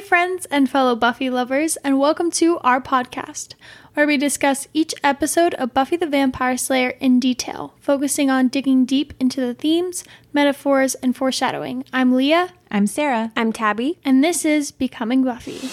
Hey, friends and fellow Buffy lovers, and welcome to our podcast, where we discuss each episode of Buffy the Vampire Slayer in detail, focusing on digging deep into the themes, metaphors, and foreshadowing. I'm Leah. I'm Sarah. I'm Tabby. And this is Becoming Buffy.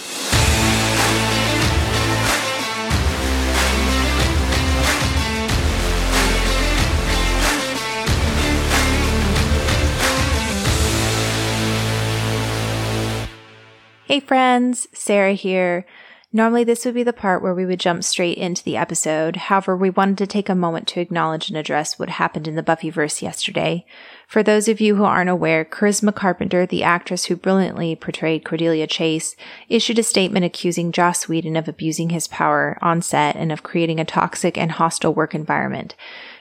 Hey friends, Sarah here. Normally, this would be the part where we would jump straight into the episode. However, we wanted to take a moment to acknowledge and address what happened in the Buffyverse yesterday. For those of you who aren't aware, Charisma Carpenter, the actress who brilliantly portrayed Cordelia Chase, issued a statement accusing Joss Whedon of abusing his power on set and of creating a toxic and hostile work environment.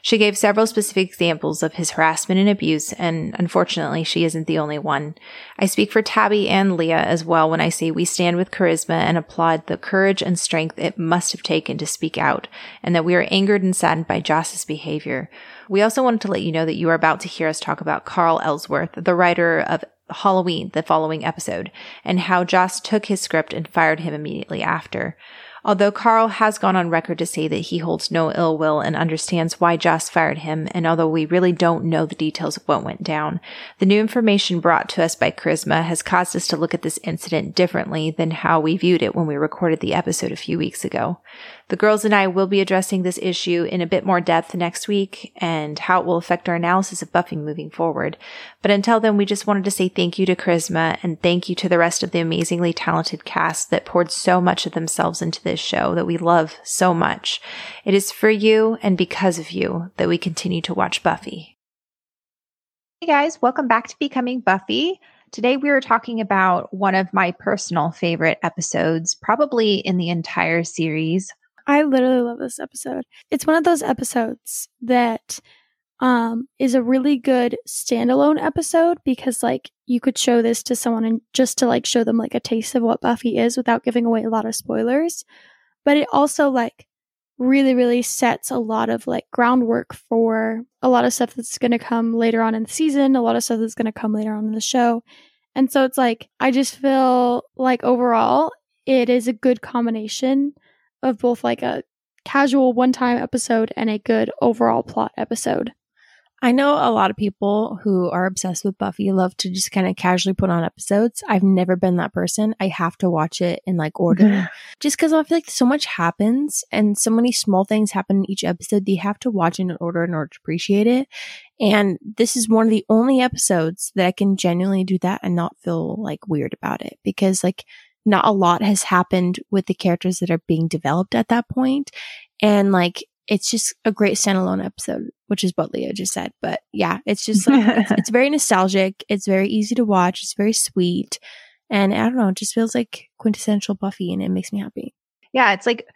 She gave several specific examples of his harassment and abuse, and unfortunately, she isn't the only one. I speak for Tabby and Leah as well when I say we stand with Charisma and applaud the courage and strength it must have taken to speak out, and that we are angered and saddened by Joss's behavior. We also wanted to let you know that you are about to hear us talk about Carl Ellsworth, the writer of Halloween, the following episode, and how Joss took his script and fired him immediately after. Although Carl has gone on record to say that he holds no ill will and understands why Joss fired him, and although we really don't know the details of what went down, the new information brought to us by Charisma has caused us to look at this incident differently than how we viewed it when we recorded the episode a few weeks ago. The girls and I will be addressing this issue in a bit more depth next week and how it will affect our analysis of Buffy moving forward. But until then, we just wanted to say thank you to Charisma and thank you to the rest of the amazingly talented cast that poured so much of themselves into this show that we love so much. It is for you and because of you that we continue to watch Buffy. Hey guys, welcome back to Becoming Buffy. Today we are talking about one of my personal favorite episodes, probably in the entire series, I literally love this episode. It's one of those episodes that um is a really good standalone episode because like you could show this to someone and just to like show them like a taste of what Buffy is without giving away a lot of spoilers. But it also like really really sets a lot of like groundwork for a lot of stuff that's going to come later on in the season, a lot of stuff that's going to come later on in the show. And so it's like I just feel like overall it is a good combination of both like a casual one time episode and a good overall plot episode. I know a lot of people who are obsessed with Buffy love to just kind of casually put on episodes. I've never been that person. I have to watch it in like order just because I feel like so much happens and so many small things happen in each episode you have to watch in order in order to appreciate it. And this is one of the only episodes that I can genuinely do that and not feel like weird about it because like not a lot has happened with the characters that are being developed at that point. And like, it's just a great standalone episode, which is what Leah just said. But yeah, it's just like, it's, it's, very nostalgic. It's very easy to watch. It's very sweet. And I don't know, it just feels like quintessential Buffy and it makes me happy. Yeah, it's like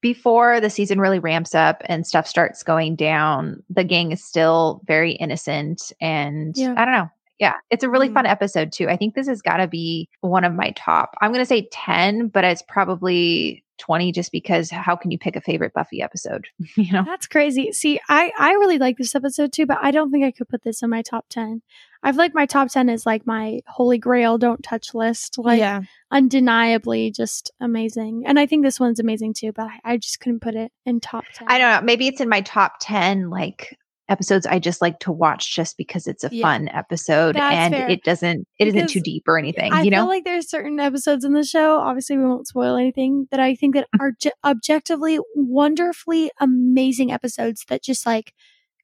before the season really ramps up and stuff starts going down, the gang is still very innocent. And yeah. I don't know, yeah, it's a really mm. fun episode too. I think this has got to be one of my top. I'm going to say 10, but it's probably 20 just because how can you pick a favorite Buffy episode? you know? That's crazy. See, I I really like this episode too, but I don't think I could put this in my top 10. I've like my top 10 is like my holy grail don't touch list. Like yeah. undeniably just amazing. And I think this one's amazing too, but I, I just couldn't put it in top 10. I don't know. Maybe it's in my top 10 like episodes I just like to watch just because it's a yeah. fun episode and fair. it doesn't it because not too deep or anything. I you know, feel like there's certain episodes in the show. Obviously, we won't spoil anything that I think that are j- objectively wonderfully amazing episodes that just like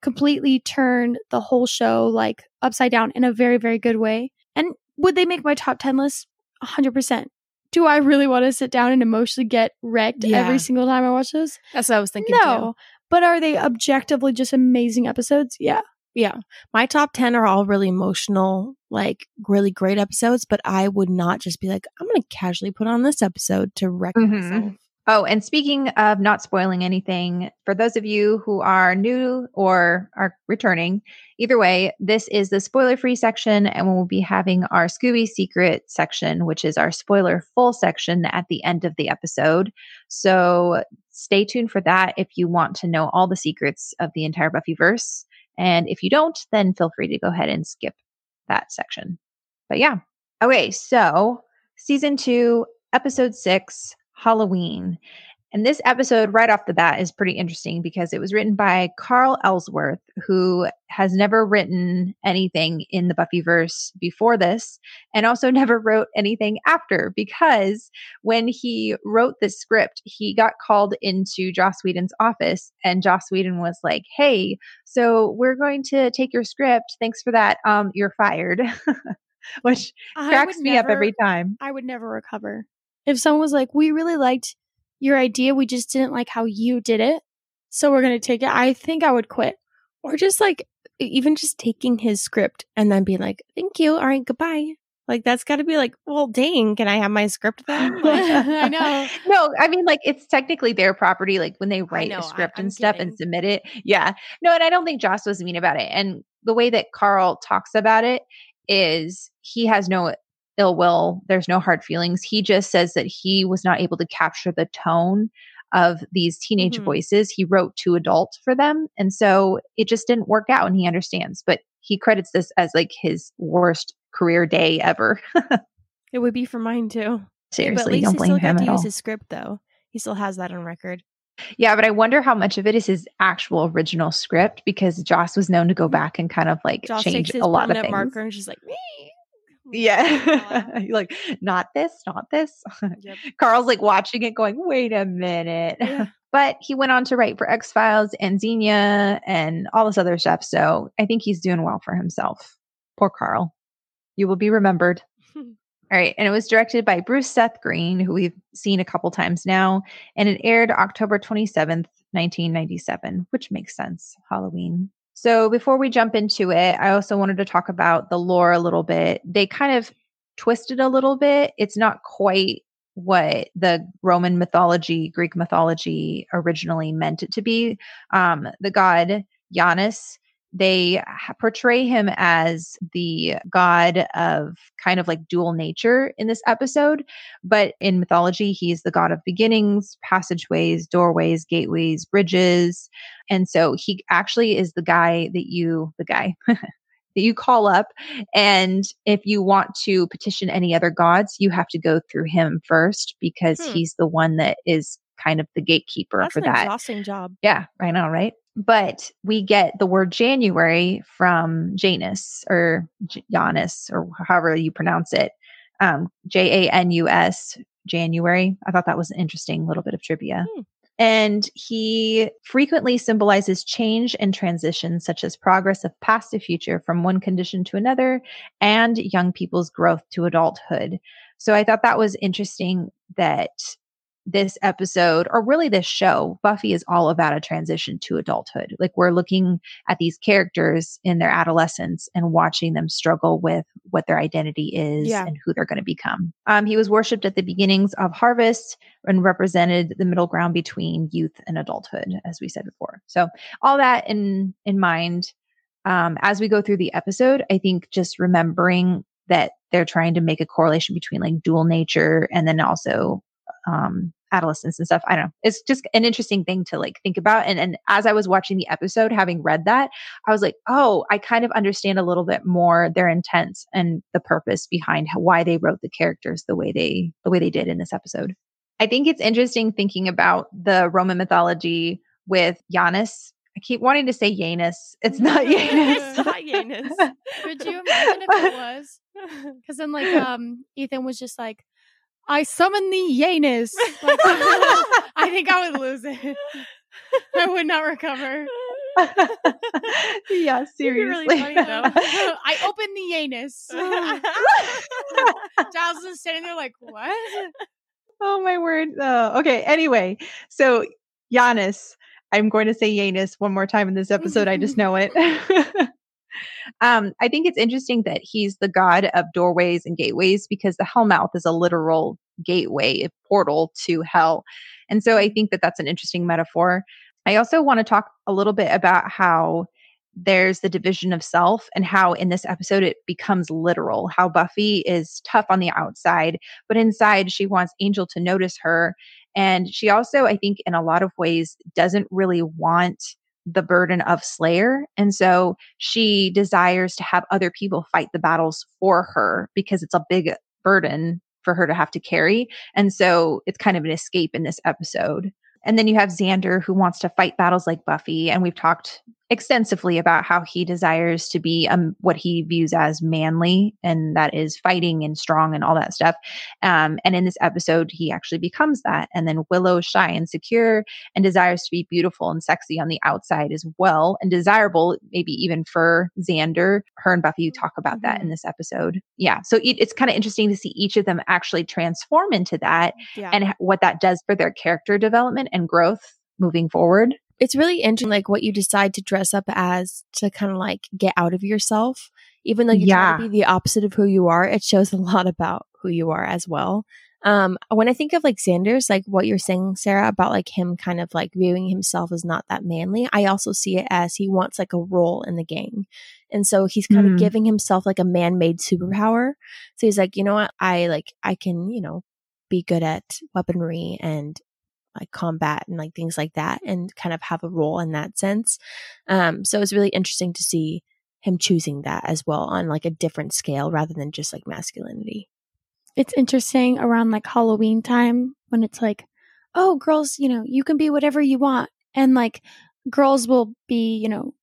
completely turn the whole show like upside down in a very very good way. And would they make my top ten list? hundred percent. Do I really want to sit down and emotionally get wrecked yeah. every single time I watch those? That's what I was thinking. No, too. But are they objectively just amazing episodes? Yeah. Yeah. My top 10 are all really emotional, like really great episodes, but I would not just be like, I'm going to casually put on this episode to wreck mm-hmm. myself. Oh, and speaking of not spoiling anything, for those of you who are new or are returning, either way, this is the spoiler free section, and we'll be having our Scooby Secret section, which is our spoiler full section at the end of the episode. So stay tuned for that if you want to know all the secrets of the entire Buffyverse. And if you don't, then feel free to go ahead and skip that section. But yeah. Okay, so season two, episode six, Halloween. And this episode, right off the bat, is pretty interesting because it was written by Carl Ellsworth, who has never written anything in the Buffyverse before this, and also never wrote anything after. Because when he wrote this script, he got called into Joss Whedon's office, and Joss Whedon was like, "Hey, so we're going to take your script. Thanks for that. Um, you're fired." Which cracks me never, up every time. I would never recover. If someone was like, "We really liked." your idea. We just didn't like how you did it. So we're going to take it. I think I would quit. Or just like, even just taking his script and then being like, thank you. All right, goodbye. Like that's got to be like, well, dang, can I have my script then? I know. No, I mean, like it's technically their property. Like when they write know, a script I, and stuff kidding. and submit it. Yeah. No, and I don't think Joss was mean about it. And the way that Carl talks about it is he has no ill will. There's no hard feelings. He just says that he was not able to capture the tone of these teenage mm-hmm. voices. He wrote too adult for them. And so it just didn't work out and he understands. But he credits this as like his worst career day ever. it would be for mine too. Seriously, don't blame him at all. his script though. He still has that on record. Yeah, but I wonder how much of it is his actual original script because Joss was known to go mm-hmm. back and kind of like Joss change a lot of things. Marker and she's like, me. Yeah. like, not this, not this. Yep. Carl's like watching it going, wait a minute. Yeah. But he went on to write for X Files and Xena and all this other stuff. So I think he's doing well for himself. Poor Carl. You will be remembered. all right. And it was directed by Bruce Seth Green, who we've seen a couple times now. And it aired October 27th, 1997, which makes sense. Halloween. So before we jump into it, I also wanted to talk about the lore a little bit. They kind of twisted a little bit. It's not quite what the Roman mythology, Greek mythology originally meant it to be. Um, the god Janus they portray him as the god of kind of like dual nature in this episode. But in mythology, he's the god of beginnings, passageways, doorways, gateways, bridges. And so he actually is the guy that you, the guy. that you call up and if you want to petition any other gods you have to go through him first because hmm. he's the one that is kind of the gatekeeper That's for an that exhausting job yeah i know right but we get the word January from Janus or Janus or however you pronounce it. Um, J A N U S, January. I thought that was an interesting little bit of trivia. Hmm. And he frequently symbolizes change and transition, such as progress of past to future from one condition to another and young people's growth to adulthood. So I thought that was interesting that this episode, or really this show, Buffy is all about a transition to adulthood. Like we're looking at these characters in their adolescence and watching them struggle with what their identity is yeah. and who they're going to become. Um, he was worshipped at the beginnings of harvest and represented the middle ground between youth and adulthood, as we said before. So all that in in mind. Um, as we go through the episode, I think just remembering that they're trying to make a correlation between like dual nature and then also um, adolescence and stuff. I don't know. It's just an interesting thing to like think about. And and as I was watching the episode, having read that, I was like, oh, I kind of understand a little bit more their intent and the purpose behind how, why they wrote the characters the way they the way they did in this episode. I think it's interesting thinking about the Roman mythology with Janus. I keep wanting to say Janus. It's not Janus. it's not Janus. Could you imagine if it was? Because then, like, um, Ethan was just like, I summon the Janus. Like, I think I would lose it. I would not recover. yeah, seriously. Really funny, I open the Janus. Giles is standing there like, what? Oh my word. Oh, okay. Anyway, so Janus. I'm going to say Janus one more time in this episode. I just know it. Um, I think it's interesting that he's the god of doorways and gateways because the Hellmouth is a literal gateway, a portal to hell. And so I think that that's an interesting metaphor. I also want to talk a little bit about how there's the division of self and how in this episode it becomes literal how buffy is tough on the outside but inside she wants angel to notice her and she also i think in a lot of ways doesn't really want the burden of Slayer. And so she desires to have other people fight the battles for her because it's a big burden for her to have to carry. And so it's kind of an escape in this episode. And then you have Xander who wants to fight battles like Buffy. And we've talked extensively about how he desires to be um, what he views as manly, and that is fighting and strong and all that stuff. Um, and in this episode, he actually becomes that. And then Willow, shy and secure, and desires to be beautiful and sexy on the outside as well, and desirable, maybe even for Xander. Her and Buffy talk about that in Mhm. this episode. Yeah. So it, it's kind of interesting to see each of them actually transform into that Yeah. and what that does for their character development and growth moving forward. It's really interesting like what you decide to dress up as to kind of like get out of yourself. Even though you try Yeah. to be the opposite of who you are it shows a lot about who you are as well. Um when i think of like xander's like what you're saying sarah about like him kind of like viewing himself as not that manly i also see it as he wants like a role in the gang. And so he's kind Mm. of giving himself like a man-made superpower. So he's like you know what? I like i can you know be good at weaponry and like combat and like things like that and kind of have a role in that sense. Um, so it's really interesting to see him choosing that as well on like a different scale rather than just like masculinity. It's interesting around like Halloween time when it's like, oh, girls, you know, you can be whatever you want. And like girls will be, you know,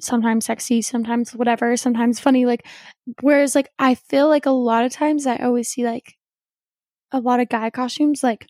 sometimes sexy, sometimes whatever, sometimes funny. Like, whereas like I feel like a lot of times I always see like a lot of guy costumes like,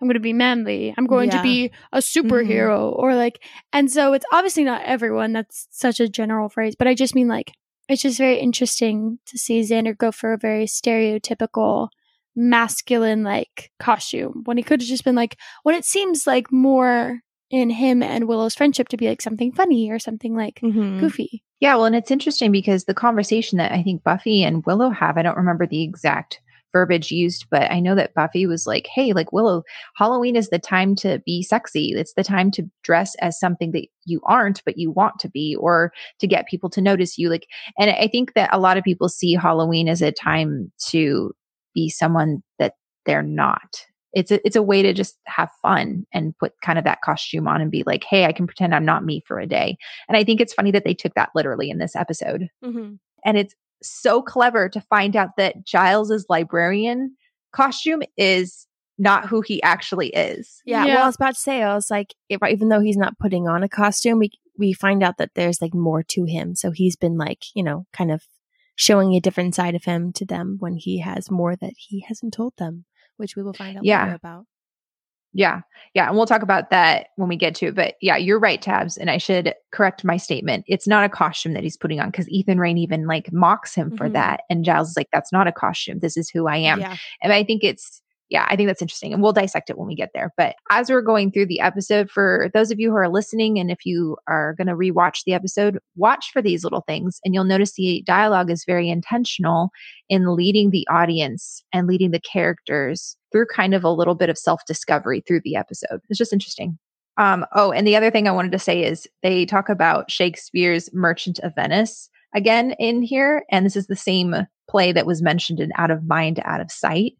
I'm going to be manly. I'm going Yeah. to be a superhero or like, and so it's obviously not everyone. That's such a general phrase, but I just mean like, it's just very interesting to see Xander go for a very stereotypical masculine like costume when he could have just been like when it seems like more in him and Willow's friendship to be like something funny or something like Mm-hmm. goofy. Yeah, well, and it's interesting because the conversation that I think Buffy and Willow have, I don't remember the exact verbiage used, but I know that Buffy was like, hey, like Willow, Halloween is the time to be sexy. It's the time to dress as something that you aren't, but you want to be, or to get people to notice you. Like, and I think that a lot of people see Halloween as a time to be someone that they're not. It's a, it's a way to just have fun and put kind of that costume on and be like, hey, I can pretend I'm not me for a day. And I think it's funny that they took that literally in this episode. Mm-hmm. And it's so clever to find out that Giles's librarian costume is not who he actually is. Yeah, Yeah. Well, I was about to say, I was like, if, even though he's not putting on a costume, we we find out that there's like more to him. So he's been like, you know, kind of showing a different side of him to them when he has more that he hasn't told them, which we will find out Yeah. later about. Yeah. Yeah. And we'll talk about that when we get to it. But yeah, you're right, Tabs. And I should correct my statement. It's not a costume that he's putting on because Ethan Rayne even like mocks him for Mhm. that. And Giles is like, that's not a costume. This is who I am. Yeah. And I think it's, yeah, I think that's interesting. And we'll dissect it when we get there. But as we're going through the episode, for those of you who are listening, and if you are going to rewatch the episode, watch for these little things. And you'll notice the dialogue is very intentional in leading the audience and leading the characters through kind of a little bit of self discovery through the episode. It's just interesting. Um, oh, and the other thing I wanted to say is they talk about Shakespeare's Merchant of Venice again in here. And this is the same play that was mentioned in Out of Mind, Out of Sight.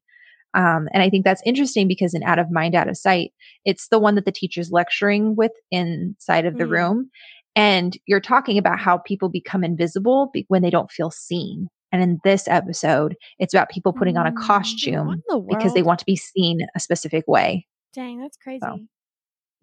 Um, and I think that's interesting because in Out of Mind, Out of Sight, it's the one that the teacher's lecturing with inside of the Mm. room. And you're talking about how people become invisible be- when they don't feel seen. And in this episode, it's about people putting on a Mm, costume the because they want to be seen a specific way. Dang, that's crazy. So.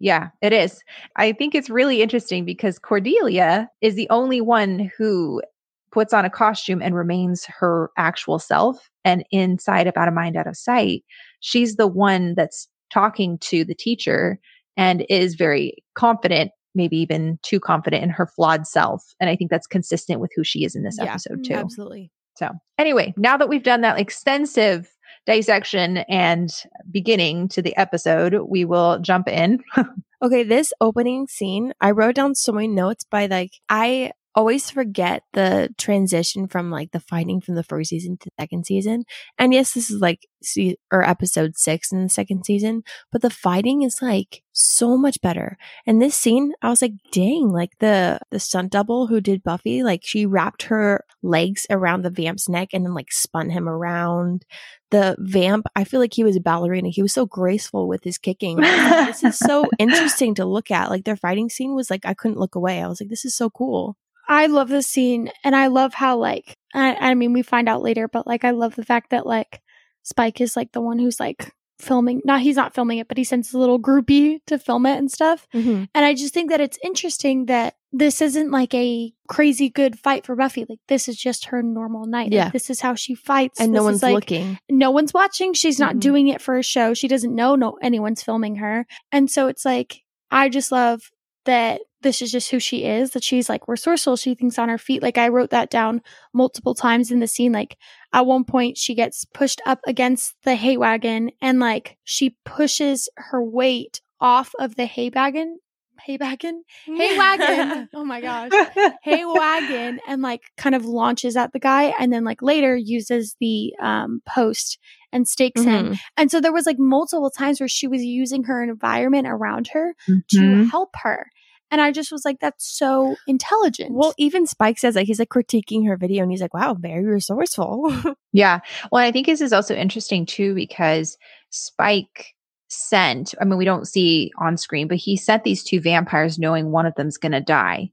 Yeah, it is. I think it's really interesting because Cordelia is the only one who puts on a costume and remains her actual self. And inside of Out of Mind, Out of Sight, she's the one that's talking to the teacher and is very confident, maybe even too confident in her flawed self. And I think that's consistent with who she is in this Yeah, episode, too. Absolutely. So, anyway, now that we've done that extensive dissection and beginning to the episode, we will jump in. Okay, this opening scene, I wrote down so many notes by like I always forget the transition from like the fighting from the first season to the second season. And yes, this is like se- or episode 6 in the second season, but the fighting is like so much better. And this scene, I was like, dang, like the the stunt double who did Buffy, like she wrapped her legs around the vamp's neck and then like spun him around. The vamp, I feel like he was a ballerina. He was so graceful with his kicking. Like, this is so interesting to look at. Like their fighting scene was like I couldn't look away. I was like, this is so cool. I love this scene and I love how like I, I mean we find out later, but like I love the fact that like Spike is like the one who's like filming. Not he's not filming it, but he sends a little groupie to film it and stuff. Mm-hmm. And I just think that it's interesting that this isn't like a crazy good fight for Buffy. Like this is just her normal night. Like, Yeah. this is how she fights. And no This is, one's like, looking. no one's watching. She's not Mhm. doing it for a show. She doesn't know no anyone's filming her. And so it's like I just love that this is just who she is, that she's like resourceful, she thinks on her feet. Like I wrote that down multiple times in the scene. Like at one point she gets pushed up against the hay wagon and like she pushes her weight off of the hay wagon. Hay wagon? Hay wagon. oh my gosh hay wagon and like kind of launches at the guy and then like later uses the um post and stakes him. Mhm. And so there was like multiple times where she was using her environment around her to Mhm. help her. And I just was like, that's so intelligent. Well, even Spike says like he's like critiquing her video and he's like, wow, very resourceful. Yeah. Well, I think this is also interesting too because Spike sent, I mean, we don't see on screen, but he sent these two vampires knowing one of them's going to die.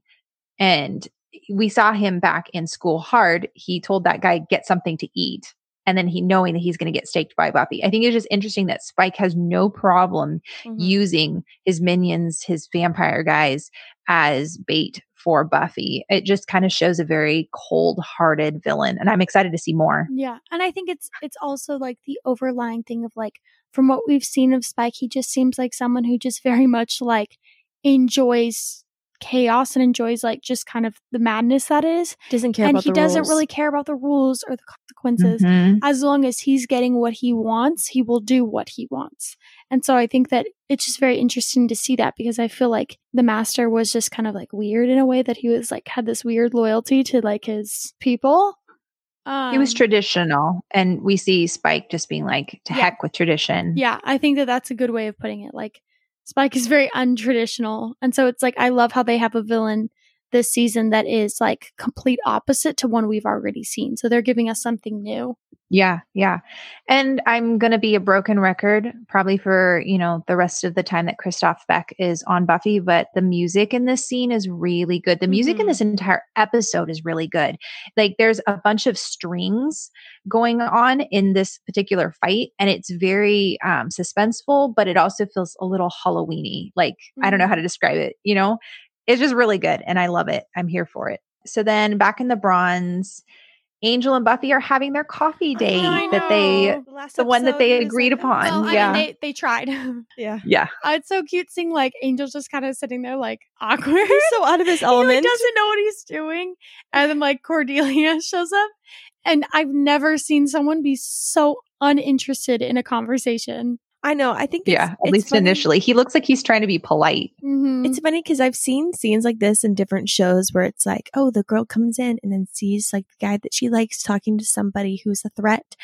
And we saw him back in school hard. He told that guy, get something to eat. And then he knowing that he's going to get staked by Buffy. I think it's just interesting that Spike has no problem Mm-hmm. using his minions, his vampire guys as bait for Buffy. It just kind of shows a very cold hearted villain. And I'm excited to see more. Yeah. And I think it's it's also like the overlying thing of like from what we've seen of Spike, he just seems like someone who just very much like enjoys chaos and enjoys like just kind of the madness that is. doesn't care and he doesn't rules. really care about the rules or the consequences. Mhm. As long as he's getting what he wants, he will do what he wants. And so I think that it's just very interesting to see that because I feel like the master was just kind of like weird in a way that he was like had this weird loyalty to like his people. Um, He was traditional, and we see Spike just being like, to Yeah. heck with tradition. Yeah, I think that that's a good way of putting it. Like Spike is very untraditional, and so it's like I love how they have a villain this season that is like complete opposite to one we've already seen. So they're giving us something new. Yeah, yeah. And I'm going to be a broken record probably for, you know, the rest of the time that Christoph Beck is on Buffy, but the music in this scene is really good. The music in Mhm. this entire episode is really good. Like there's a bunch of strings going on in this particular fight and it's very um suspenseful, but it also feels a little Halloweeny. Like I don't know Mhm. how to describe it, you know? It's just really good and I love it. I'm here for it. So then back in the bronze, Angel and Buffy are having their coffee date I that they know. last the one that they agreed like, upon. Well, I yeah. mean, they they tried. Yeah. yeah. Uh, it's so cute seeing like Angel's just kind of sitting there like awkward. He's so out of his element. he like, element. doesn't know what he's doing, and then like Cordelia shows up, and I've never seen someone be so uninterested in a conversation. I know. I think it's, Yeah. At it's least funny. initially. He looks like he's trying to be polite. Mm-hmm. It's funny because I've seen scenes like this in different shows where it's like, oh, the girl comes in and then sees like the guy that she likes talking to somebody who's a threat.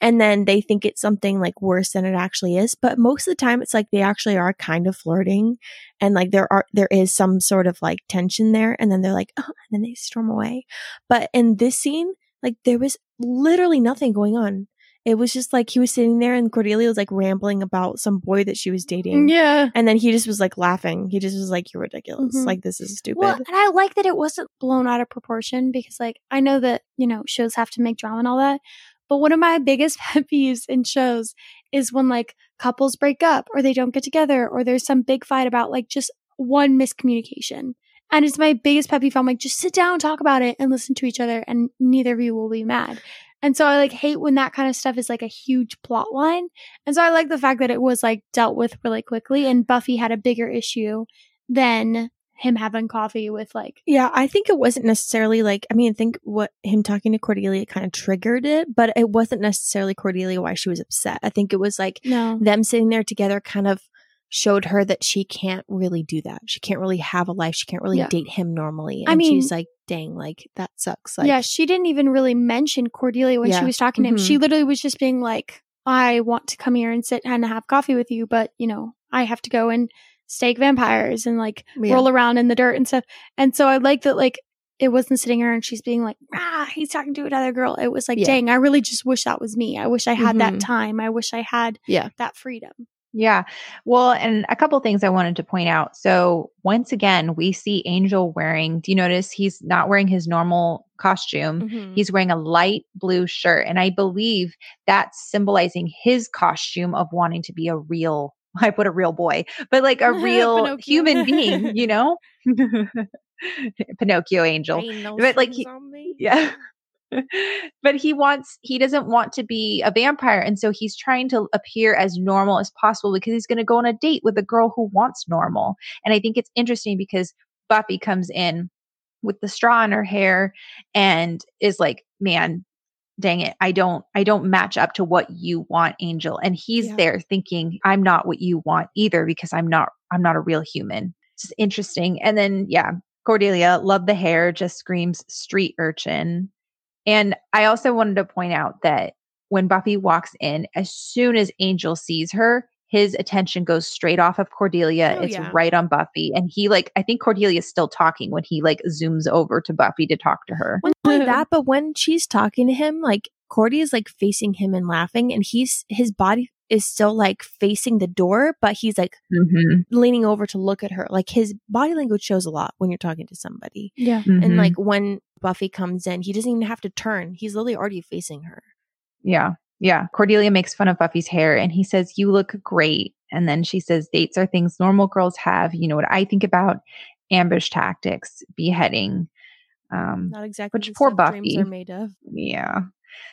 And then they think it's something like worse than it actually is. But most of the time it's like they actually are kind of flirting and like there are, there is some sort of like tension there. And then they're like, oh, and then they storm away. But in this scene, like there was literally nothing going on. It was just like he was sitting there and Cordelia was like rambling about some boy that she was dating. yeah. And then he just was like laughing. He just was like, "You're ridiculous. Mhm. Like this is stupid." Well, and I like that it wasn't blown out of proportion because, like, I know that, you know, shows have to make drama and all that. But one of my biggest pet peeves in shows is when, like, couples break up or they don't get together or there's some big fight about, like, just one miscommunication. And it's my biggest pet peeve. I'm like, just sit down, talk about it, and listen to each other, and neither of you will be mad. And so I like hate when that kind of stuff is like a huge plot line. And so I like the fact that it was like dealt with really quickly, and Buffy had a bigger issue than him having coffee with like yeah, I think it wasn't necessarily like. I mean, I think what him talking to Cordelia kind of triggered it, but it wasn't necessarily Cordelia why she was upset. I think it was like no them sitting there together kind of showed her that she can't really do that. She can't really have a life. She can't really Yeah. date him normally. I And mean- she's like, "Dang, like that sucks." Like, yeah she didn't even really mention cordelia when Yeah. she was talking to him Mhm. she literally was just being like i want to come here and sit and have coffee with you but you know i have to go and stake vampires and like yeah. roll around in the dirt and stuff and so i like that like it wasn't sitting her and she's being like ah he's talking to another girl it was like Yeah. dang i really just wish that was me i wish i had that Mhm. time i wish i had Yeah. that freedom Yeah. Well, and a couple things I wanted to point out. So, once again, we see Angel wearing, do you notice he's not wearing his normal costume? Mhm. He's wearing a light blue shirt. And I believe that's symbolizing his costume of wanting to be a real, I put a real boy, but like a real human being, you know? Pinocchio Angel. But, like, he- Yeah. but he wants he doesn't want to be a vampire and so he's trying to appear as normal as possible because he's going to go on a date with a girl who wants normal. And I think it's interesting because Buffy comes in with the straw in her hair and is like, "Man, dang it. I don't I don't match up to what you want, Angel." And he's Yeah. there thinking, "I'm not what you want either because I'm not I'm not a real human." It's just interesting. And then yeah, Cordelia, love the hair, just screams street urchin. And I also wanted to point out that when Buffy walks in, as soon as Angel sees her, his attention goes straight off of Cordelia. Oh, it's yeah. right on Buffy. And he like I think Cordelia's still talking when he like zooms over to Buffy to talk to her. Well, not only that, but when she's talking to him, like Cordy is like facing him and laughing, and he's his body is still like facing the door, but he's like Mhm, leaning over to look at her. Like his body language shows a lot when you're talking to somebody. Yeah. And mhm. like when Buffy comes in, he doesn't even have to turn. He's literally already facing her. Yeah. Yeah. Cordelia makes fun of Buffy's hair and he says, You look great. And then she says, Dates are things normal girls have. You know what I think about? Ambush tactics, beheading. Um, Not exactly Which poor Buffy. are made of. yeah.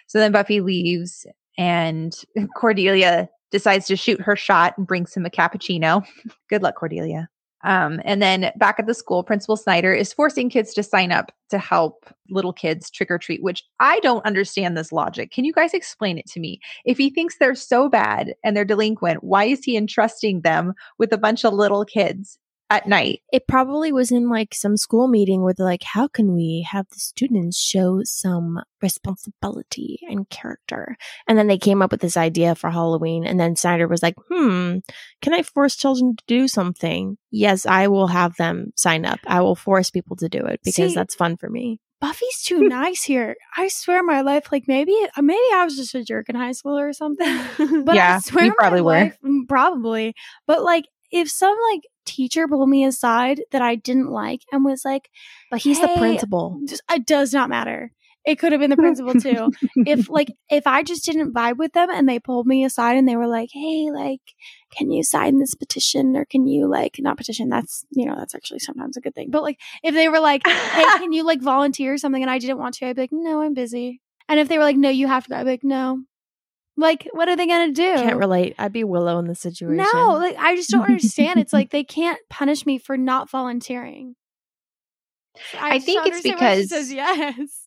So then Buffy leaves and Cordelia decides to shoot her shot and brings him a cappuccino. Good luck, Cordelia. Um, and then back at the school, Principal Snyder is forcing kids to sign up to help little kids trick or treat, which I don't understand this logic. Can you guys explain it to me? If he thinks they're so bad and they're delinquent, why is he entrusting them with a bunch of little kids at night? It probably was in like some school meeting where they're like, how can we have the students show some responsibility and character? And then they came up with this idea for Halloween. And then Snyder was like, hmm, can I force children to do something? Yes, I will have them sign up. I will force people to do it because See- that's fun for me. Buffy's too nice here. I swear my life, like maybe maybe I was just a jerk in high school or something. But Yeah, I swear you my probably were. life- mm, probably. But like if some like teacher pulled me aside that I didn't like and was like, But he's the principal. just, it does not matter. It could have been the principal too. if like if I just didn't vibe with them and they pulled me aside and they were like, "Hey, like, can you sign this petition or can you like not petition? That's you know that's actually sometimes a good thing. But like if they were like, "Hey, can you like volunteer or something?" and I didn't want to, I'd be like, "No, I'm busy." And if they were like, "No, you have to," go," I'd be like, "No." Like, what are they gonna do? I can't relate. I'd be Willow in the situation. No, like I just don't understand. It's like they can't punish me for not volunteering. I just think it's understand why she because- says yes.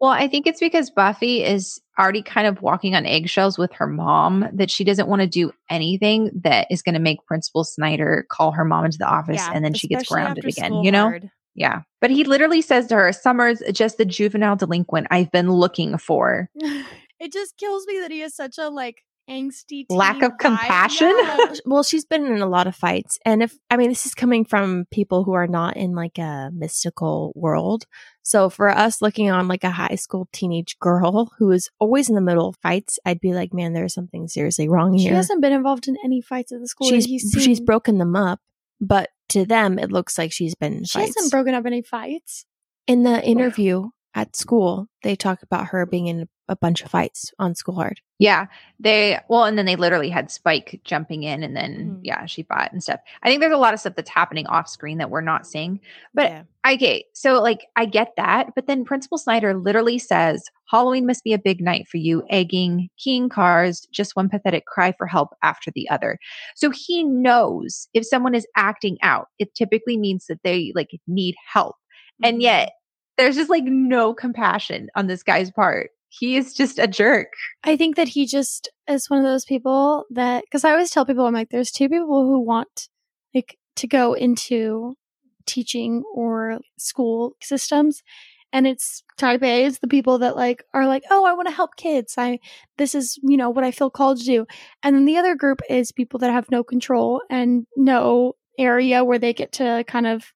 Well, I think it's because Buffy is already kind of walking on eggshells with her mom that she doesn't want to do anything that is going to make Principal Snyder call her mom into the office Yeah, and then she gets grounded again, you know? hard. Yeah. But he literally says to her, Summers just the juvenile delinquent I've been looking for. it just kills me that he is such a like angsty Lack of vibe. compassion? Yeah. well, she's been in a lot of fights. And if, I mean, this is coming from people who are not in like a mystical world. So for us looking on like a high school teenage girl who is always in the middle of fights, I'd be like, man, there's something seriously wrong here. She hasn't been involved in any fights at the school. she's, that she's broken them up, but to them, it looks like she's been She fights. hasn't broken up any fights. in the interview at school, they talk about her being in a bunch of fights on School Hard. Yeah. They, well, and then they literally had Spike jumping in and then, Mhm. yeah, she fought and stuff. I think there's a lot of stuff that's happening off screen that we're not seeing. But Yeah. Okay, so like I get that, but then Principal Snyder literally says Halloween must be a big night for you, egging, keying cars, just one pathetic cry for help after the other. So he knows if someone is acting out, it typically means that they like need help. And Mhm. yet there's just like no compassion on this guy's part. He is just a jerk. I think that he just is one of those people that because I always tell people I'm like, there's two people who want like to go into teaching or school systems. And it's type A is the people that like are like, oh, I want to help kids. I this is, you know, what I feel called to do. And then the other group is people that have no control and no area where they get to kind of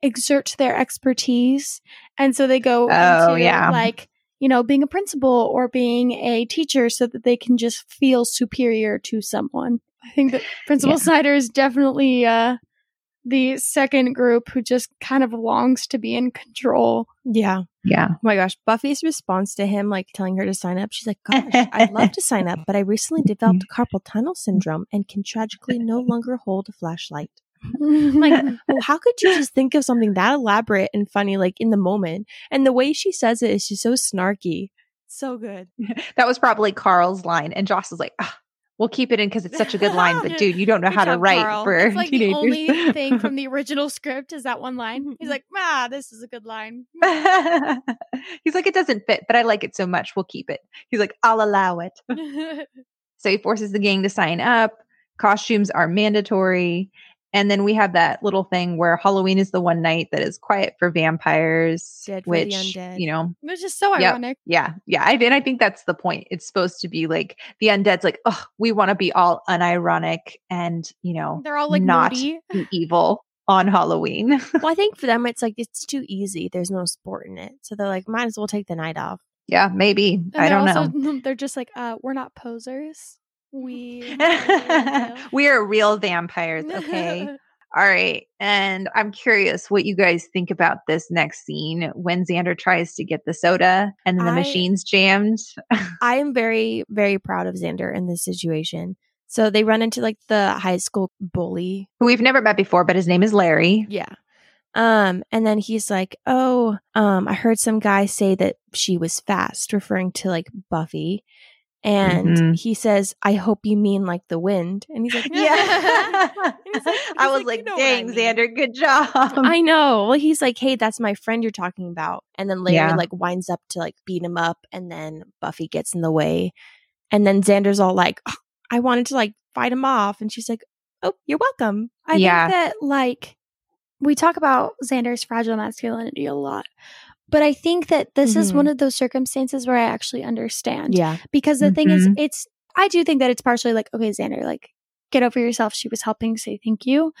exert their expertise. And so they go Oh, into yeah. like, you know, being a principal or being a teacher so that they can just feel superior to someone. I think that Principal Yeah. Snyder is definitely uh, the second group who just kind of longs to be in control. Yeah. Yeah. Oh my gosh. Buffy's response to him, like telling her to sign up, she's like, Gosh, I'd love to sign up, but I recently developed carpal tunnel syndrome and can tragically no longer hold a flashlight. Like, well, how could you just think of something that elaborate and funny, like in the moment? And the way she says it is just so snarky. So good. That was probably Carl's line. And Joss was like, ah, we'll keep it in because it's such a good line. But dude, you don't know Good how to write Carl. for it's like teenagers. the only thing from the original script is that one line. He's like, ah, this is a good line. He's like, it doesn't fit, but I like it so much. We'll keep it. He's like, I'll allow it. So he forces the gang to sign up. Costumes are mandatory. And then we have that little thing where Halloween is the one night that is quiet for vampires, Dead for the which, undead. you know, Which is so Yep. ironic. yeah, yeah. I mean, I think that's the point. It's supposed to be like the undead's like, oh, we want to be all unironic and, you know, They're all like not moody. evil on Halloween. Well, I think for them, it's like it's too easy. There's no sport in it. So they're like, might as well take the night off. yeah, maybe. And I don't also, know. They're just like, uh, we're not posers. We. we are real vampires, okay? All right. And I'm curious what you guys think about this next scene when Xander tries to get the soda and then the I- machine's jammed. I am very, very proud of Xander in this situation. So they run into like the high school bully. Who we've never met before, but his name is Larry. Yeah. Um, and then he's like, Oh, um, I heard some guy say that she was fast, referring to like Buffy. And Mhm. he says, I hope you mean like the wind. And he's like, Yeah. He's like- I was like, like, "You know what I dang, mean." Xander, good job. I know. Well, he's like, hey, that's my friend you're talking about. And then Larry Yeah. like winds up to like beat him up, and then Buffy gets in the way. And then Xander's all like, "Oh, I wanted to like fight him off. And she's like, oh, you're welcome. I Yeah. think that like we talk about Xander's fragile masculinity a lot. But I think that this is Mhm. one of those circumstances where I actually understand. Yeah. Because the thing is Mhm. it's I do think that it's partially like, okay, Xander, like get over yourself. She was helping, say thank you.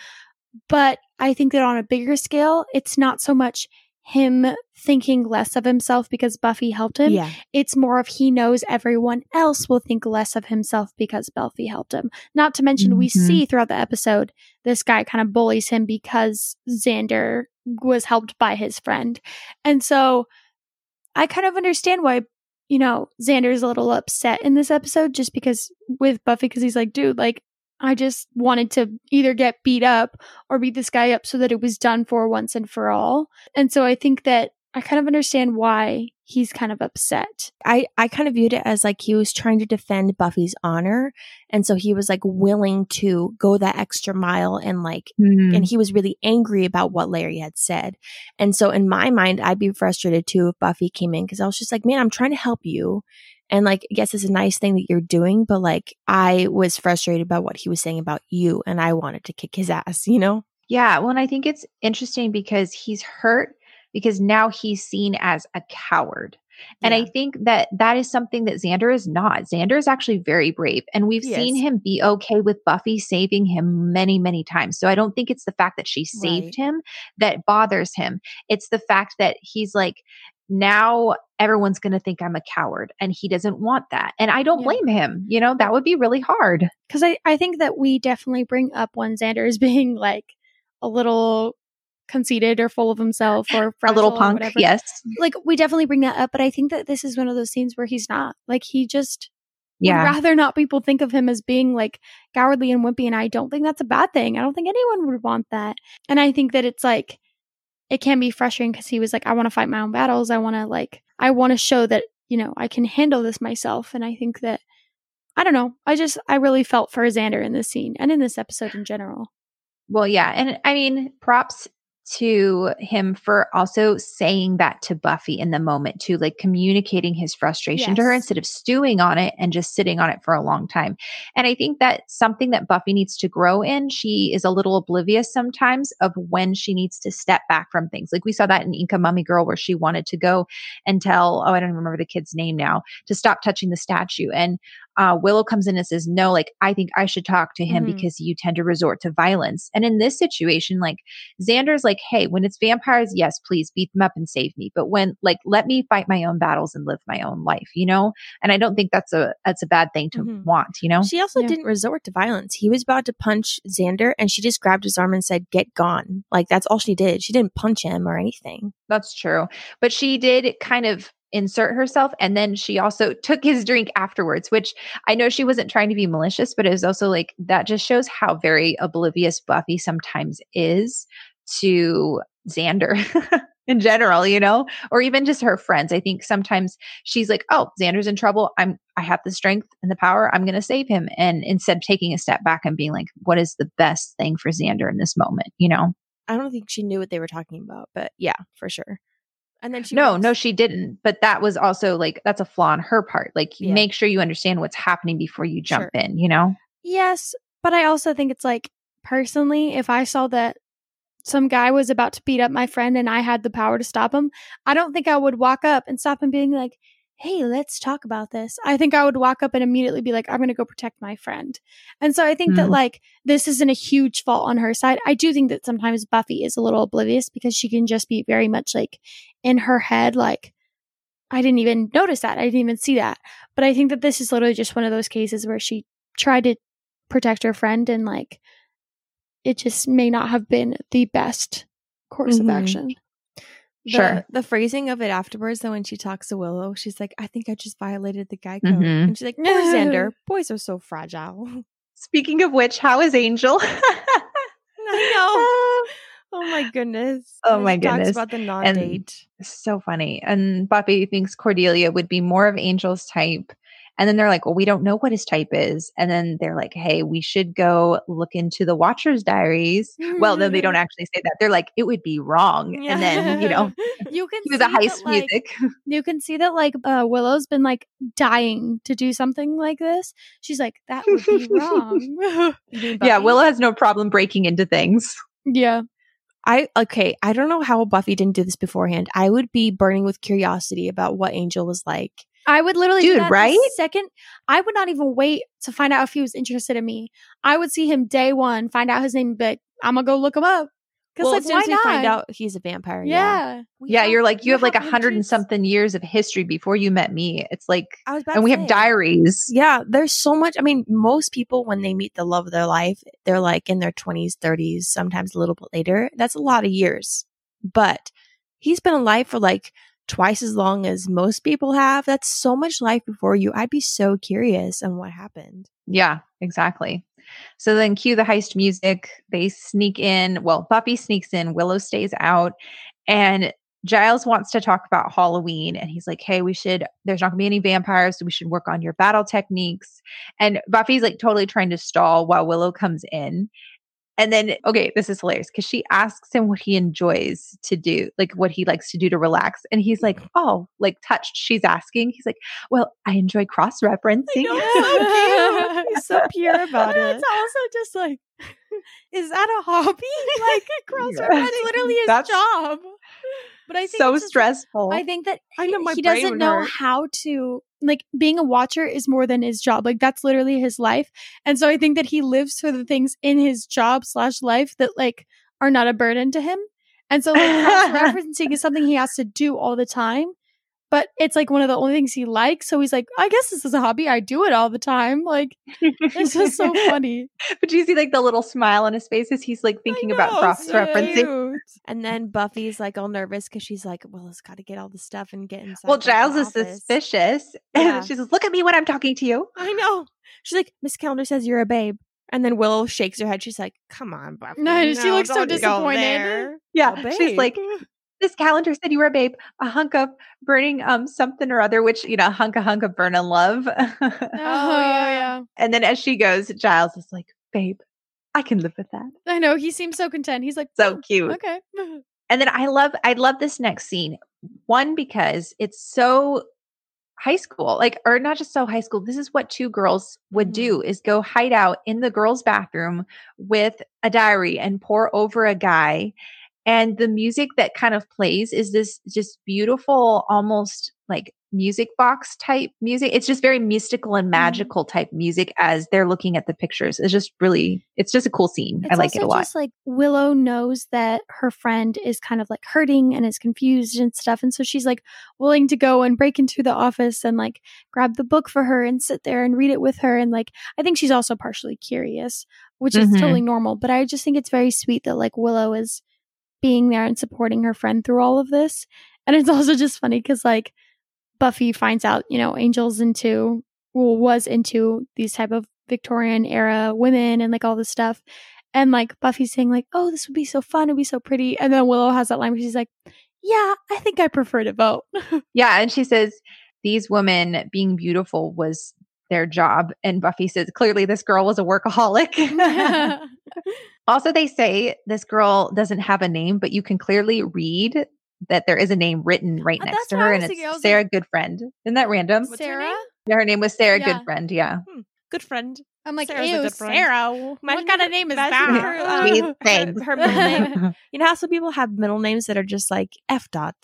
But I think that on a bigger scale, it's not so much him thinking less of himself because Buffy helped him Yeah. it's more of he knows everyone else will think less of himself because Buffy helped him. Not to mention, we Mhm. see throughout the episode, this guy kind of bullies him because Xander was helped by his friend. And so I kind of understand why, you know, Xander's a little upset in this episode just because with Buffy, because he's like, dude, like, I just wanted to either get beat up or beat this guy up so that it was done for once and for all. And so I think that I kind of understand why he's kind of upset. I, I kind of viewed it as like he was trying to defend Buffy's honor. And so he was like willing to go that extra mile and like Mhm. and he was really angry about what Larry had said. And so in my mind, I'd be frustrated too if Buffy came in because I was just like, man, I'm trying to help you. And like, yes, it's a nice thing that you're doing, but like, I was frustrated about what he was saying about you and I wanted to kick his ass, you know? Yeah. Well, and I think it's interesting because he's hurt because now he's seen as a coward. And I think that that is something that Xander is not. Xander is actually very brave. And we've He seen is. him be okay with Buffy saving him many, many times. So I don't think it's the fact that she saved Right. him that bothers him. It's the fact that he's like, now everyone's going to think I'm a coward. And he doesn't want that. And I don't Yeah. blame him. You know, that would be really hard. because I, I think that we definitely bring up when Xander is being like a little conceited or full of himself or a little or punk. whatever. Yes. Like we definitely bring that up, but I think that this is one of those scenes where he's not. Like he just Yeah. would rather not people think of him as being like cowardly and wimpy, and I don't think that's a bad thing. I don't think anyone would want that. And I think that it's like it can be frustrating because he was like, I want to fight my own battles. I want to like I want to show that, you know, I can handle this myself. And I think that I don't know. I just I really felt for Xander in this scene and in this episode in general. Well, yeah. And I mean, props to him for also saying that to Buffy in the moment, too, like communicating his frustration to her instead of stewing on it and just sitting on it for a long time. And I think that's something that Buffy needs to grow in. She is a little oblivious sometimes of when she needs to step back from things. Like we saw that in Inca Mummy Girl, where she wanted to go and tell, oh, I don't remember the kid's name now, to stop touching the statue. And uh, Willow comes in and says, No, like, I think I should talk to him Mhm. because you tend to resort to violence. And in this situation, like, Xander's like, Hey, when it's vampires, yes, please beat them up and save me. But when, like, let me fight my own battles and live my own life, you know? And I don't think that's a, that's a bad thing to Mhm. want, you know? She also Yeah. didn't resort to violence. He was about to punch Xander and she just grabbed his arm and said, Get gone. Like that's all she did. She didn't punch him or anything. That's true. But she did kind of insert herself and then she also took his drink afterwards, which I know she wasn't trying to be malicious, but it was also like that just shows how very oblivious Buffy sometimes is to Xander. In general, you know, or even just her friends. I think sometimes she's like, "Oh, Xander's in trouble. I'm, I have the strength and the power. I'm going to save him." And instead of taking a step back and being like, "What is the best thing for Xander in this moment?" You know, I don't think she knew what they were talking about, but yeah, for sure. And then she no, no, she didn't. But that was also like that's a flaw on her part. Like, Yeah. make sure you understand what's happening before you jump Sure. in. You know? Yes, but I also think it's like personally, if I saw that some guy was about to beat up my friend and I had the power to stop him, I don't think I would walk up and stop him being like, "Hey, let's talk about this." I think I would walk up and immediately be like, "I'm going to go protect my friend." And so I think that Mhm. like this isn't a huge fault on her side. I do think that sometimes Buffy is a little oblivious because she can just be very much like in her head like I didn't even notice that. I didn't even see that. But I think that this is literally just one of those cases where she tried to protect her friend and like it just may not have been the best course Mhm. of action. The, Sure. The phrasing of it afterwards, though, when she talks to Willow, she's like, I think I just violated the guy code. Mhm. And she's like, Poor Xander, boys are so fragile. Speaking of which, how is Angel? I know. Oh my goodness. Oh my she talks goodness. about the non date. so funny. And Buffy thinks Cordelia would be more of Angel's type. And then they're like, well, we don't know what his type is. And then they're like, hey, we should go look into the Watcher's diaries. Well, then they don't actually say that. They're like, it would be wrong. And then, you know, You can cue the see that, heist like, music. You can see that like uh, Willow's been like dying to do something like this. She's like, that would be wrong. Yeah, Willow has no problem breaking into things. yeah. I okay, I don't know how Buffy didn't do this beforehand. I would be burning with curiosity about what Angel was like. I would literally do Dude, right? second. I would not even wait to find out if he was interested in me. I would see him day one, find out his name, but I'm gonna go look him up. Because Well, like, as soon why as we not? find out he's a vampire, yeah. yeah. Yeah, have- you're like, you have like a hundred and something years of history before you met me. It's like, I was about and we have diaries. Yeah, there's so much. I mean, most people, when they meet the love of their life, they're like in their 20s, 30s, sometimes a little bit later. That's a lot of years. But he's been alive for like twice as long as most people have. That's so much life before you. I'd be so curious on what happened. Yeah, exactly. So then cue the heist music. They sneak in. Well, Buffy sneaks in, Willow stays out, and Giles wants to talk about Halloween. And he's like, hey, we should, there's not gonna be any vampires, so we should work on your battle techniques. And Buffy's like totally trying to stall while Willow comes in. And then, okay, this is hilarious because she asks him what he enjoys to do, like what he likes to do to relax. And he's like, mm-hmm. oh, like touched. She's asking. He's like, well, I enjoy cross referencing. He's so pure about it. It's also just like, is that a hobby? Like cross Yeah. That's literally his That's job. But I think so it's just- stressful. I think that I know my he doesn't know hurt. how to like being a watcher is more than his job. Like that's literally his life. And so I think that he lives for the things in his job slash life that like are not a burden to him. And so like cross referencing is something he has to do all the time. But it's like one of the only things he likes. So he's like, I guess this is a hobby. I do it all the time. Like it's just so funny. But do you see like the little smile on his face as he's like thinking about cross so referencing? cute. And then Buffy's like all nervous because she's like, well, it's got to get all the stuff and get inside. Well, Giles is office." suspicious. Yeah. And she says, Look at me when I'm talking to you. I know. She's like, Miss Calendar says you're a babe. And then Willow shakes her head. She's like, come on, Buffy. No, she looks so disappointed. Yeah. A she's like, Miss Calendar said you were a babe, a hunk of burning um something or other, which you know, hunk a hunk of burning love. Oh, yeah. And then as she goes, Giles is like, Babe, I can live with that. I know. He seems so content. He's like, So "Oh, cute. Okay. And then I love I love this next scene. One because it's so high school. Like or not just so high school. This is what two girls would do is go hide out in the girls' bathroom with a diary and pour over a guy. And the music that kind of plays is this just beautiful almost like music box type music. It's just very mystical and Mm-hmm. magical type music as they're looking at the pictures. It's just really, it's just a cool scene. I It's like it a lot. Just like Willow knows that her friend is kind of like hurting and is confused and stuff, and so she's like willing to go and break into the office and like grab the book for her and sit there and read it with her. And like I think she's also partially curious, which is Mhm. totally normal. But I just think it's very sweet that like Willow is being there and supporting her friend through all of this. And it's also just funny because like Buffy finds out, you know, Angel's into, well, was into these type of Victorian era women and like all this stuff. And like Buffy's saying like, oh, this would be so fun. It'd be so pretty. And then Willow has that line where she's like, yeah, I think I prefer to vote. Yeah. And she says, these women being beautiful was their job. And Buffy says, clearly this girl was a workaholic. also, they say this girl doesn't have a name, but you can clearly read that there is a name written right Uh, next to her. And it's was Sarah Goodfriend. Isn't that random? What's her Sarah? name? Yeah, her name was Sarah Yeah. Goodfriend. Yeah. Good friend. I'm like, Sarah's a ew, good. Sarah. Imagine what kind of name is imagine that? her, Uh, her- her middle name. You know how some people have middle names that are just like F dot,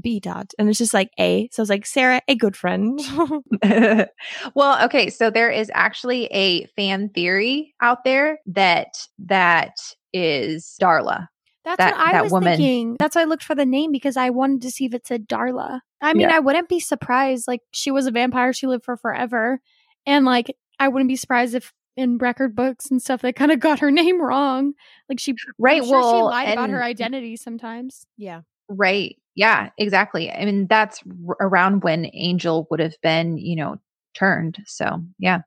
B dot, and it's just like A. So it's like Sarah, a good friend. well, okay, so there is actually a fan theory out there that that is Darla. That's that- what I that was woman. thinking. That's why I looked for the name because I wanted to see if it said Darla. I mean, Yeah. I wouldn't be surprised. Like, she was a vampire. She lived for forever. And, like, I wouldn't be surprised if in record books and stuff they kind of got her name wrong. Like, she, Right. I'm sure well, she lied about her identity sometimes. yeah. Right. Yeah, exactly. I mean, that's r- around when Angel would have been, you know, turned. So, yeah.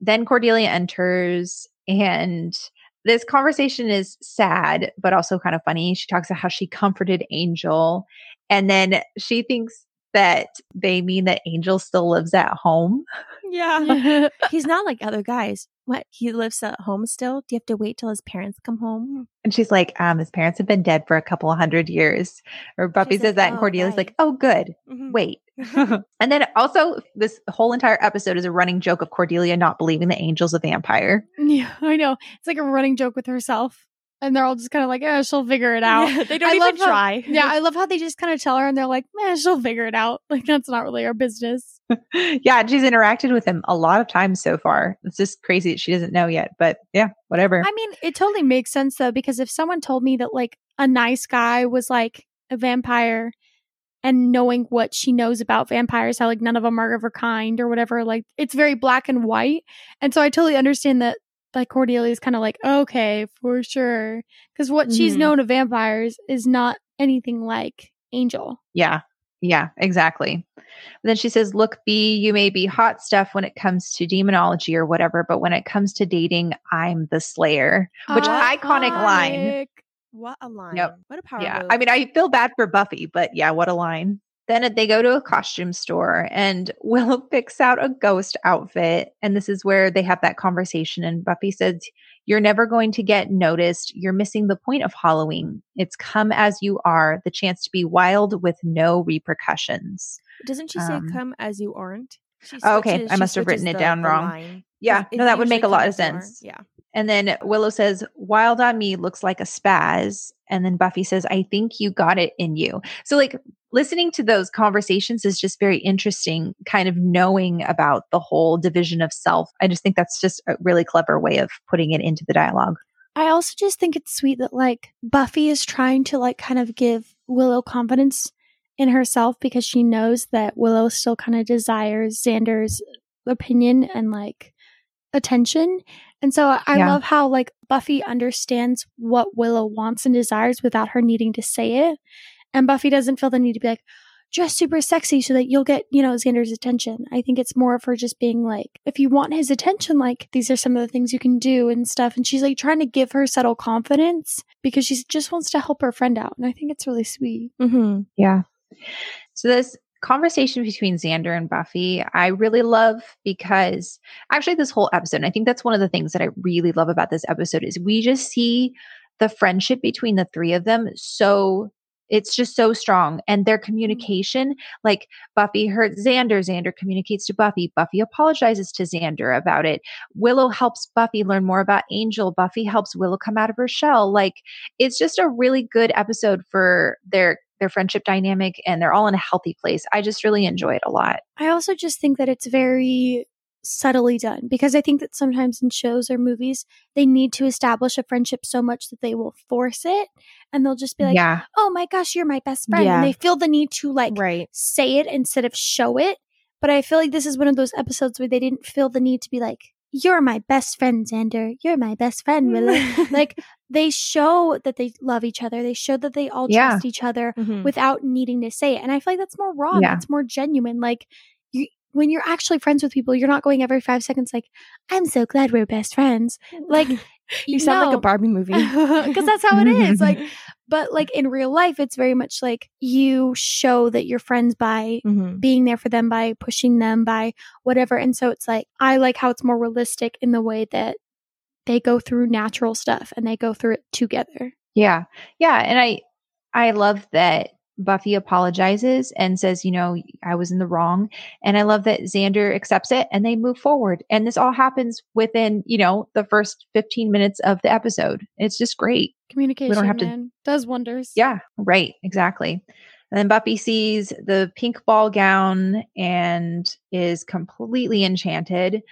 Then Cordelia enters, and this conversation is sad, but also kind of funny. She talks about how she comforted Angel, and then she thinks that they mean that Angel still lives at home. Yeah. He's not like other guys. What? He lives at home still? Do you have to wait till his parents come home? And she's like, um, his parents have been dead for a couple hundred years. Or Buffy says like, that, and "Oh, Cordelia's like, oh, good. Mhm. Wait. and then also, this whole entire episode is a running joke of Cordelia not believing the Angel's a vampire. yeah, I know. It's like a running joke with herself. And they're all just kind of like, yeah, she'll figure it out. Yeah, they don't I even love how- try. yeah, I love how they just kind of tell her and they're like, man, she'll figure it out. Like, that's not really our business. yeah, she's interacted with him a lot of times so far. It's just crazy that she doesn't know yet, but yeah, whatever. I mean, it totally makes sense though, because if someone told me that like a nice guy was like a vampire and knowing what she knows about vampires, how like none of them are of her kind or whatever, like it's very black and white. And so I totally understand that like Cordelia is kind of like, okay, for sure. Because what she's Mhm. known of vampires is not anything like Angel. yeah, yeah, exactly. then she says, Look, B, you may be hot stuff when it comes to demonology or whatever, but when it comes to dating, I'm the slayer. Which iconic line. What a line. Yep. What a power Yeah. move. I mean, I feel bad for Buffy, but yeah, what a line. Then they go to a costume store and Willow picks out a ghost outfit. And this is where they have that conversation. And Buffy says, You're never going to get noticed. You're missing the point of Halloween. It's come as you are, the chance to be wild with no repercussions. Doesn't she say um, "come as you aren't"? She Oh, okay. I must have written it the- down the wrong. line. Yeah, It's no, that would make a lot of as you are." sense. Yeah. And then Willow says, Wild on me looks like a spaz. And then Buffy says, I think you got it in you. So, like, listening to those conversations is just very interesting, kind of knowing about the whole division of self. I just think that's just a really clever way of putting it into the dialogue. I also just think it's sweet that like Buffy is trying to like kind of give Willow confidence in herself because she knows that Willow still kind of desires Xander's opinion and like attention. And so I Yeah. love how like Buffy understands what Willow wants and desires without her needing to say it. And Buffy doesn't feel the need to be like, dress super sexy so that you'll get, you know, Xander's attention. I think it's more of her just being like, if you want his attention, like these are some of the things you can do and stuff. And she's like trying to give her subtle confidence because she just wants to help her friend out. And I think it's really sweet. Mm-hmm. Yeah. So this conversation between Xander and Buffy, I really love because actually this whole episode, and I think that's one of the things that I really love about this episode is we just see the friendship between the three of them so it's just so strong and their mm. communication like buffy hurt xander xander communicates to buffy buffy apologizes to xander about it willow helps buffy learn more about angel buffy helps willow come out of her shell like it's just a really good episode for their their friendship dynamic and they're all in a healthy place. I just really enjoy it a lot. I also just think that it's very subtly done because I think that sometimes in shows or movies, they need to establish a friendship so much that they will force it and they'll just be like, yeah. oh my gosh, you're my best friend. Yeah. And they feel the need to like Right. say it instead of show it. But I feel like this is one of those episodes where they didn't feel the need to be like, you're my best friend, Xander. You're my best friend, Willow. like they show that they love each other. They show that they all Yeah. trust each other Mhm. without needing to say it. And I feel like that's more raw. Yeah. That's more genuine. Like when you're actually friends with people, you're not going every five seconds like, "I'm so glad we're best friends." Like you sound like a Barbie movie. because that's how it is. Like, but like in real life, it's very much like you show that you're friends by Mhm. being there for them, by pushing them, by whatever. And so it's like I like how it's more realistic in the way that they go through natural stuff and they go through it together. Yeah. Yeah. And I, I love that Buffy apologizes and says, you know, I was in the wrong. And I love that Xander accepts it and they move forward. And this all happens within, you know, the first 15 minutes of the episode. It's just great. Communication, have to- does wonders. Yeah. Right. Exactly. And then Buffy sees the pink ball gown and is completely enchanted.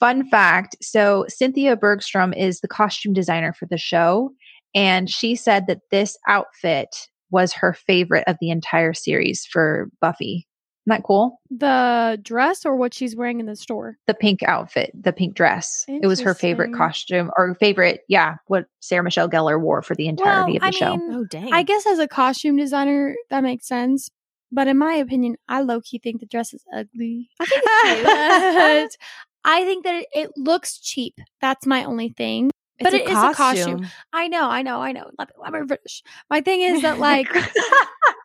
Fun fact so, Cynthia Bergstrom is the costume designer for the show. And she said that this outfit was her favorite of the entire series for Buffy. Isn't that cool? The dress or what she's wearing in the store. The pink outfit, the pink dress. It was her favorite costume or favorite, yeah, what Sarah Michelle Gellar wore for the entirety of the I show. mean, Oh dang. I guess as a costume designer, that makes sense. But in my opinion, I low key think the dress is ugly. I think it's cute. I think that it, it looks cheap. That's my only thing. But it is a costume. I know, I know, I know. Let me, let me finish. My thing is that like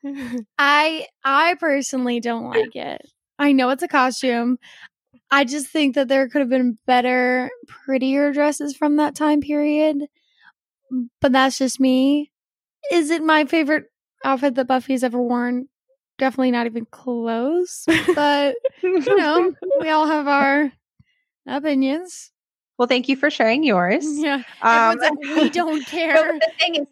I I personally don't like it. I know it's a costume. I just think that there could have been better, prettier dresses from that time period. But that's just me. Is it my favorite outfit that Buffy's ever worn? Definitely not even close. But you know, we all have our opinions. Well, thank you for sharing yours. Yeah. Um, like, we don't care. the thing is,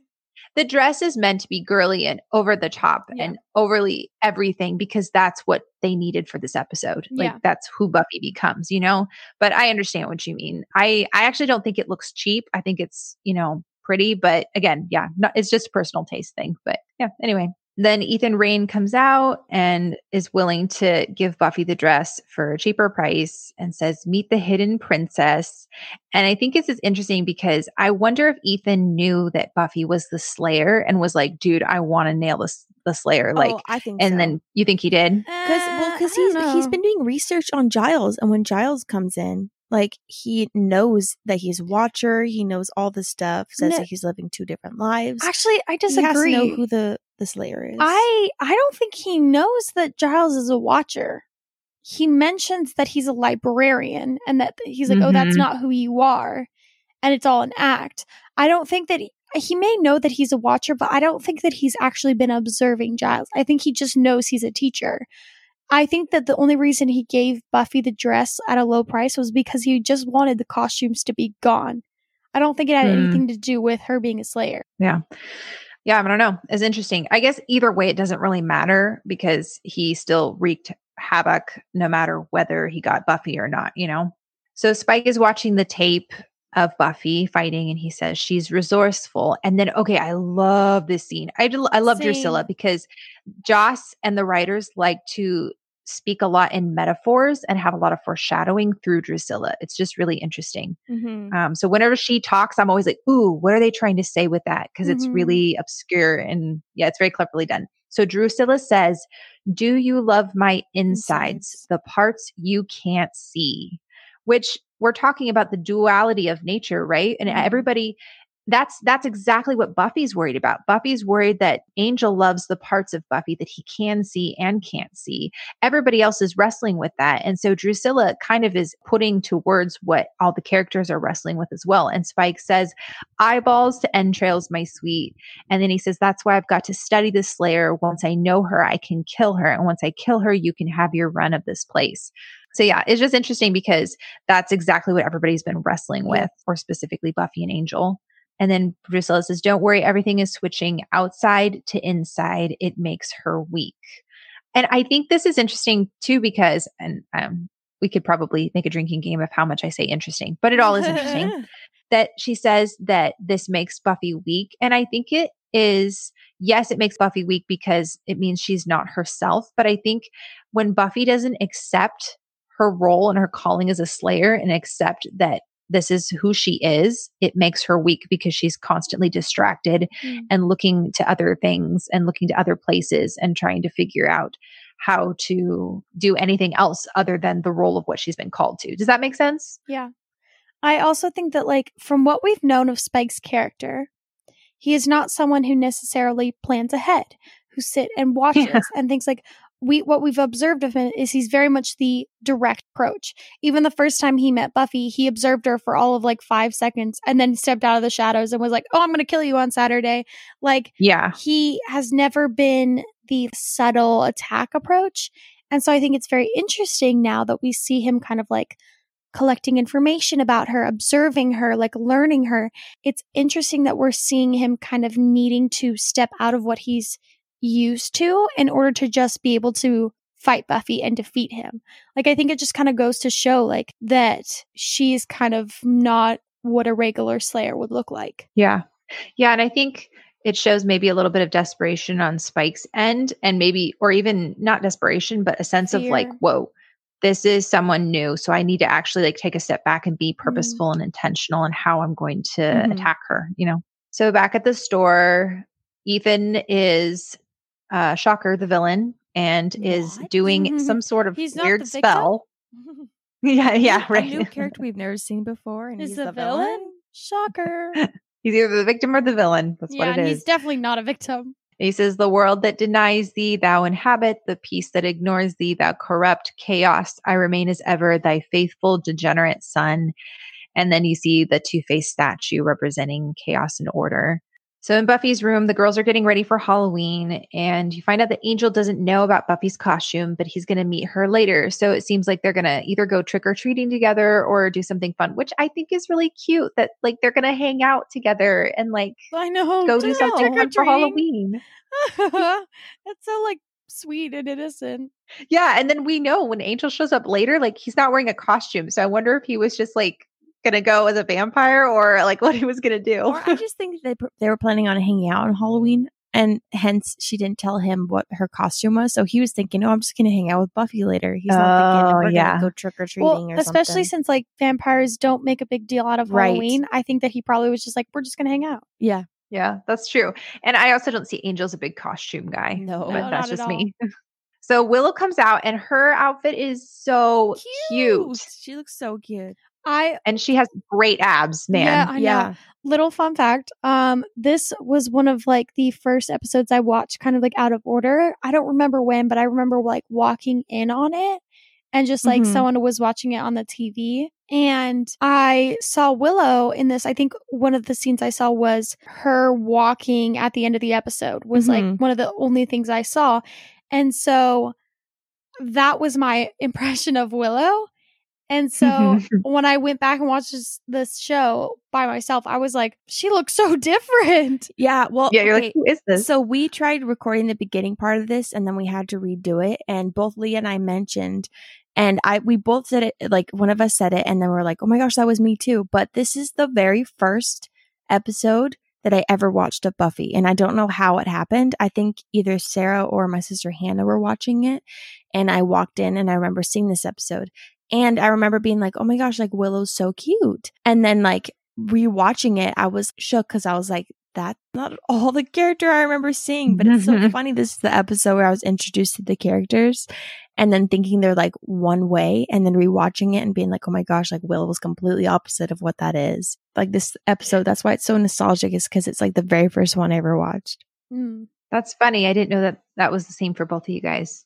the dress is meant to be girly and over the top Yeah. and overly everything because that's what they needed for this episode. Like Yeah. that's who Buffy becomes, you know. But I understand what you mean. I I actually don't think it looks cheap. I think it's you know pretty, but again, yeah, not, it's just a personal taste thing. But yeah, anyway. Then Ethan Rayne comes out and is willing to give Buffy the dress for a cheaper price and says, Meet the hidden princess. And I think this is interesting because I wonder if Ethan knew that Buffy was the Slayer and was like, dude, I want to nail this the Slayer. Oh, like, oh, I think and so. then you think he did? because well eh, because I don't he's he's know. been doing research on Giles and when Giles comes in like he knows that he's Watcher he knows all the stuff says No. that he's living two different lives Actually, I he has to disagree. know who the the Slayer is I I don't think he knows that Giles is a watcher. He mentions that he's a librarian and that he's like, "Oh, that's Mhm. not who you are." And it's all an act. I don't think that he, he may know that he's a watcher, but I don't think that he's actually been observing Giles. I think he just knows he's a teacher. I think that the only reason he gave Buffy the dress at a low price was because he just wanted the costumes to be gone. I don't think it had Hmm. anything to do with her being a slayer. Yeah. Yeah, I don't know. It's interesting. I guess either way, it doesn't really matter because he still wreaked havoc no matter whether he got Buffy or not, you know? So Spike is watching the tape of Buffy fighting and he says she's resourceful. And then, okay, I love this scene. I, I love Same. Drusilla because Joss and the writers like to speak a lot in metaphors and have a lot of foreshadowing through Drusilla. It's just really interesting. Mhm. Um, so whenever she talks, I'm always like, ooh, what are they trying to say with that? Because it's Mhm. really obscure and yeah, it's very cleverly done. So Drusilla says, Do you love my insides, the parts you can't see? Which we're talking about the duality of nature, right? And Mhm. everybody that's that's exactly what Buffy's worried about. Buffy's worried that Angel loves the parts of Buffy that he can see and can't see. Everybody else is wrestling with that. And so Drusilla kind of is putting to words what all the characters are wrestling with as well. And Spike says, eyeballs to entrails, my sweet. And then he says, that's why I've got to study the Slayer. Once I know her, I can kill her. And once I kill her, you can have your run of this place. So yeah, it's just interesting because that's exactly what everybody's been wrestling with, or specifically Buffy and Angel. And then Drusilla says, Don't worry, everything is switching outside to inside. It makes her weak. And I think this is interesting too, because, and um, we could probably make a drinking game of how much I say interesting, but it all is interesting that she says that this makes Buffy weak. And I think it is, yes, it makes Buffy weak because it means she's not herself. But I think when Buffy doesn't accept her role and her calling as a slayer and accept that this is who she is, it makes her weak because she's constantly distracted mm. and looking to other things and looking to other places and trying to figure out how to do anything else other than the role of what she's been called to. Does that make sense? Yeah. I also think that, like, from what we've known of Spike's character, he is not someone who necessarily plans ahead, who sit and watches yeah. and thinks like, we what we've observed of him is he's very much the direct approach. Even the first time he met Buffy, he observed her for all of like five seconds and then stepped out of the shadows and was like, "Oh, I'm going to kill you on Saturday." Like, yeah, he has never been the subtle attack approach, and so I think it's very interesting now that we see him kind of like collecting information about her, observing her, like learning her. It's interesting that we're seeing him kind of needing to step out of what he's used to in order to just be able to fight Buffy and defeat him. Like I think it just kind of goes to show like that she's kind of not what a regular slayer would look like. Yeah. Yeah, and I think it shows maybe a little bit of desperation on Spike's end and maybe or even not desperation but a sense Fear. of like whoa this is someone new so i need to actually like take a step back and be mm-hmm. purposeful mm. and intentional in how i'm going to mm-hmm. attack her you know so back at the store ethan is uh, Shocker, the villain, and what? is doing some sort of weird spell. yeah, yeah, right. A new character we've never seen before, and is he's the, the villain? villain? Shocker. he's either the victim or the villain. That's yeah, what it is. He's definitely not a victim. He says, The world that denies thee, thou inhabit, the peace that ignores thee, thou corrupt chaos. I remain as ever thy faithful, degenerate son. And then you see the two faced statue representing chaos and order. So in Buffy's room, the girls are getting ready for Halloween, and you find out that Angel doesn't know about Buffy's costume, but he's going to meet her later. So it seems like they're going to either go trick or treating together or do something fun, which I think is really cute. That like they're going to hang out together and like I know go do something fun for Halloween. That's so like sweet and innocent. Yeah, and then we know when Angel shows up later, like he's not wearing a costume. So I wonder if he was just like gonna go as a vampire or like what he was gonna do. or I just think they they were planning on hanging out on Halloween, and hence she didn't tell him what her costume was. So he was thinking, "Oh, I'm just gonna hang out with Buffy later." He's not thinking, oh, "We're yeah. gonna go trick or treating." Well, especially something. since like vampires don't make a big deal out of right. Halloween. I think that he probably was just like, "We're just gonna hang out." Yeah. Yeah, that's true. And I also don't see Angel's a big costume guy. No, but no that's just me. So Willow comes out and her outfit is so cute. cute. She looks so cute. I and she has great abs, man. Yeah, I yeah. Know. Little fun fact. Um, this was one of like the first episodes I watched kind of like out of order. I don't remember when, but I remember like walking in on it and just like mm-hmm. someone was watching it on the TV. And I saw Willow in this. I think one of the scenes I saw was her walking at the end of the episode, was mm-hmm. like one of the only things I saw. And so that was my impression of Willow. And mm-hmm. so when I went back and watched this, this, show by myself, I was like, she looks so different. Yeah. Well, yeah, you're okay. like, who is this? So we tried recording the beginning part of this and then we had to redo it. And both Leah and I mentioned, and I, we both said it, like one of us said it, and then we're like, oh my gosh, that was me too. But this is the very first episode that I ever watched of Buffy. And I don't know how it happened. I think either Sarah or my sister Hannah were watching it. And I walked in and I remember seeing this episode. And I remember being like, oh my gosh, like Willow's so cute. And then like rewatching it, I was shook because I was like, that's not all the character I remember seeing, but it's so funny. This is the episode where I was introduced to the characters and then thinking they're like one way and then rewatching it and being like, oh my gosh, like Will was completely opposite of what that is. Like this episode, that's why it's so nostalgic is because it's like the very first one I ever watched. Mm. That's funny. I didn't know that that was the same for both of you guys.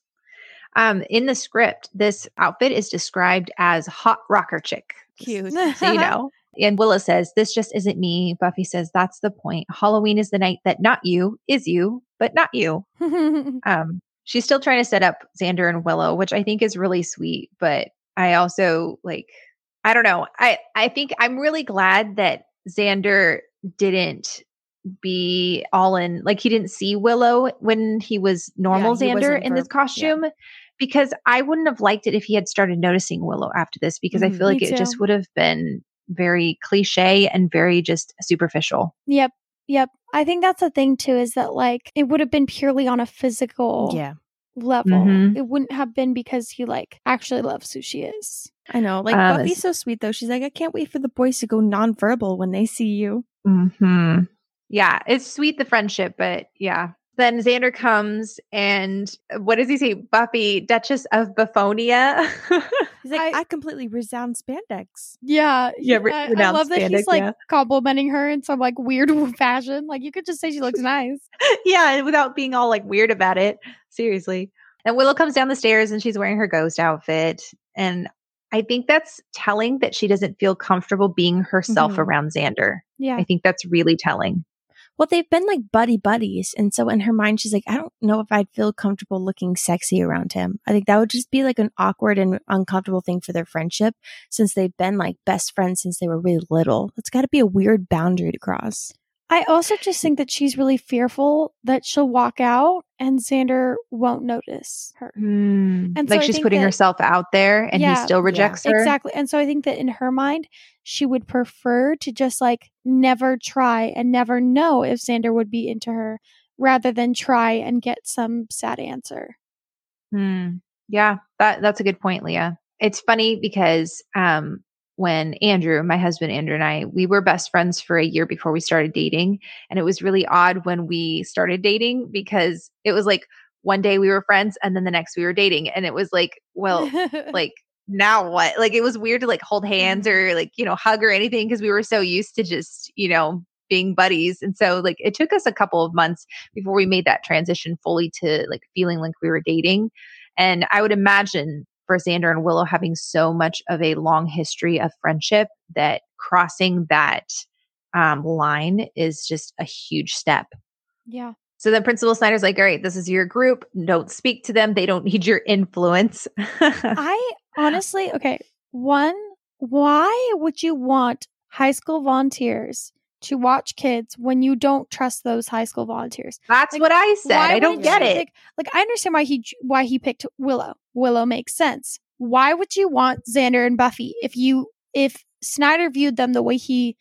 Um, in the script, this outfit is described as hot rocker chick. Cute. so you know. And Willow says, This just isn't me. Buffy says, That's the point. Halloween is the night that not you is you, but not you. um, she's still trying to set up Xander and Willow, which I think is really sweet. But I also like, I don't know. I, I think I'm really glad that Xander didn't be all in like he didn't see Willow when he was normal he Xander in this costume because I wouldn't have liked it if he had started noticing Willow after this because I Mhm, feel like me it just would have been very cliche and very just superficial. Yep. Yep. I think that's the thing too is that like it would have been purely on a physical Yeah. level. Mhm. It wouldn't have been because he like actually loves who she is. I know. Like Um, Buffy's so sweet though. She's like, I can't wait for the boys to go nonverbal when they see you. hmm Yeah, it's sweet the friendship, but yeah. Then Xander comes and what does he say? Buffy, Duchess of Baphonia. He's like, I, I- completely resound spandex. Yeah. Yeah, re- I, I renounce love that spandex, he's like yeah. complimenting her in some like weird fashion. Like you could just say she looks nice. yeah, without being all like weird about it. Seriously. And Willow comes down the stairs and she's wearing her ghost outfit. And I think that's telling that she doesn't feel comfortable being herself Mhm. around Xander. Yeah. I think that's really telling. Well, they've been like buddy buddies. And so in her mind, she's like, I don't know if I'd feel comfortable looking sexy around him. I think that would just be like an awkward and uncomfortable thing for their friendship since they've been like best friends since they were really little. It's got to be a weird boundary to cross. I also just think that she's really fearful that she'll walk out and Xander won't notice her. And And so like I she's putting that- herself out there and he Yeah. still Yeah. rejects her. Exactly. And so I think that in her mind, she would prefer to just like never try and never know if Xander would be into her rather than try and get some sad answer. Hmm. Yeah, that that's a good point, Leah. It's funny because um when Andrew, my husband Andrew and I, we were best friends for a year before we started dating, and it was really odd when we started dating because it was like one day we were friends and then the next we were dating and it was like, well, like now what? Like it was weird to like hold mm-hmm. hands or like, you know, hug or anything because we were so used to just, you know, being buddies. And so like it took us a couple of months before we made that transition fully to like feeling like we were dating. And I would imagine for Xander and Willow having so much of a long history of friendship that crossing that um, line is just a huge step. yeah. So then Principal Snyder's like, all right, this is your group. Don't speak to them. They don't need your influence. I honestly, okay, one, why would you want high school volunteers to watch kids when you don't trust those high school volunteers? That's Like, what I said. I don't get it. Like, like I understand why he why he picked Willow. Willow makes sense. Why would you want Xander and Buffy if you if Snyder viewed them the way he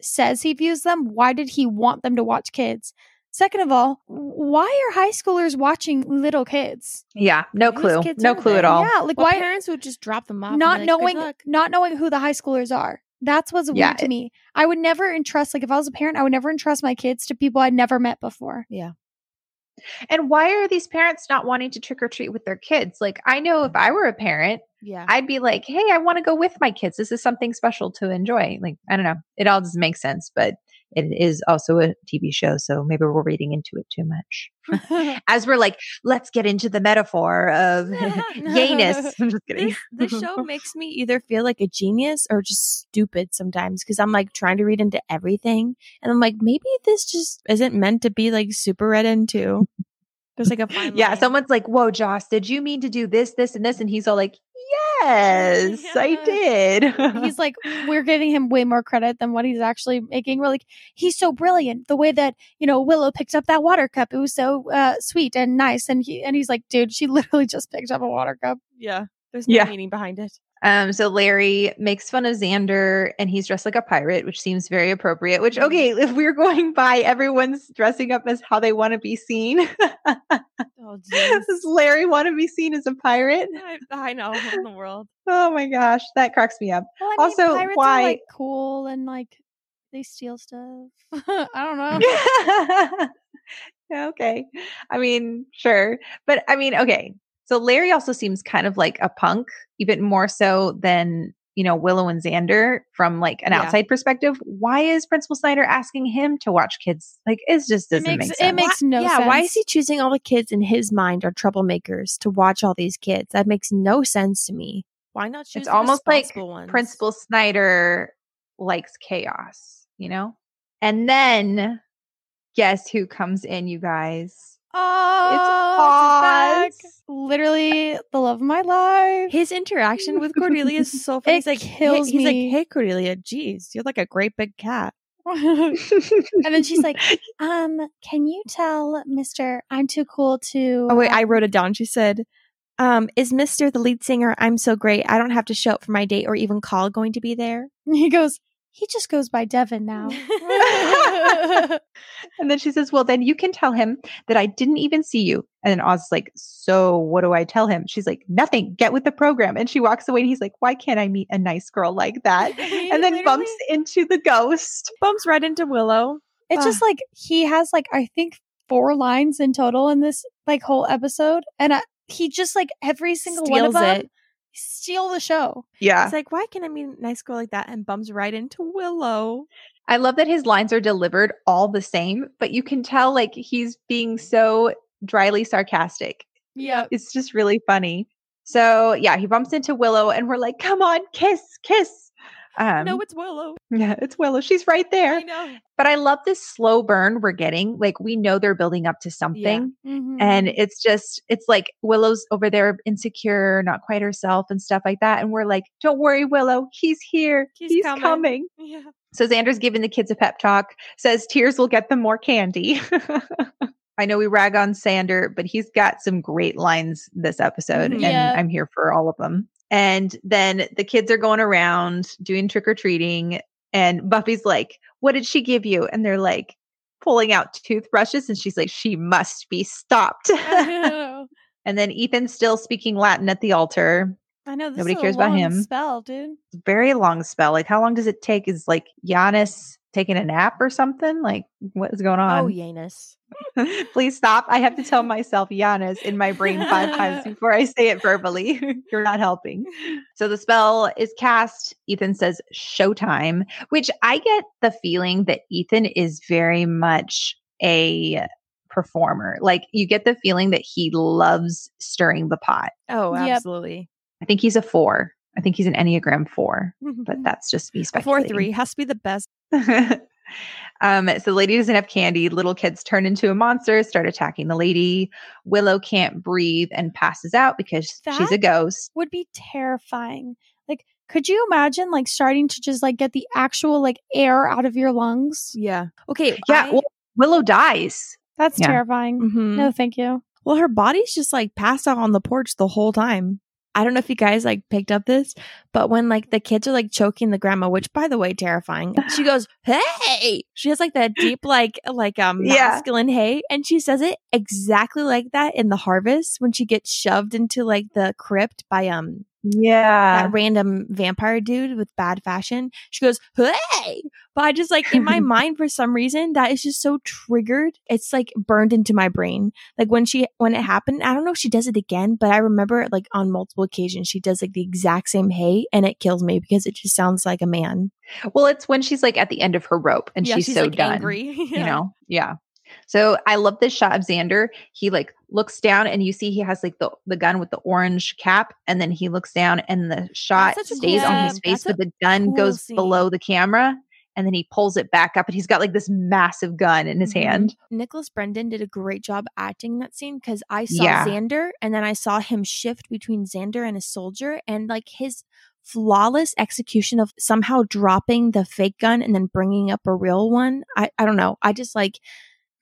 says he views them? Why did he want them to watch kids? Second of all, why are high schoolers watching little kids? yeah, no clue. No clue they? at all. Yeah, like Well, why parents would just drop them off. not like, knowing not knowing who the high schoolers are. That's what's Yeah, weird to it- me. I would never entrust like if I was a parent, I would never entrust my kids to people I'd never met before. Yeah. And why are these parents not wanting to trick or treat with their kids? Like, I know if I were a parent, Yeah. I'd be like, hey, I want to go with my kids. This is something special to enjoy. Like, I don't know. It all doesn't make sense, but it is also a TV show. So maybe we're reading into it too much. As we're like, let's get into the metaphor of gayness. I'm just kidding. this, this show makes me either feel like a genius or just stupid sometimes because I'm like trying to read into everything. And I'm like, maybe this just isn't meant to be like super read into. There's like a yeah, line. someone's like, whoa, Joss, did you mean to do this, this, and this? And he's all like, yes, I did. he's like we're giving him way more credit than what he's actually making. We're like he's so brilliant. The way that you know Willow picked up that water cup, it was so uh, sweet and nice. And he and he's like, dude, she literally just picked up a water cup. Yeah. There's no Yeah. meaning behind it. Um, so Larry makes fun of Xander and he's dressed like a pirate, which seems very appropriate. Which, okay, if we're going by everyone's dressing up as how they want to be seen, Oh, does Larry want to be seen as a pirate? I, I know. What in the world? Oh my gosh, that cracks me up. Well, I mean, Also, why- are like cool and like they steal stuff. I don't know. Okay. I mean, sure. But I mean, okay. So Larry also seems kind of like a punk, even more so than, you know, Willow and Xander from like an Yeah. outside perspective. Why is Principal Snyder asking him to watch kids? Like it just It doesn't makes make it sense. makes no yeah, sense. why is he choosing all the kids in his mind are troublemakers to watch all these kids? That makes no sense to me. Why not choose it's the almost like ones? Principal Snyder likes chaos, you know? And then guess who comes in, you guys? Oh, it's back. Literally the love of my life. His interaction with Cordelia is so funny. It he's like, kills hey, he's me. like, "Hey, Cordelia, geez, you're like a great big cat." and then she's like, um, can you tell Mr. I'm too cool to Oh wait, I um, wrote it down. She said, um, is Mr. the lead singer I'm so great I don't have to show up for my date or even call going to be there? He goes, he just goes by Devon now. and then she says, Well, then you can tell him that I didn't even see you. And then Oz is like, So what do I tell him? She's like, Nothing. Get with the program. And she walks away and he's like, Why can't I meet a nice girl like that? And then bumps into the ghost. bumps right into Willow. It's just like he has like I think four lines in total in this like whole episode, and I, he just like every single one of them it. steal the show. Yeah. It's like, why can't I meet a nice girl like that? And bumps right into Willow. I love that his lines are delivered all the same, but you can tell like he's being so dryly sarcastic. Yeah, It's just really funny. So yeah, he bumps into Willow and we're like, come on, kiss, kiss. Um, no, it's Willow. yeah, it's Willow. She's right there. I know. But I love this slow burn we're getting. Like we know they're building up to something. Mm-hmm. And it's just, it's like Willow's over there insecure, not quite herself and stuff like that. And we're like, don't worry, Willow. He's here. He's He's, coming." coming. Yeah. So Xander's giving the kids a pep talk, says tears will get them more candy. I know we rag on Xander, but he's got some great lines this episode, Mhm. and Yeah. I'm here for all of them. And then the kids are going around doing trick or treating, and Buffy's like, What did she give you? And they're like, pulling out toothbrushes, and she's like, She must be stopped. And then Ethan's still speaking Latin at the altar. I know this Nobody cares about him. Spell, dude. Very long spell. Like, how long does it take? Is like Giannis taking a nap or something? Like, what is going oh, on? Oh, Yanis. Please stop. I have to tell myself Yanis in my brain five times before I say it verbally. You're not helping. So the spell is cast. Ethan says showtime, which I get the feeling that Ethan is very much a performer. Like you get the feeling that he loves stirring the pot. Oh, Yep. absolutely. I think he's a four. I think he's an Enneagram four, but that's just me A four three has to be the best. um, so the lady doesn't have candy. Little kids turn into a monster, start attacking the lady. Willow can't breathe and passes out because she's a ghost. Would be terrifying. Like, could you imagine like starting to just like get the actual like air out of your lungs? Yeah. Okay. Yeah, I- well, Willow dies. That's Yeah. terrifying. Mhm. No, thank you. Well, her body's just like passed out on the porch the whole time. I don't know if you guys like picked up this, but when like the kids are like choking the grandma, which by the way, terrifying. She goes, "Hey!" She has like that deep, like like um Yeah. masculine hey, and she says it exactly like that in the harvest when she gets shoved into like the crypt by um Yeah. that random vampire dude with bad fashion. She goes, "Hey!" But I just like in my mind for some reason that is just so triggered. It's like burned into my brain. Like when she when it happened, I don't know if she does it again, but I remember like on multiple occasions she does like the exact same hey, and it kills me because it just sounds like a man. Well, it's when she's like at the end of her rope and Yeah, she's, so like done. angry. You know? Yeah. So I love this shot of Xander. He like looks down and you see he has like the, the gun with the orange cap, and then he looks down and the shot stays cool on his face, but the gun cool goes scene. below the camera, and then he pulls it back up, and he's got like this massive gun in his Mhm. hand. Nicholas Brendon did a great job acting that scene because I saw Yeah. Xander and then I saw him shift between Xander and a soldier and like his flawless execution of somehow dropping the fake gun and then bringing up a real one. I, I don't know. I just like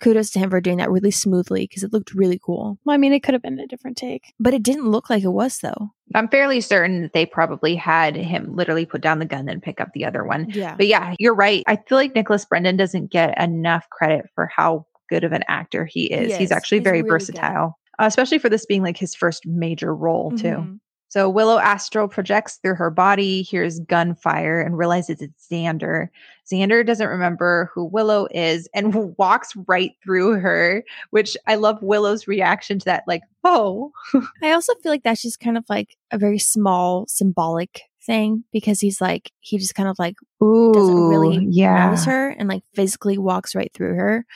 kudos to him for doing that really smoothly because it looked really cool. Well, I mean, it could have been a different take. But it didn't look like it was though. I'm fairly certain that they probably had him literally put down the gun and pick up the other one. Yeah. But yeah, you're right. I feel like Nicholas Brendon doesn't get enough credit for how good of an actor he is. He He's actually He's very really versatile, uh, especially for this being like his first major role, too. So Willow astral projects through her body, hears gunfire, and realizes it's Xander. Xander doesn't remember who Willow is and walks right through her, which I love Willow's reaction to that. Like, oh, I also feel like that's just kind of like a very small symbolic thing because he's like, he just kind of like ooh, doesn't really yeah. notice her and like physically walks right through her.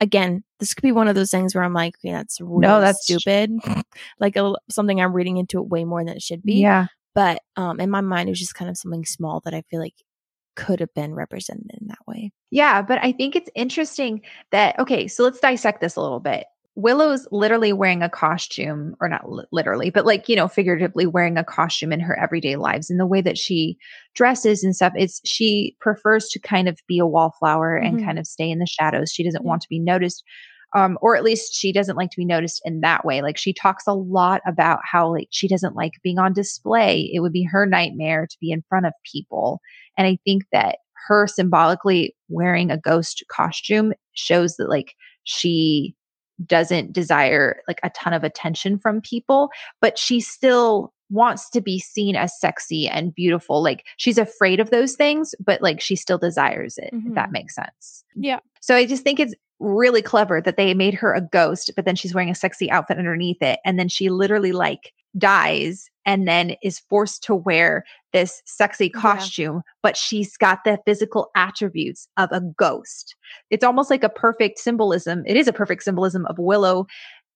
Again, this could be one of those things where I'm like, okay, that's really that's- stupid. like a, something I'm reading into it way more than it should be. Yeah. But um, in my mind, it was just kind of something small that I feel like could have been represented in that way. Yeah, but I think it's interesting that okay, so let's dissect this a little bit. Willow's literally wearing a costume, or not li- literally, but like, you know, figuratively wearing a costume in her everyday lives. And the way that she dresses and stuff, it's she prefers to kind of be a wallflower and Mhm. kind of stay in the shadows. She doesn't want to be noticed. Um, or at least she doesn't like to be noticed in that way. Like she talks a lot about how like she doesn't like being on display. It would be her nightmare to be in front of people. And I think that her symbolically wearing a ghost costume shows that like she doesn't desire like a ton of attention from people, but she still wants to be seen as sexy and beautiful. Like she's afraid of those things, but like she still desires it, if that mm-hmm. makes sense. Yeah. So I just think it's really clever that they made her a ghost, but then she's wearing a sexy outfit underneath it. And then she literally like dies and then is forced to wear this sexy Yeah. costume, but she's got the physical attributes of a ghost. It's almost like a perfect symbolism. It is a perfect symbolism of Willow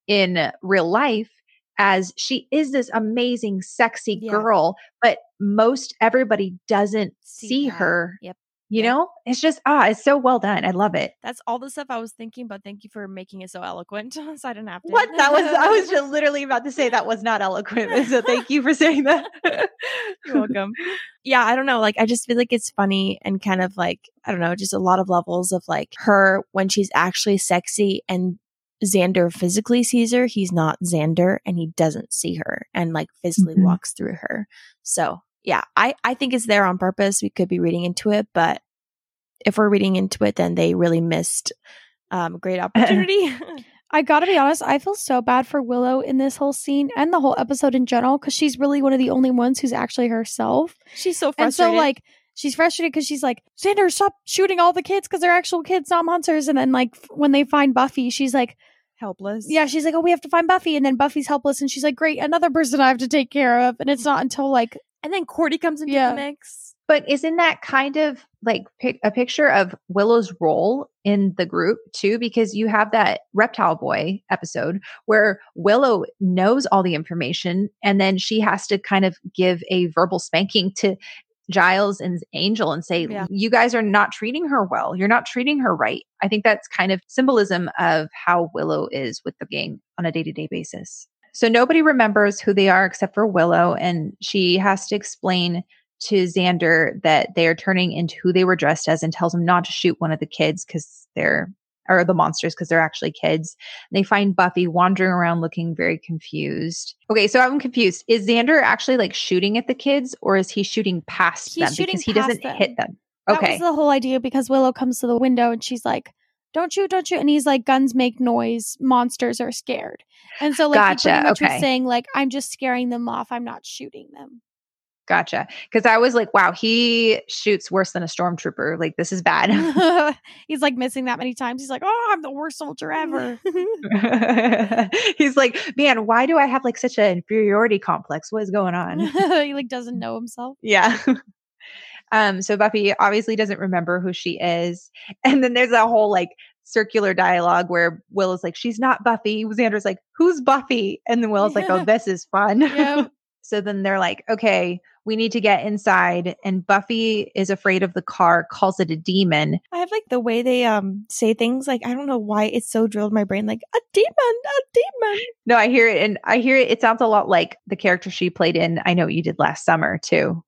in real life as she is this amazing, sexy Yeah. girl, but most everybody doesn't See see, her. Yep. You know, it's just, ah, it's so well done. I love it. That's all the stuff I was thinking, but thank you for making it so eloquent. so I didn't have to. What? That was, I was just literally about to say that was not eloquent. So thank you for saying that. You're welcome. yeah, I don't know. Like, I just feel like it's funny and kind of like, I don't know, just a lot of levels of like her when she's actually sexy and Xander physically sees her. He's not Xander and he doesn't see her and like physically Mhm. walks through her. So, yeah, I, I think it's there on purpose. We could be reading into it, but if we're reading into it, then they really missed um, a great opportunity. I gotta be honest, I feel so bad for Willow in this whole scene and the whole episode in general because she's really one of the only ones who's actually herself. she's so And frustrated. so, like, she's frustrated because she's like, Xander, stop shooting all the kids because they're actual kids, not monsters. And then, like, when they find Buffy, she's like, helpless. yeah, she's like, oh, we have to find Buffy. And then Buffy's helpless. And she's like, great, another person I have to take care of. And it's not until, like, And then Cordy comes into Yeah. the mix. But isn't that kind of like pic- a picture of Willow's role in the group too? Because you have that reptile boy episode where Willow knows all the information and then she has to kind of give a verbal spanking to Giles and Angel and say, Yeah. You guys are not treating her well. You're not treating her right. I think that's kind of symbolism of how Willow is with the gang on a day to day basis. So nobody remembers who they are except for Willow, and she has to explain to Xander that they are turning into who they were dressed as and tells him not to shoot one of the kids because they're or the monsters because they're actually kids. They find Buffy wandering around looking very confused. Okay, so I'm confused. Is Xander actually like shooting at the kids or is he shooting past He's them shooting because he doesn't them. hit them? that Okay. was the whole idea because Willow comes to the window and she's like, don't shoot, don't shoot. And he's like, guns make noise. Monsters are scared. And so, like, Gotcha, he pretty much okay. was saying, like, I'm just scaring them off. I'm not shooting them. Gotcha. Because I was like, wow, he shoots worse than a stormtrooper. Like, this is bad. he's like missing that many times. He's like, oh, I'm the worst soldier ever. He's like, man, why do I have like such an inferiority complex? What is going on? he like doesn't know himself. yeah. Um, so Buffy obviously doesn't remember who she is. And then there's a whole like circular dialogue where Will is like, she's not Buffy. Xander's like, who's Buffy? And then Will's like, oh, this is fun. Yep. so then they're like, okay, we need to get inside. And Buffy is afraid of the car, calls it a demon. I have like the way they um say things. Like I don't know why it's so drilled in my brain. Like a demon, a demon. No, I hear it. And I hear it. It sounds a lot like the character she played in I Know What You Did Last Summer, too.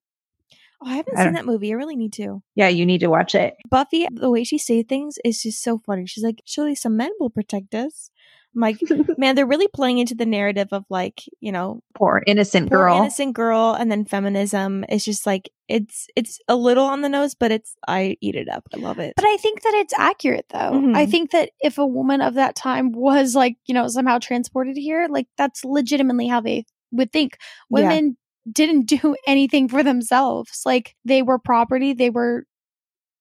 Oh, I haven't I seen that movie. I really need to. Yeah, you need to watch it. Buffy, the way she say things is just so funny. She's like, surely some men will protect us. I'm like, man, they're really playing into the narrative of like, you know, Poor innocent poor girl. innocent girl, and then feminism. It's just like it's it's a little on the nose, but it's I eat it up. I love it. But I think that it's accurate though. Mhm. I think that if a woman of that time was like, you know, somehow transported here, like that's legitimately how they would think. Women didn't do anything for themselves. Like they were property, they were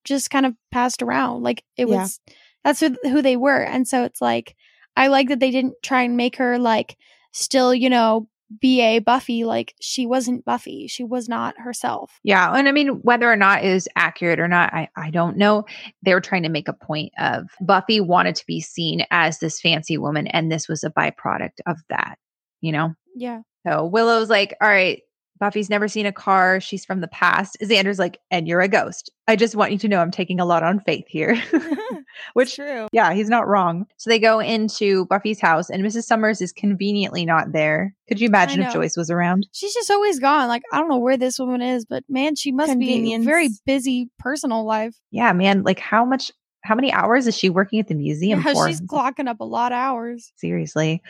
just kind of passed around. Like it Yeah. was that's who, who they were. And so it's like I like that they didn't try and make her like still, you know, BA Buffy like she wasn't Buffy. She was not herself. Yeah. And I mean, whether or not is accurate or not, I, I don't know. They were trying to make a point of Buffy wanted to be seen as this fancy woman, and this was a byproduct of that, you know? Yeah. So Willow's like, all right, Buffy's never seen a car. She's from the past. Xander's like, and you're a ghost. I just want you to know I'm taking a lot on faith here. Which, true. yeah, he's not wrong. So they go into Buffy's house, and Mrs. Summers is conveniently not there. Could you imagine if. Joyce was around? She's just always gone. Like I don't know where this woman is, but man, she must be a very busy personal life. Yeah, man. Like, how much, how many hours is she working at the museum Yeah, for? she's clocking up a lot of hours. Seriously.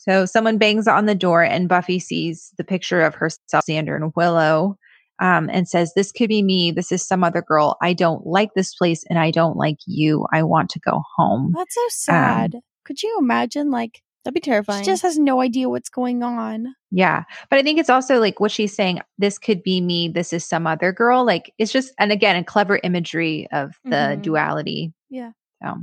So someone bangs on the door, and Buffy sees the picture of herself, Xander, and Willow, um, and says, This could be me. This is some other girl. I don't like this place, and I don't like you. I want to go home. That's so sad. Could you imagine? Like That'd be terrifying. she just has no idea what's going on. Yeah. But I think it's also like what she's saying, this could be me. This is some other girl. Like it's just, and again, a clever imagery of the Mhm. duality. Yeah. So,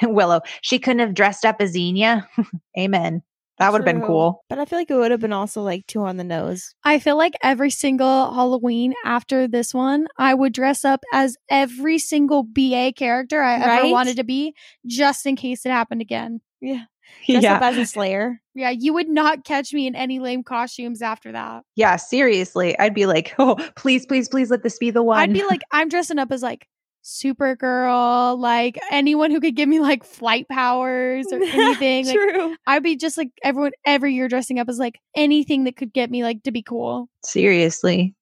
and Willow, she couldn't have dressed up as Xena. Amen. That would have been cool. But I feel like it would have been also like two on the nose. I feel like every single Halloween after this one, I would dress up as every single BA character I ever Right? wanted to be, just in case it happened again. Yeah. Dress up as a slayer. Yeah, you would not catch me in any lame costumes after that. Yeah, seriously. I'd be like, oh, please, please, please let this be the one. I'd be like, I'm dressing up as like Supergirl, like anyone who could give me like flight powers or anything. like, True. I'd be just like everyone every year dressing up as like anything that could get me like to be cool. seriously.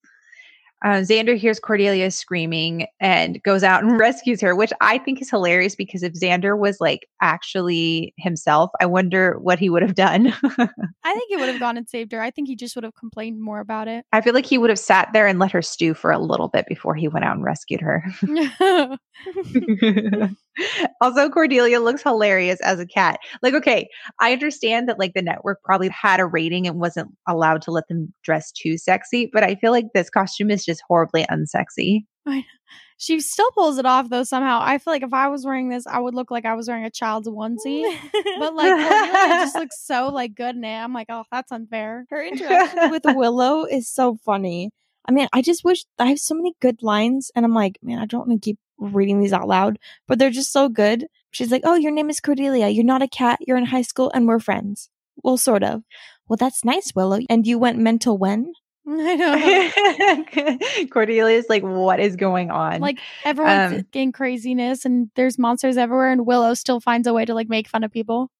Uh, Xander hears Cordelia screaming and goes out and rescues her, which I think is hilarious because if Xander was like actually himself, I wonder what he would have done. I think he would have gone and saved her. I think he just would have complained more about it. I feel like he would have sat there and let her stew for a little bit before he went out and rescued her. also, Cordelia looks hilarious as a cat. Like, okay, I understand that like the network probably had a rating and wasn't allowed to let them dress too sexy, but I feel like this costume is just horribly unsexy. she still pulls it off though somehow. I feel like if I was wearing this, I would look like I was wearing a child's onesie. But like Cordelia just looks so like good it. I'm like, oh, that's unfair. Her interaction with Willow is so funny. I mean, I just wish I have so many good lines, and I'm like, man, I don't want to keep reading these out loud, but they're just so good. She's like, oh, your name is Cordelia. You're not a cat. You're in high school, and we're friends. Well, sort of. Well, that's nice, Willow. And you went mental when? I know. Cordelia's like, what is going on? like everyone's Um, in craziness and there's monsters everywhere and Willow still finds a way to like make fun of people.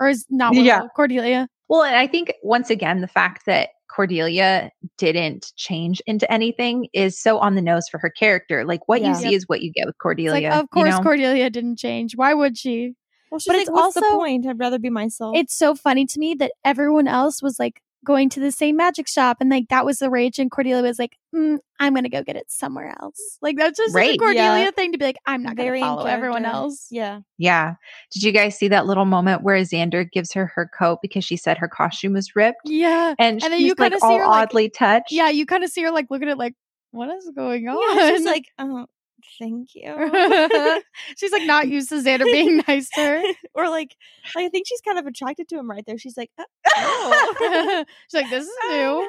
Or is not Willow, Yeah. Cordelia. Well, and I think once again, the fact that Cordelia didn't change into anything is so on the nose for her character. Like what Yeah. you see is what you get with Cordelia. like, of course you know? Cordelia didn't change. Why would she? Well, she's But like, it's what's the also- point? I'd rather be myself. It's so funny to me that everyone else was like going to the same magic shop and like that was the rage and Cordelia was like, mm, I'm gonna go get it somewhere else. Like that's just such a Cordelia Yeah. thing to be like, I'm not Very in gonna follow everyone else. yeah. Yeah. Did you guys see that little moment where Xander gives her her coat because she said her costume was ripped? Yeah. And, And then you kinda like see all her, like- oddly touched. Yeah, you kind of see her like looking at it like, what is going on? Yeah, she's like, oh, thank you. She's like not used to Xander being nice to her. or like, like, I think she's kind of attracted to him right there. She's like, uh, oh. She's like, this is new.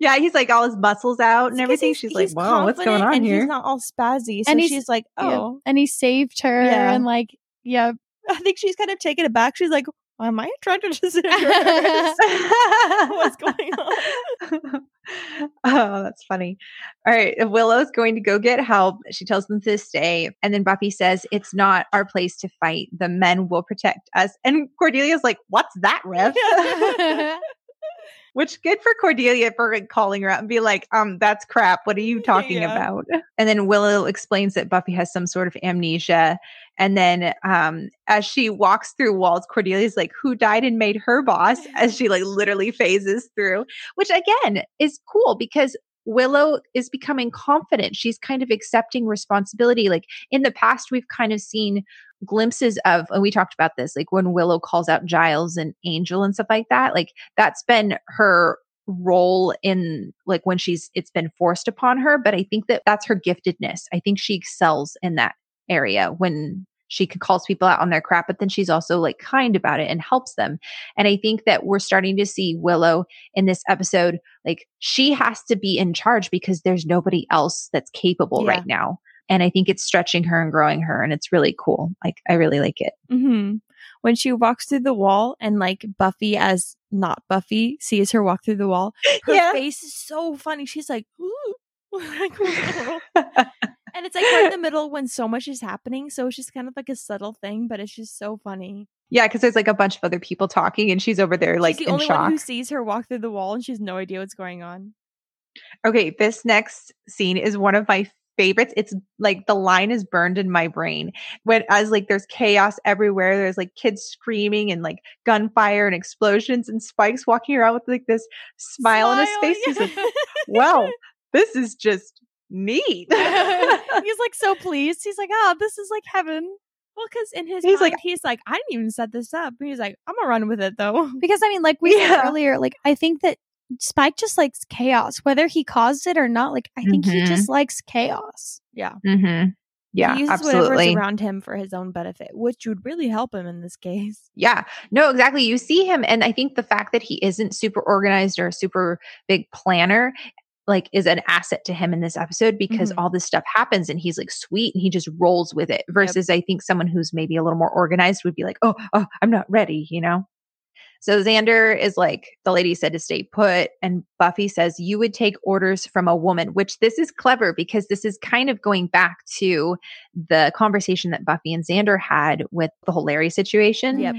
yeah, he's like all his muscles out and everything. he's- She's like, "Wow, what's going on and here?" He's not all spazzy. So And he's- she's like, Yeah. oh. And he saved her Yeah. and like, yeah. I think she's kind of taken aback. She's like, am I attracted to Xander? What's going on? oh, that's funny. All right. Willow's going to go get help. She tells them to stay. And then Buffy says, It's not our place to fight. The men will protect us. And Cordelia's like, What's that, Riff? Which good for Cordelia for calling her out and be like, um, that's crap. What are you talking Yeah. about? And then Willow explains that Buffy has some sort of amnesia. And then um as she walks through walls, Cordelia's like, who died and made her boss? As she like literally phases through, which again is cool because Willow is becoming confident. She's kind of accepting responsibility. Like in the past, we've kind of seen glimpses of, and we talked about this, like when Willow calls out Giles and Angel and stuff like that. Like that's been her role in like when she's it's been forced upon her but i think that that's her giftedness i think she excels in that area when she calls people out on their crap but then she's also like kind about it and helps them and i think that we're starting to see willow in this episode like she has to be in charge because there's nobody else that's capable Yeah. right now and i think it's stretching her and growing her and it's really cool like i really like it hmm When she walks through the wall and like Buffy as not Buffy sees her walk through the wall, her Yeah. face is so funny. She's like, ooh. Like, and it's like right in the middle when so much is happening. So it's just kind of like a subtle thing, but it's just so funny. yeah, because there's like a bunch of other people talking, and she's over there like She's the only shock. one who sees her walk through the wall and she has no idea what's going on. Okay, this next scene is one of my favorites. It's like the line is burned in my brain. When as like there's chaos everywhere, there's like kids screaming and like gunfire and explosions and Spike's walking around with like this smile, on his face. He's like, "Wow, this is just neat." he's like so pleased. He's like, oh, this is like heaven. Well, because in his He's mind, like- he's like, I didn't even set this up. He's like, I'm gonna run with it though. Because I mean, like we said earlier, like I think that Spike just likes chaos, whether he caused it or not. Like I think he Mhm. just likes chaos. Yeah, mm-hmm. Yeah, he uses absolutely. whatever's around him for his own benefit, which would really help him in this case. Yeah, no, exactly. You see him, and I think the fact that he isn't super organized or a super big planner, like, is an asset to him in this episode because Mhm. all this stuff happens and he's like sweet and he just rolls with it. Versus, I think someone who's maybe a little more organized would be like, oh, oh, I'm not ready, you know? So Xander is like, the lady said to stay put. And Buffy says, you would take orders from a woman, which this is clever because this is kind of going back to the conversation that Buffy and Xander had with the whole Larry situation. Yep.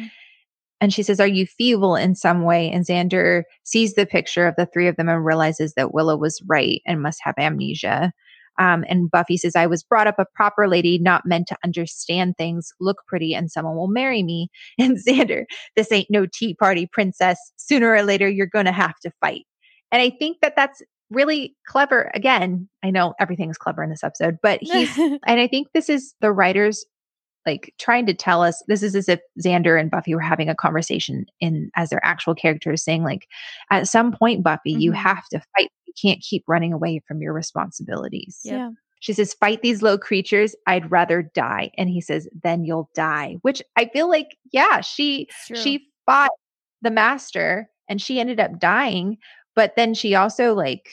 And she says, Are you feeble in some way? And Xander sees the picture of the three of them and realizes that Willow was right and must have amnesia. Um, and Buffy says, I was brought up a proper lady, not meant to understand things, look pretty, and someone will marry me. And Xander, this ain't no tea party, princess. Sooner or later, you're going to have to fight. And I think that that's really clever. Again, I know everything's clever in this episode, but he's and I think this is the writers like trying to tell us this is as if Xander and Buffy were having a conversation in as their actual characters saying like at some point Buffy you Mhm. have to fight you can't keep running away from your responsibilities. Yep. Yeah. She says fight these low creatures I'd rather die and he says then you'll die which I feel like yeah she she fought the master and she ended up dying but then she also like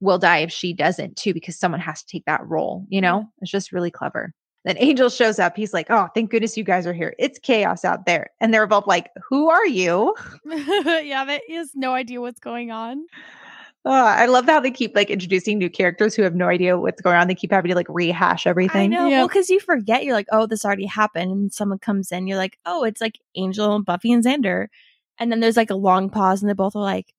will die if she doesn't too because someone has to take that role you know it's just really clever then angel shows up he's like oh thank goodness you guys are here it's chaos out there and they're both like who are you yeah, that he has no idea what's going on. oh, i love how they keep like introducing new characters who have no idea what's going on they keep having to like rehash everything. I everything know. Yeah. Well, because you forget, you're like, oh, this already happened. And someone comes in, you're like, oh, it's like Angel, Buffy, and Xander. And then there's like a long pause, and they both are like,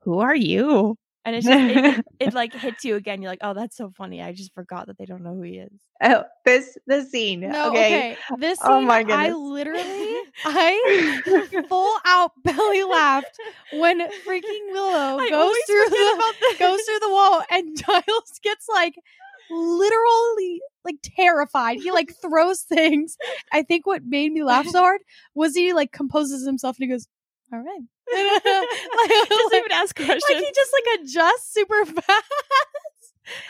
who are you? And it's just, it, it, it like hits you again. You're like, oh, that's so funny. I just forgot that they don't know who he is. oh this the scene No, okay, okay. This Oh my my I literally, I full out belly laughed when freaking Willow I goes through the goes through the wall and Giles gets like literally like terrified. He like throws things. I think what made me laugh so hard was he like composes himself and he goes, "All right." Like, Doesn't like, even ask questions. like he just like adjusts super fast.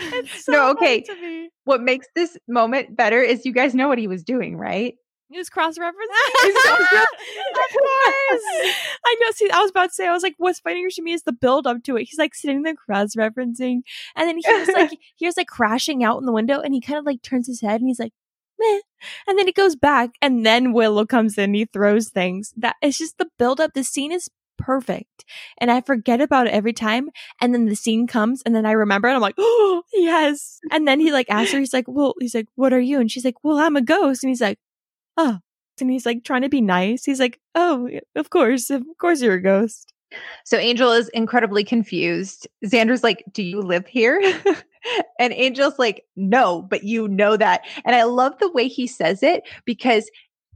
It's so No, funny okay. to me. what makes this moment better is you guys know what he was doing right He was cross referencing. Of course. I know. See, I was about to say, I was like, what's funnier to me is the build up to it. He's like sitting there cross referencing, and then he's like, here's like crashing out in the window, and he kind of like turns his head and he's like, meh. And then he goes back, and then Willow comes in, he throws things. That it's just the build up. The scene is perfect. And I forget about it every time. And then the scene comes and then I remember and I'm like, oh, yes. And then he like asks her, he's like, well, he's like, what are you? And she's like, well, I'm a ghost. And he's like, oh. And he's like trying to be nice. He's like, oh, of course, of course you're a ghost. So Angel is incredibly confused. Xander's like, Do you live here? and Angel's like, No, but you know that. And I love the way he says it because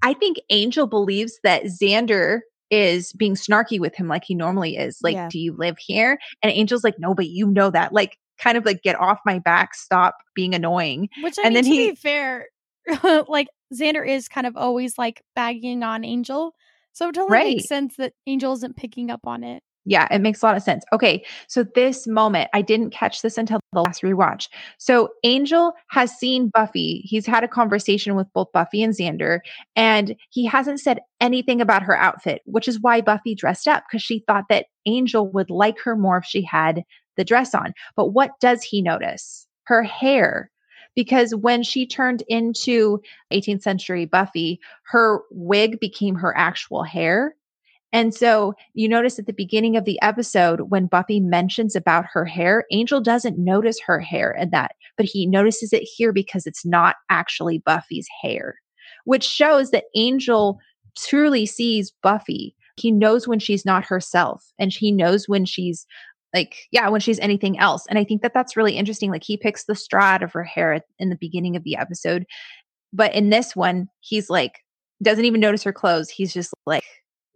I think Angel believes that Xander is being snarky with him like he normally is. Like, Yeah. do you live here? And Angel's like, No, but you know that. Like, kind of like, get off my back, stop being annoying. Which I And mean, then to he- be fair, like Xander is kind of always like bagging on Angel, so it totally Right. makes sense that Angel isn't picking up on it. Yeah, it makes a lot of sense. Okay, so this moment, I didn't catch this until the last rewatch. So Angel has seen Buffy. He's had a conversation with both Buffy and Xander, and he hasn't said anything about her outfit, which is why Buffy dressed up because she thought that Angel would like her more if she had the dress on. But what does he notice? Her hair. Because when she turned into 18th century Buffy, her wig became her actual hair. And so you notice at the beginning of the episode when Buffy mentions about her hair, Angel doesn't notice her hair and that, but he notices it here because it's not actually Buffy's hair, which shows that Angel truly sees Buffy. He knows when she's not herself and he knows when she's like yeah when she's anything else and i think that that's really interesting like he picks the straw out of her hair in the beginning of the episode but in this one he's like doesn't even notice her clothes he's just like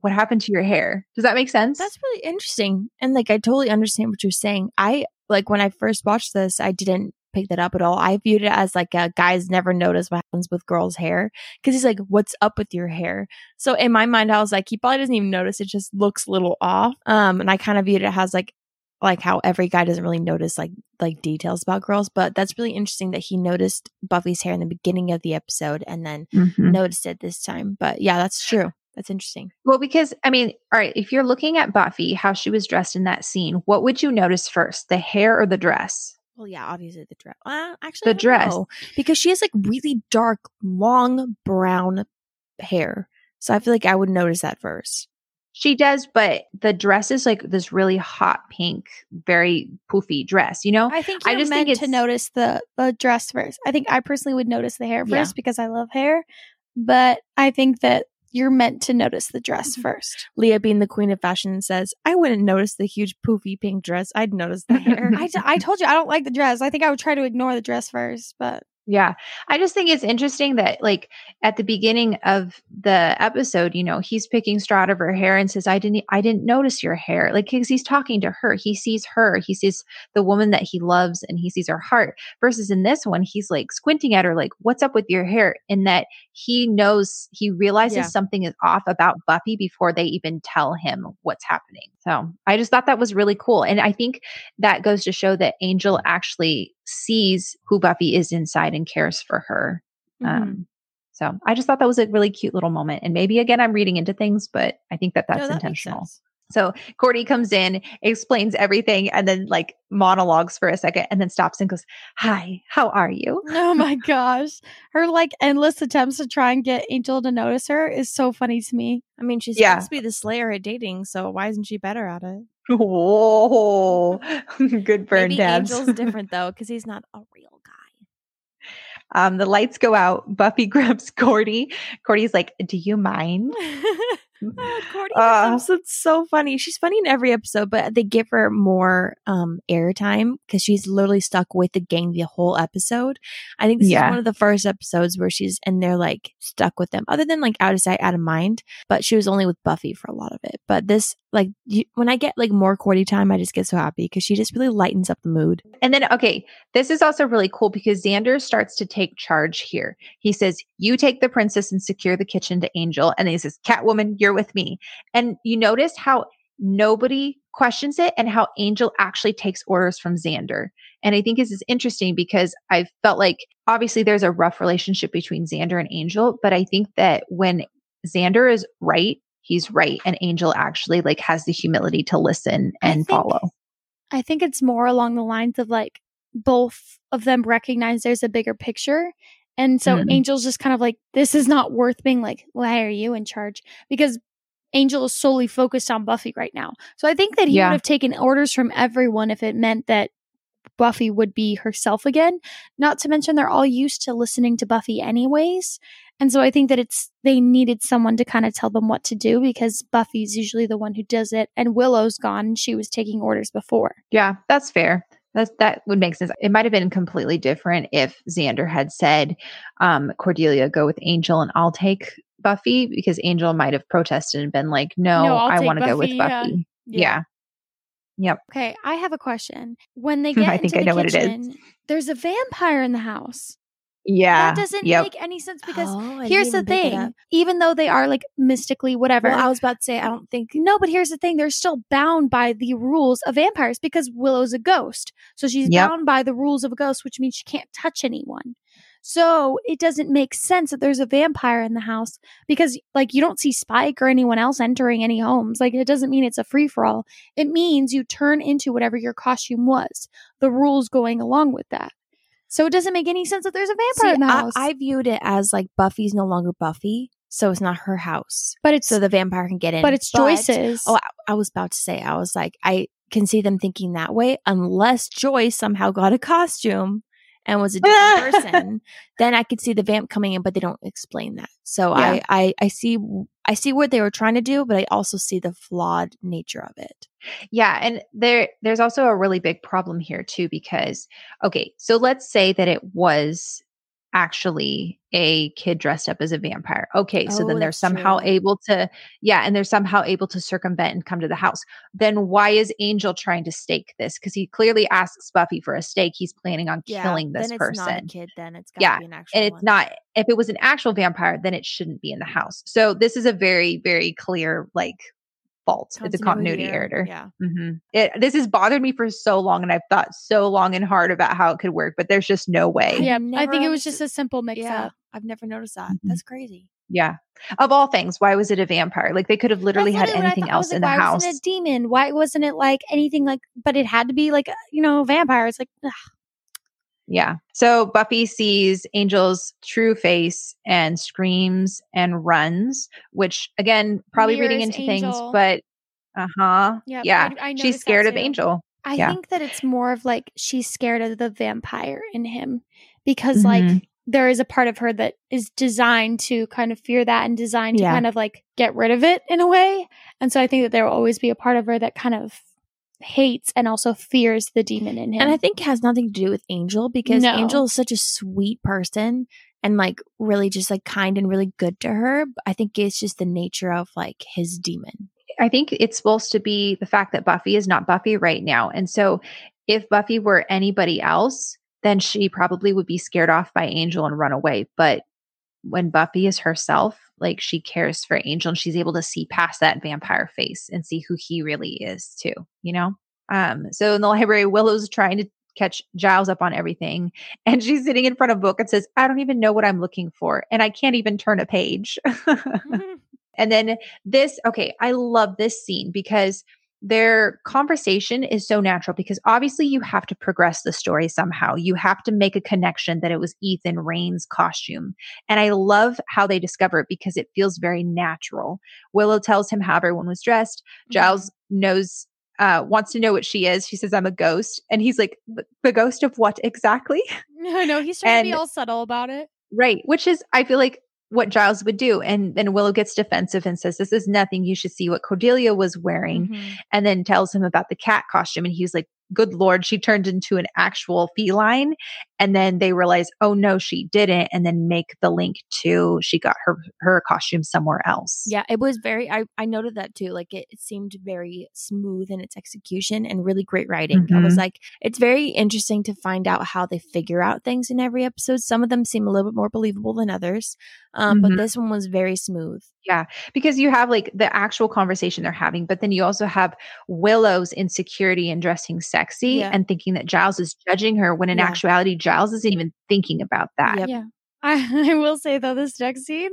what happened to your hair? Does that make sense? That's really interesting. And like, I totally understand what you're saying. I like when I first watched this, I didn't pick that up at all. I viewed it as like a guys never notice what happens with girls' hair because he's like, "What's up with your hair?" So in my mind, I was like, he probably doesn't even notice. It just looks a little off. Um, and I kind of viewed it as like, like how every guy doesn't really notice like like details about girls, but that's really interesting that he noticed Buffy's hair in the beginning of the episode and then mm-hmm. noticed it this time. But yeah, that's true. That's interesting. Well, because I mean, all right, if you're looking at Buffy, how she was dressed in that scene, what would you notice first, the hair or the dress? Well, yeah, obviously the dress. Uh, actually, the dress, know, because she has like really dark, long brown hair. So I feel like I would notice that first. She does, but the dress is like this really hot pink, very poofy dress. You know, I think I just meant think to notice the the dress first. I think I personally would notice the hair first yeah. because I love hair, but I think that you're meant to notice the dress mm-hmm. first. Leah, being the queen of fashion, says, I wouldn't notice the huge poofy pink dress. I'd notice the hair. I, t- I told you I don't like the dress. I think I would try to ignore the dress first, but yeah. I just think it's interesting that like at the beginning of the episode, you know, he's picking straw out of her hair and says, I didn't I didn't notice your hair. Like cuz he's talking to her. He sees her. He sees the woman that he loves and he sees her heart. Versus in this one, he's like squinting at her like, "What's up with your hair?" and that he knows he realizes yeah. something is off about Buffy before they even tell him what's happening. So, I just thought that was really cool. And I think that goes to show that Angel mm. actually sees who Buffy is inside and cares for her. Mm-hmm. Um, so I just thought that was a really cute little moment. And maybe again, I'm reading into things, but I think that that's no, that intentional. So Cordy comes in, explains everything, and then like monologues for a second and then stops and goes, Hi, how are you? Oh my gosh. Her like endless attempts to try and get Angel to notice her is so funny to me. I mean, she's yeah. supposed to be the slayer at dating, so why isn't she better at it? Whoa, good burn, Maybe Dabs. Angel's different though because he's not a real guy. Um, the lights go out. Buffy grabs Cordy. Cordy's like, "Do you mind?" Oh, Cordy uh, episode's so funny. She's funny in every episode, but they give her more um airtime because she's literally stuck with the gang the whole episode. I think this yeah. is one of the first episodes where she's and they're like stuck with them, other than like out of sight, out of mind. But she was only with Buffy for a lot of it. But this, like, you, when I get like more Cordy time, I just get so happy because she just really lightens up the mood. And then, okay, this is also really cool because Xander starts to take charge here. He says, "You take the princess and secure the kitchen to Angel," and then he says, "Catwoman, you're." with me. And you notice how nobody questions it and how Angel actually takes orders from Xander. And I think this is interesting because I felt like obviously there's a rough relationship between Xander and Angel, but I think that when Xander is right, he's right and Angel actually like has the humility to listen and I think, follow. I think it's more along the lines of like both of them recognize there's a bigger picture and so mm-hmm. Angel's just kind of like, this is not worth being like, why are you in charge? Because Angel is solely focused on Buffy right now. So I think that he yeah. would have taken orders from everyone if it meant that Buffy would be herself again. Not to mention they're all used to listening to Buffy anyways. And so I think that it's they needed someone to kind of tell them what to do because Buffy's usually the one who does it and Willow's gone and she was taking orders before. Yeah, that's fair. That that would make sense. It might have been completely different if Xander had said, um, Cordelia, go with Angel and I'll take Buffy because Angel might have protested and been like, no, no I want to go with Buffy. Yeah. yeah. Yep. Okay. I have a question. When they get I think I know kitchen, what it is. There's a vampire in the house. Yeah. That doesn't yep. make any sense because oh, here's the thing. Even though they are like mystically whatever. Well, I was about to say, I don't think. No, but here's the thing. They're still bound by the rules of vampires because Willow's a ghost. So she's yep. bound by the rules of a ghost, which means she can't touch anyone. So it doesn't make sense that there's a vampire in the house because, like, you don't see Spike or anyone else entering any homes. Like, it doesn't mean it's a free for all. It means you turn into whatever your costume was, the rules going along with that. So it doesn't make any sense that there's a vampire See, in the house. I, I viewed it as like Buffy's no longer Buffy. so it's not her house. But it's So the vampire can get in. but it's Joyce's. Oh, I, I was about to say, I was like, I can see them thinking that way unless Joyce somehow got a costume and was a different person. Then I could see the vamp coming in, but they don't explain that. So Yeah. I, I, I see, I see what they were trying to do, but I also see the flawed nature of it. Yeah, and there there's also a really big problem here too because okay, so let's say that it was actually a kid dressed up as a vampire. Okay, so Oh, then they're somehow true. able to yeah, and they're somehow able to circumvent and come to the house. Then why is Angel trying to stake this? Cuz he clearly asks Buffy for a stake. He's planning on killing this then person. It's not a kid. Then it's got Yeah, be an actual and it's one. not if it was an actual vampire then it shouldn't be in the house so this is a very very clear like fault it's a continuity error Yeah. hmm it this has bothered me for so long and i've thought so long and hard about how it could work but there's just no way yeah, I've I think it was just a simple mix Yeah. up. I've never noticed that. Mhm. That's crazy. yeah of all things why was it a vampire like they could have literally had That's literally what I anything thought. I was else like, in the why house wasn't it a demon? Why wasn't it like anything like? But it had to be like you know a vampire. It's like ugh. Yeah. So Buffy sees Angel's true face and screams and runs, which again, probably reading Mirrors into things, but uh huh. Yep, yeah. I- I She's scared of. Angel. I Yeah. think that it's more of like she's scared of the vampire in him because like Mhm. there is a part of her that is designed to kind of fear that and designed to kind of like get rid of it in a way. And so I think that there will always be a part of her that kind of hates and also fears the demon in him. And I think it has nothing to do with Angel because No. Angel is such a sweet person and like really just like kind and really good to her. I think it's just the nature of like his demon. I think it's supposed to be the fact that Buffy is not Buffy right now. And so if Buffy were anybody else, then she probably would be scared off by Angel and run away. But when Buffy is herself, like she cares for Angel and she's able to see past that vampire face and see who he really is too, you know? Um, so in the library, Willow's trying to catch Giles up on everything. And she's sitting in front of a book and says, I don't even know what I'm looking for. And I can't even turn a page. And then this, okay, I love this scene because their conversation is so natural because obviously you have to progress the story somehow. You have to make a connection that it was Ethan Rayne's costume. And I love how they discover it because it feels very natural. Willow tells him how everyone was dressed. Giles knows uh wants to know what she is. She says I'm a ghost and he's like "The- ghost of what exactly? I know he's trying to be all subtle about it. Right. Which is, I feel like what Giles would do. And then Willow gets defensive and says, This is nothing. You should see what Cordelia was wearing. Mhm. And then tells him about the cat costume. And he's like, Good Lord, she turned into an actual feline. And then they realize, Oh no, she didn't. And then make the link to she got her her costume somewhere else. Yeah, it was very. I, I noted that too. Like it, it seemed very smooth in its execution and really great writing. I was Mhm. like, it's very interesting to find out how they figure out things in every episode. Some of them seem a little bit more believable than others, um, Mhm. but this one was very smooth. Because you have like the actual conversation they're having, but then you also have Willow's insecurity in dressing sexy Yeah. and thinking that Giles is judging her when in Yeah. actuality, Giles isn't even thinking about that. Yep. Yeah. I, I will say though, this next scene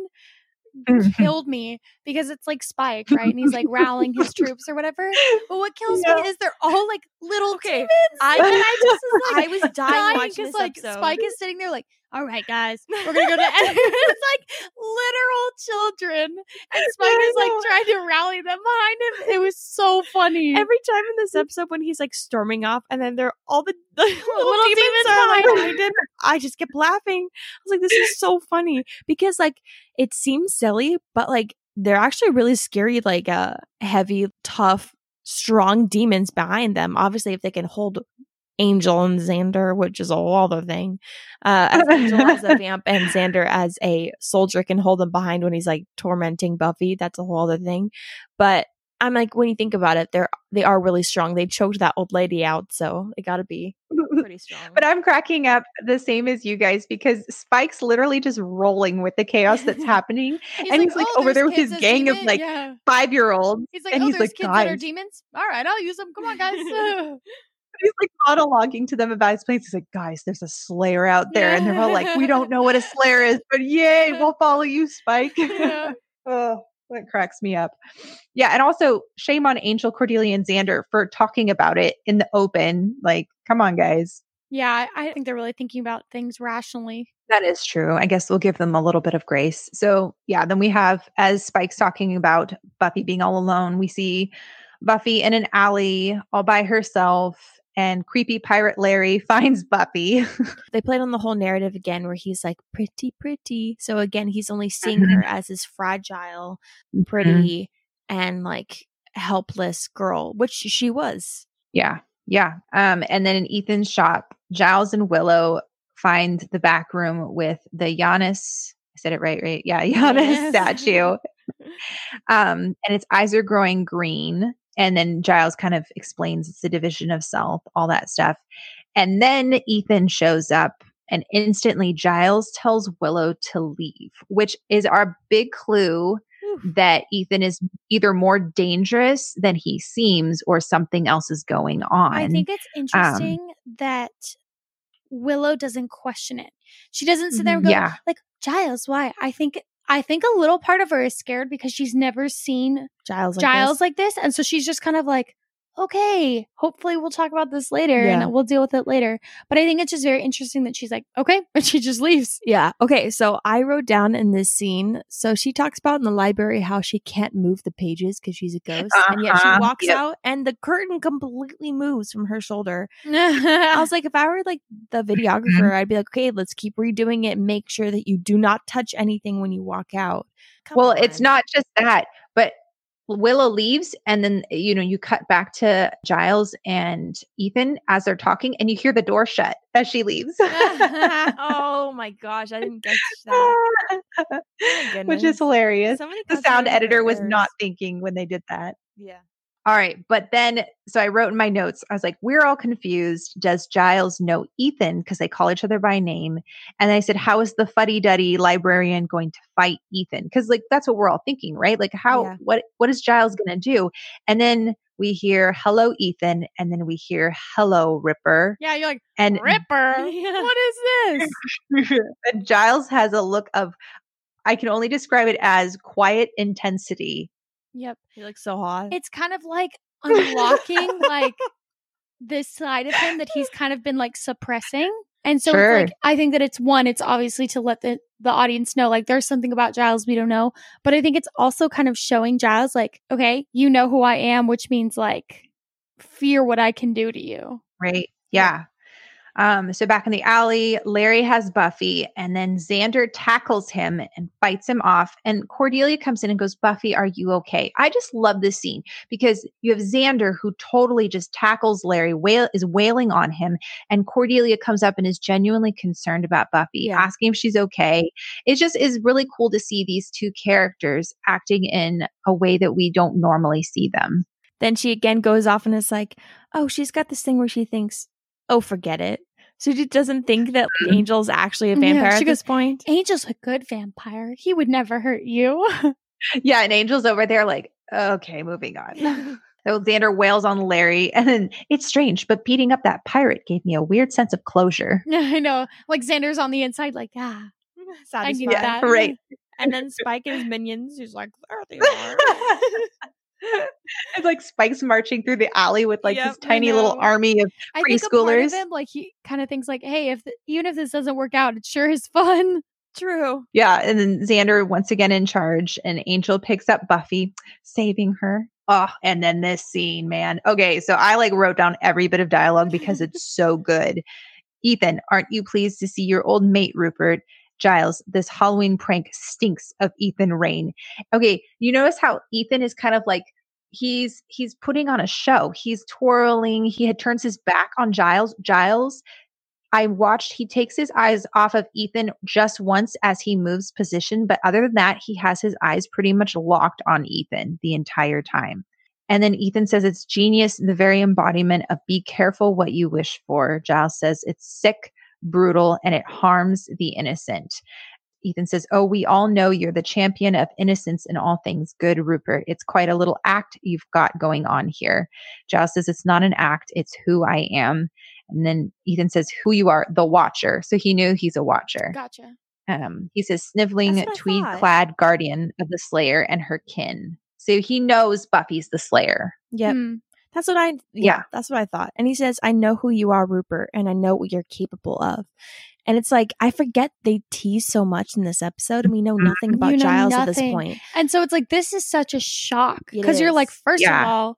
Mhm. killed me because it's like Spike, right? And he's like rallying his troops or whatever. But what kills Yeah. me is they're all like little Okay, demons. I- and I just was like, I was dying watching this like episode. Spike is sitting there like, all right, guys, we're gonna go to. It's like literal children, and Spike is like trying to rally them behind him. It was so funny. Every time in this episode when he's like storming off, and then they're all the, the little, Little demons, demons are like behind behind him. I just kept laughing. I was like, this is so funny because like it seems silly, but like they're actually really scary, like uh heavy, tough, strong demons behind them. Obviously, if they can hold Angel and Xander, which is a whole other thing. Uh, as Angel as a vamp and Xander as a soldier can hold him behind when he's like tormenting Buffy. That's a whole other thing. But I'm like, when you think about it, they're they are really strong. They choked that old lady out, so they got to be pretty strong. But I'm cracking up the same as you guys because Spike's literally just rolling with the chaos that's happening. and he's, like, "Oh, over there with his gang of, like, Yeah. Five year olds. He's like, and oh, he's there's like, kids that are demons. All right, I'll use them. Come on, guys. He's like monologuing to them about his place. He's like, guys, there's a slayer out there. And they're all like, we don't know what a slayer is, but yay, we'll follow you, Spike. Yeah. oh, that cracks me up. Yeah. And also, shame on Angel, Cordelia, and Xander for talking about it in the open. Like, come on, guys. yeah, I think they're really thinking about things rationally That is true. I guess we'll give them a little bit of grace. So, yeah, then we have, as Spike's talking about Buffy being all alone, we see Buffy in an alley all by herself, and creepy pirate Larry finds Buffy. They played on the whole narrative again where he's like, pretty, pretty. So again, he's only seeing her as this fragile, pretty, and like helpless girl, which she was. yeah, yeah. Um, and then in Ethan's shop, Giles and Willow find the back room with the Janus. I said it right, right? Yeah, Janus Yes. statue. Um, and its eyes are growing green. And then Giles kind of explains it's the division of self, all that stuff. And then Ethan shows up, and instantly Giles tells Willow to leave, which is our big clue that Ethan is either more dangerous than he seems or something else is going on. I think it's um, interesting that Willow doesn't question it. She doesn't sit there and go, yeah. like, Giles, why? I think I think a little part of her is scared because she's never seen Giles. Like Giles this. like this. And so she's just kind of like, okay, hopefully we'll talk about this later Yeah. and we'll deal with it later. But I think it's just very interesting that she's like, okay, and she just leaves. Yeah. Okay. So I wrote down in this scene. So she talks about in the library how she can't move the pages because she's a ghost, and yet she Uh-huh. walks Yep. out and the curtain completely moves from her shoulder. I was like, if I were like the videographer, I'd be like, okay, let's keep redoing it. Make sure that you do not touch anything when you walk out. Come Well, it's not just that, but Willow leaves, and then you know you cut back to Giles and Ethan as they're talking, and you hear the door shut as she leaves. oh my gosh, I didn't catch that. Oh Which is hilarious. The sound editor was not thinking when they did that. Yeah. All right. But then, so I wrote in my notes, I was like, we're all confused. Does Giles know Ethan? Because they call each other by name. And I said, how is the fuddy duddy librarian going to fight Ethan? Because, like, that's what we're all thinking, right? Like, how, Yeah. what, what is Giles going to do? And then we hear, hello, Ethan. And then we hear, hello, Ripper. Yeah, you're like, And, Ripper. Yeah. What is this? and Giles has a look of, I can only describe it as quiet intensity. Yep. He looks so hot. It's kind of like unlocking like this side of him that he's kind of been like suppressing. And so Sure. it's like I think that it's one, it's obviously to let the the audience know like there's something about Giles we don't know, but I think it's also kind of showing Giles like, okay, you know who I am, which means like fear what I can do to you. right? Yeah. Um, so back in the alley, Larry has Buffy, and then Xander tackles him and fights him off. And Cordelia comes in and goes, Buffy, are you okay? I just love this scene because you have Xander who totally just tackles Larry, wail- is wailing on him, and Cordelia comes up and is genuinely concerned about Buffy, Yeah. asking if she's okay. It just is really cool to see these two characters acting in a way that we don't normally see them. then she again goes off and is like, oh, she's got this thing where she thinks, oh, forget it. So she doesn't think that like, Angel's actually a vampire she at this point. Angel's a good vampire. He would never hurt you. Yeah, and Angel's over there like, okay, moving on. so Xander wails on Larry, and then it's strange, but beating up that pirate gave me a weird sense of closure. I know. Like Xander's on the inside, like, ah. I Satisfied. get that. right. And then Spike and his minions, he's like, there they are. It's like Spike's marching through the alley with like Yep, this tiny little army of I think a part of him, like he kind of thinks, like, "Hey, if th- even if this doesn't work out, it sure is fun." True. yeah. And then Xander once again in charge, and Angel picks up Buffy, saving her. Oh, and then this scene, man. Okay, so I like wrote down every bit of dialogue because it's so good. Ethan, aren't you pleased to see your old mate, Rupert? Giles, this Halloween prank stinks of Ethan Rayne. Okay, you notice how Ethan is kind of like he's he's putting on a show. He's twirling. He had turns his back on Giles. Giles, I watched he takes his eyes off of Ethan just once as he moves position, but other than that, he has his eyes pretty much locked on Ethan the entire time. And then Ethan says it's genius, the very embodiment of be careful what you wish for. Giles says it's sick, brutal, and it harms the innocent. Ethan says, Oh, we all know you're the champion of innocence in all things good, Rupert. It's quite a little act you've got going on here. Giles says, It's not an act, it's who I am. And then Ethan says, Who you are, the watcher. So he knew he's a watcher. Gotcha. Um, he says, Sniveling, That's what I tweed thought. clad guardian of the Slayer and her kin. So he knows Buffy's the Slayer. Yep. Hmm. That's what I yeah, Yeah. that's what I thought. And he says, I know who you are, Rupert, and I know what you're capable of. And it's like, I forget they tease so much in this episode and we know mm-hmm. nothing about You know Giles at this point. And so it's like this is such a shock because you're like, first Yeah. of all,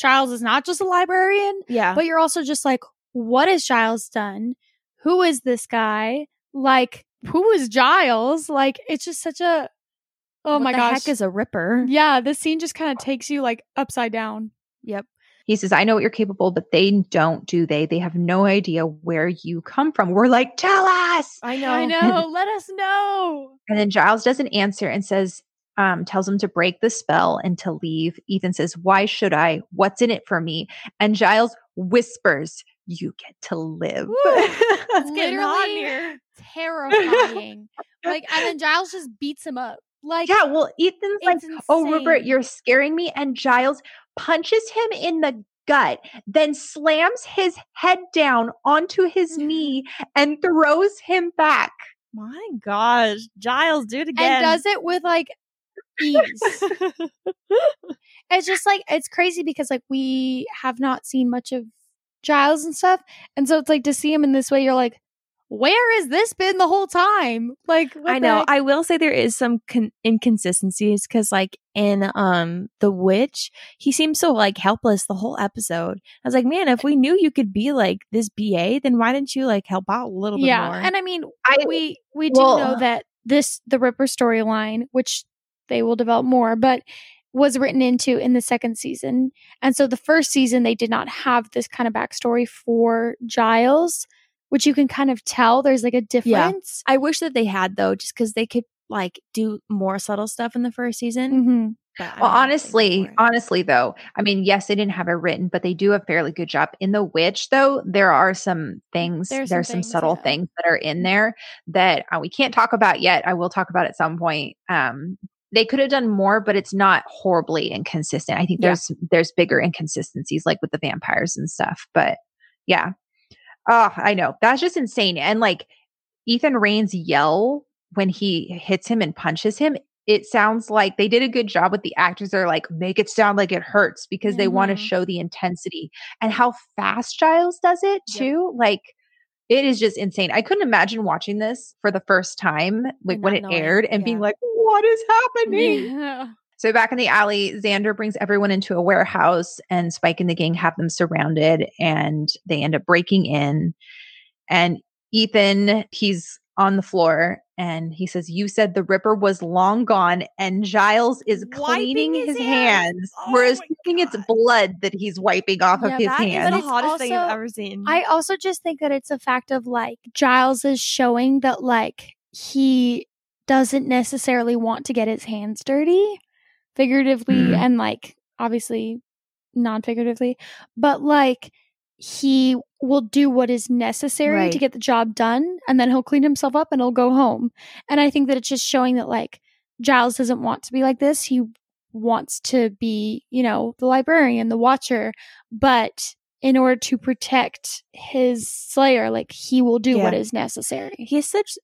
Giles is not just a librarian, Yeah. but you're also just like, what has Giles done? Who is this guy? Like, who is Giles? Like, it's just such a oh What my the gosh. heck is a ripper? yeah, this scene just kind of takes you like upside down. Yep. He says, I know what you're capable, but they don't, do they? They have no idea where you come from. We're like, tell us. I know. I know. Let us know. And then Giles doesn't answer and says, um, tells him to break the spell and to leave. Ethan says, Why should I? What's in it for me? And Giles whispers, You get to live. It's getting hot Literally here. Terrifying. like, and then Giles just beats him up. Like, yeah, well, Ethan's like, it's Oh, Rupert, you're scaring me. And Giles punches him in the gut, then slams his head down onto his mm. knee and throws him back. My gosh. Giles, do it again. and does it with like ease. it's just like it's crazy because like we have not seen much of Giles and stuff, and so it's like to see him in this way, you're like, where has this been the whole time? Like, what I know. heck? I will say there is some con- inconsistencies because, like in um the witch, he seems so like helpless the whole episode. I was like, man, if we knew you could be like this BA, then why didn't you like help out a little bit yeah, more? and I mean, I we we do well- know that this the Ripper storyline, which they will develop more, but was written into in the second season. And so the first season they did not have this kind of backstory for Giles, which you can kind of tell there's like a difference. I wish that they had though, just because they could like do more subtle stuff in the first season. Mm-hmm. Well, honestly, honestly though, I mean, yes, they didn't have it written, but they do a fairly good job. In The Witch, though, there are some things, There's there's, some some, things, subtle yeah. things that are in there that uh, we can't talk about yet. I will talk about at some point. Um, they could have done more, but it's not horribly inconsistent. I think Yeah. there's there's bigger inconsistencies like with the vampires and stuff. But yeah. Oh, I know. That's just insane. And like Ethan Rayne's yell when he hits him and punches him, it sounds like they did a good job with the actors. They're like, make it sound like it hurts because they want to mm-hmm. show the intensity and how fast Giles does it Yep. too. Like, it is just insane. I couldn't imagine watching this for the first time, like when it knowing, aired, and being like, what is happening? Yeah. So back in the alley, Xander brings everyone into a warehouse, and Spike and the gang have them surrounded, and they end up breaking in. And Ethan, he's on the floor, and he says, "You said the Ripper was long gone," and Giles is Wiping cleaning his his, hands. hands, Oh whereas my thinking it's blood that he's wiping off Yeah, of his that is hands. the it's hottest thing I've ever seen. I also just think that it's a fact of like Giles is showing that like he doesn't necessarily want to get his hands dirty, figuratively Mhm. and like obviously non figuratively, but like he will do what is necessary Right. to get the job done and then he'll clean himself up and he'll go home. And I think that it's just showing that like Giles doesn't want to be like this. He wants to be, you know, the librarian, the watcher, but in order to protect his slayer, like he will do what Yeah. is necessary. He's such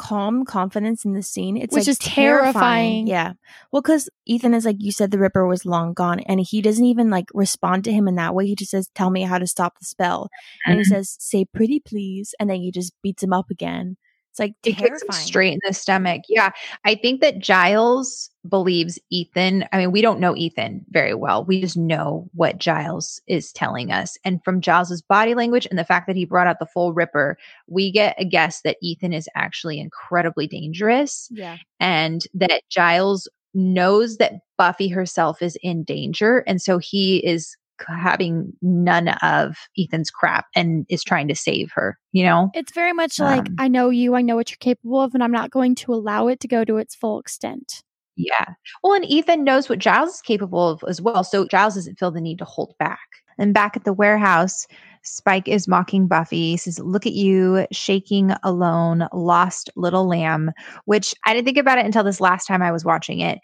calm confidence in the scene. It's Which like is terrifying. Yeah. Well, because Ethan is like you said, the Ripper was long gone, and he doesn't even like respond to him in that way. He just says, "Tell me how to stop the spell," and he mm-hmm. says, "Say pretty, please," and then he just beats him up again. Like it terrifying. straight in the stomach. Yeah. I think that Giles believes Ethan. I mean, we don't know Ethan very well. We just know what Giles is telling us. And from Giles's body language and the fact that he brought out the full ripper, we get a guess that Ethan is actually incredibly dangerous Yeah. and that Giles knows that Buffy herself is in danger. And so he is having none of Ethan's crap and is trying to save her, you know? It's very much like Um, I know you, I know what you're capable of, and I'm not going to allow it to go to its full extent. Yeah. Well, and Ethan knows what Giles is capable of as well. So Giles doesn't feel the need to hold back. And back at the warehouse, Spike is mocking Buffy. He says, Look at you, shaking alone, lost little lamb, which I didn't think about it until this last time I was watching it.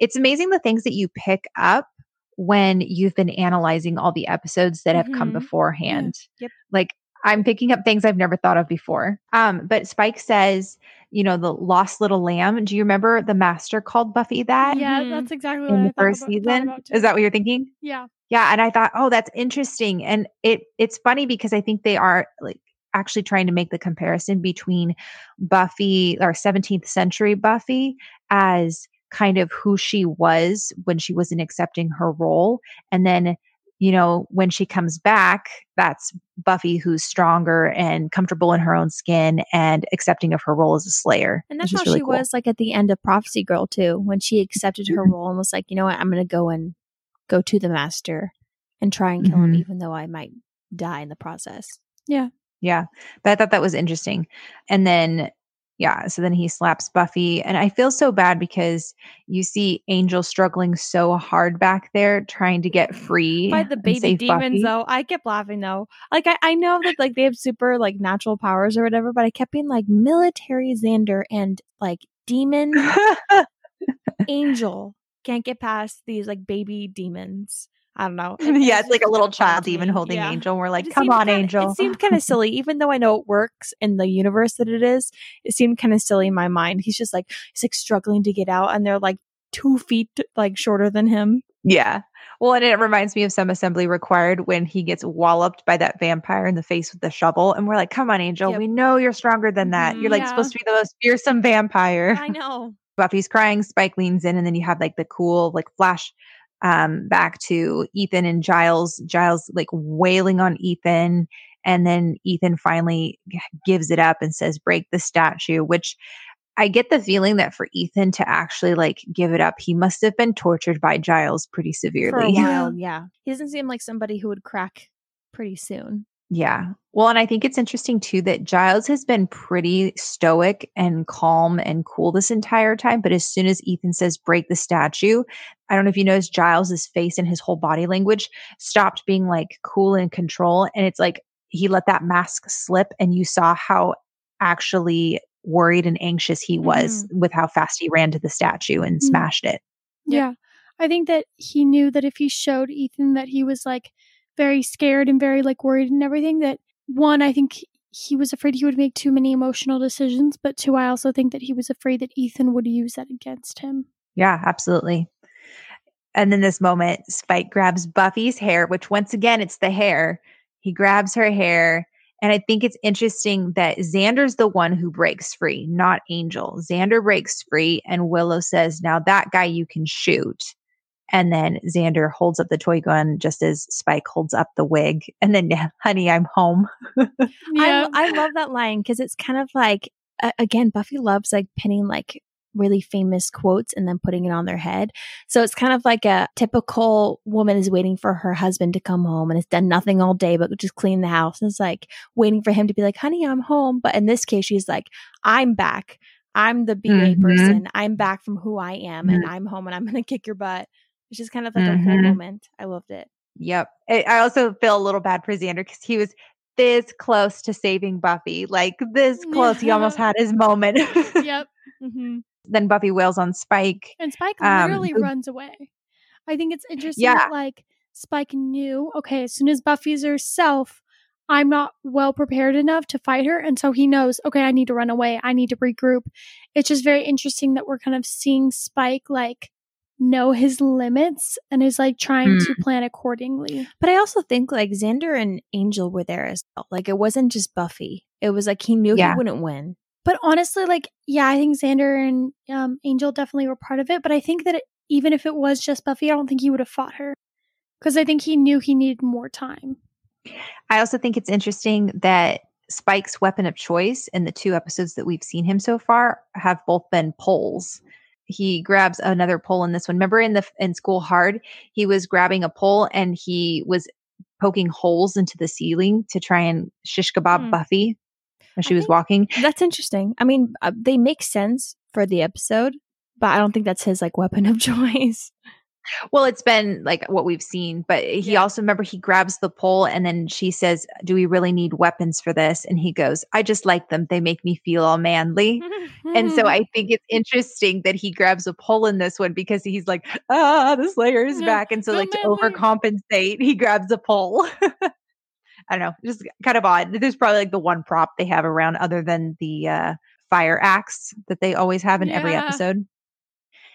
It's amazing the things that you pick up when you've been analyzing all the episodes that have come Mhm. beforehand. Yep. Like I'm picking up things I've never thought of before. Um, but Spike says, you know, the lost little lamb. Do you remember the master called Buffy that yeah, Mhm. that's exactly what in I the first about- season? Is that what you're thinking? yeah. Yeah, and I thought, oh, that's interesting, and it it's funny because I think they are like actually trying to make the comparison between Buffy or 17th century Buffy as kind of who she was when she wasn't accepting her role. And then, you know, when she comes back, that's Buffy who's stronger and comfortable in her own skin and accepting of her role as a slayer. And that's how really she cool. was like at the end of Prophecy Girl too, when she accepted her Mhm. role and was like, you know what, I'm gonna go and go to the master and try and kill him, Mhm. even though I might die in the process. Yeah. Yeah. But I thought that was interesting. And then, yeah, so then he slaps Buffy. And I feel so bad because you see Angel struggling so hard back there trying to get free By the baby demons Buffy. though, I kept laughing though. Like I, I know that like they have super like natural powers or whatever, but I kept being like military Xander and like demon angel can't get past these like baby demons. I don't know. Yeah, it it's like a little child demon holding Yeah. Angel. And we're like, come on, kinda- Angel. It seemed kind of silly, even though I know it works in the universe that it is. It seemed kind of silly in my mind. He's just like he's like struggling to get out, and they're like two feet like shorter than him. yeah. Well, and it reminds me of some assembly required when he gets walloped by that vampire in the face with the shovel. And we're like, come on, Angel. Yep. We know you're stronger than that. Mhm, You're like yeah. supposed to be the most fearsome vampire. I know. Buffy's crying, Spike leans in, and then you have like the cool like flash um back to Ethan and Giles. Giles like wailing on Ethan, and then Ethan finally gives it up and says, "Break the statue," which I get the feeling that for Ethan to actually like give it up, he must have been tortured by Giles pretty For a severely. while, yeah. He doesn't seem like somebody who would crack pretty soon. Yeah. Well, and I think it's interesting too that Giles has been pretty stoic and calm and cool this entire time. But as soon as Ethan says break the statue, I don't know if you noticed Giles's face and his whole body language stopped being like cool and control. And it's like he let that mask slip and you saw how actually worried and anxious he was with how fast he ran to the statue and Mhm. smashed it. Yeah. I think that he knew that if he showed Ethan that he was like very scared and very like worried and everything, that one, I think he was afraid he would make too many emotional decisions, but two, I also think that he was afraid that Ethan would use that against him. Yeah, absolutely. And then this moment, Spike grabs Buffy's hair, which once again, it's the hair. He grabs her hair. And I think it's interesting that Xander's the one who breaks free, not Angel. Xander breaks free, and Willow says, Now that guy you can shoot. And then Xander holds up the toy gun just as Spike holds up the wig. And then, honey, I'm home. I, I love that line because it's kind of like uh, again Buffy loves like pinning like really famous quotes and then putting it on their head. So it's kind of like a typical woman is waiting for her husband to come home and has done nothing all day but just clean the house and it's like waiting for him to be like, "Honey, I'm home." But in this case, she's like, "I'm back. I'm the BA Mhm. person. I'm back from who I am and I'm home and I'm going to kick your butt." Which is kind of like a cool Mhm. moment. I loved it. Yep. I also feel a little bad for Xander because he was this close to saving Buffy, like this close. He almost had his moment. yep. hmm then Buffy wails on Spike. And Spike Um, literally so- runs away. I think it's interesting Yeah. that like Spike knew, okay, as soon as Buffy's herself, I'm not well prepared enough to fight her. And so he knows, okay, I need to run away. I need to regroup. It's just very interesting that we're kind of seeing Spike like know his limits and is like trying to plan accordingly. But I also think like Xander and Angel were there as well. Like it wasn't just Buffy. It was like he knew Yeah. he wouldn't win. But honestly, like, yeah, I think Xander and um, Angel definitely were part of it. But I think that it, even if it was just Buffy, I don't think he would have fought her because I think he knew he needed more time. I also think it's interesting that Spike's weapon of choice in the two episodes that we've seen him so far have both been poles. He grabs another pole in this one. Remember in the in School Hard, he was grabbing a pole and he was poking holes into the ceiling to try and shish kebab Hmm. Buffy when she I was walking. That's interesting. I mean, uh, they make sense for the episode, but I don't think that's his like weapon of choice. Well, it's been like what we've seen, but he Yeah. also remember he grabs the pole and then she says, "Do we really need weapons for this?" And he goes, "I just like them. They make me feel all manly." And so I think it's interesting that he grabs a pole in this one because he's like, "Ah, the Slayer is Yeah, back," and so like to overcompensate, he grabs a pole. I don't know, just kind of odd. There's probably like the one prop they have around other than the uh, fire axe that they always have in every episode.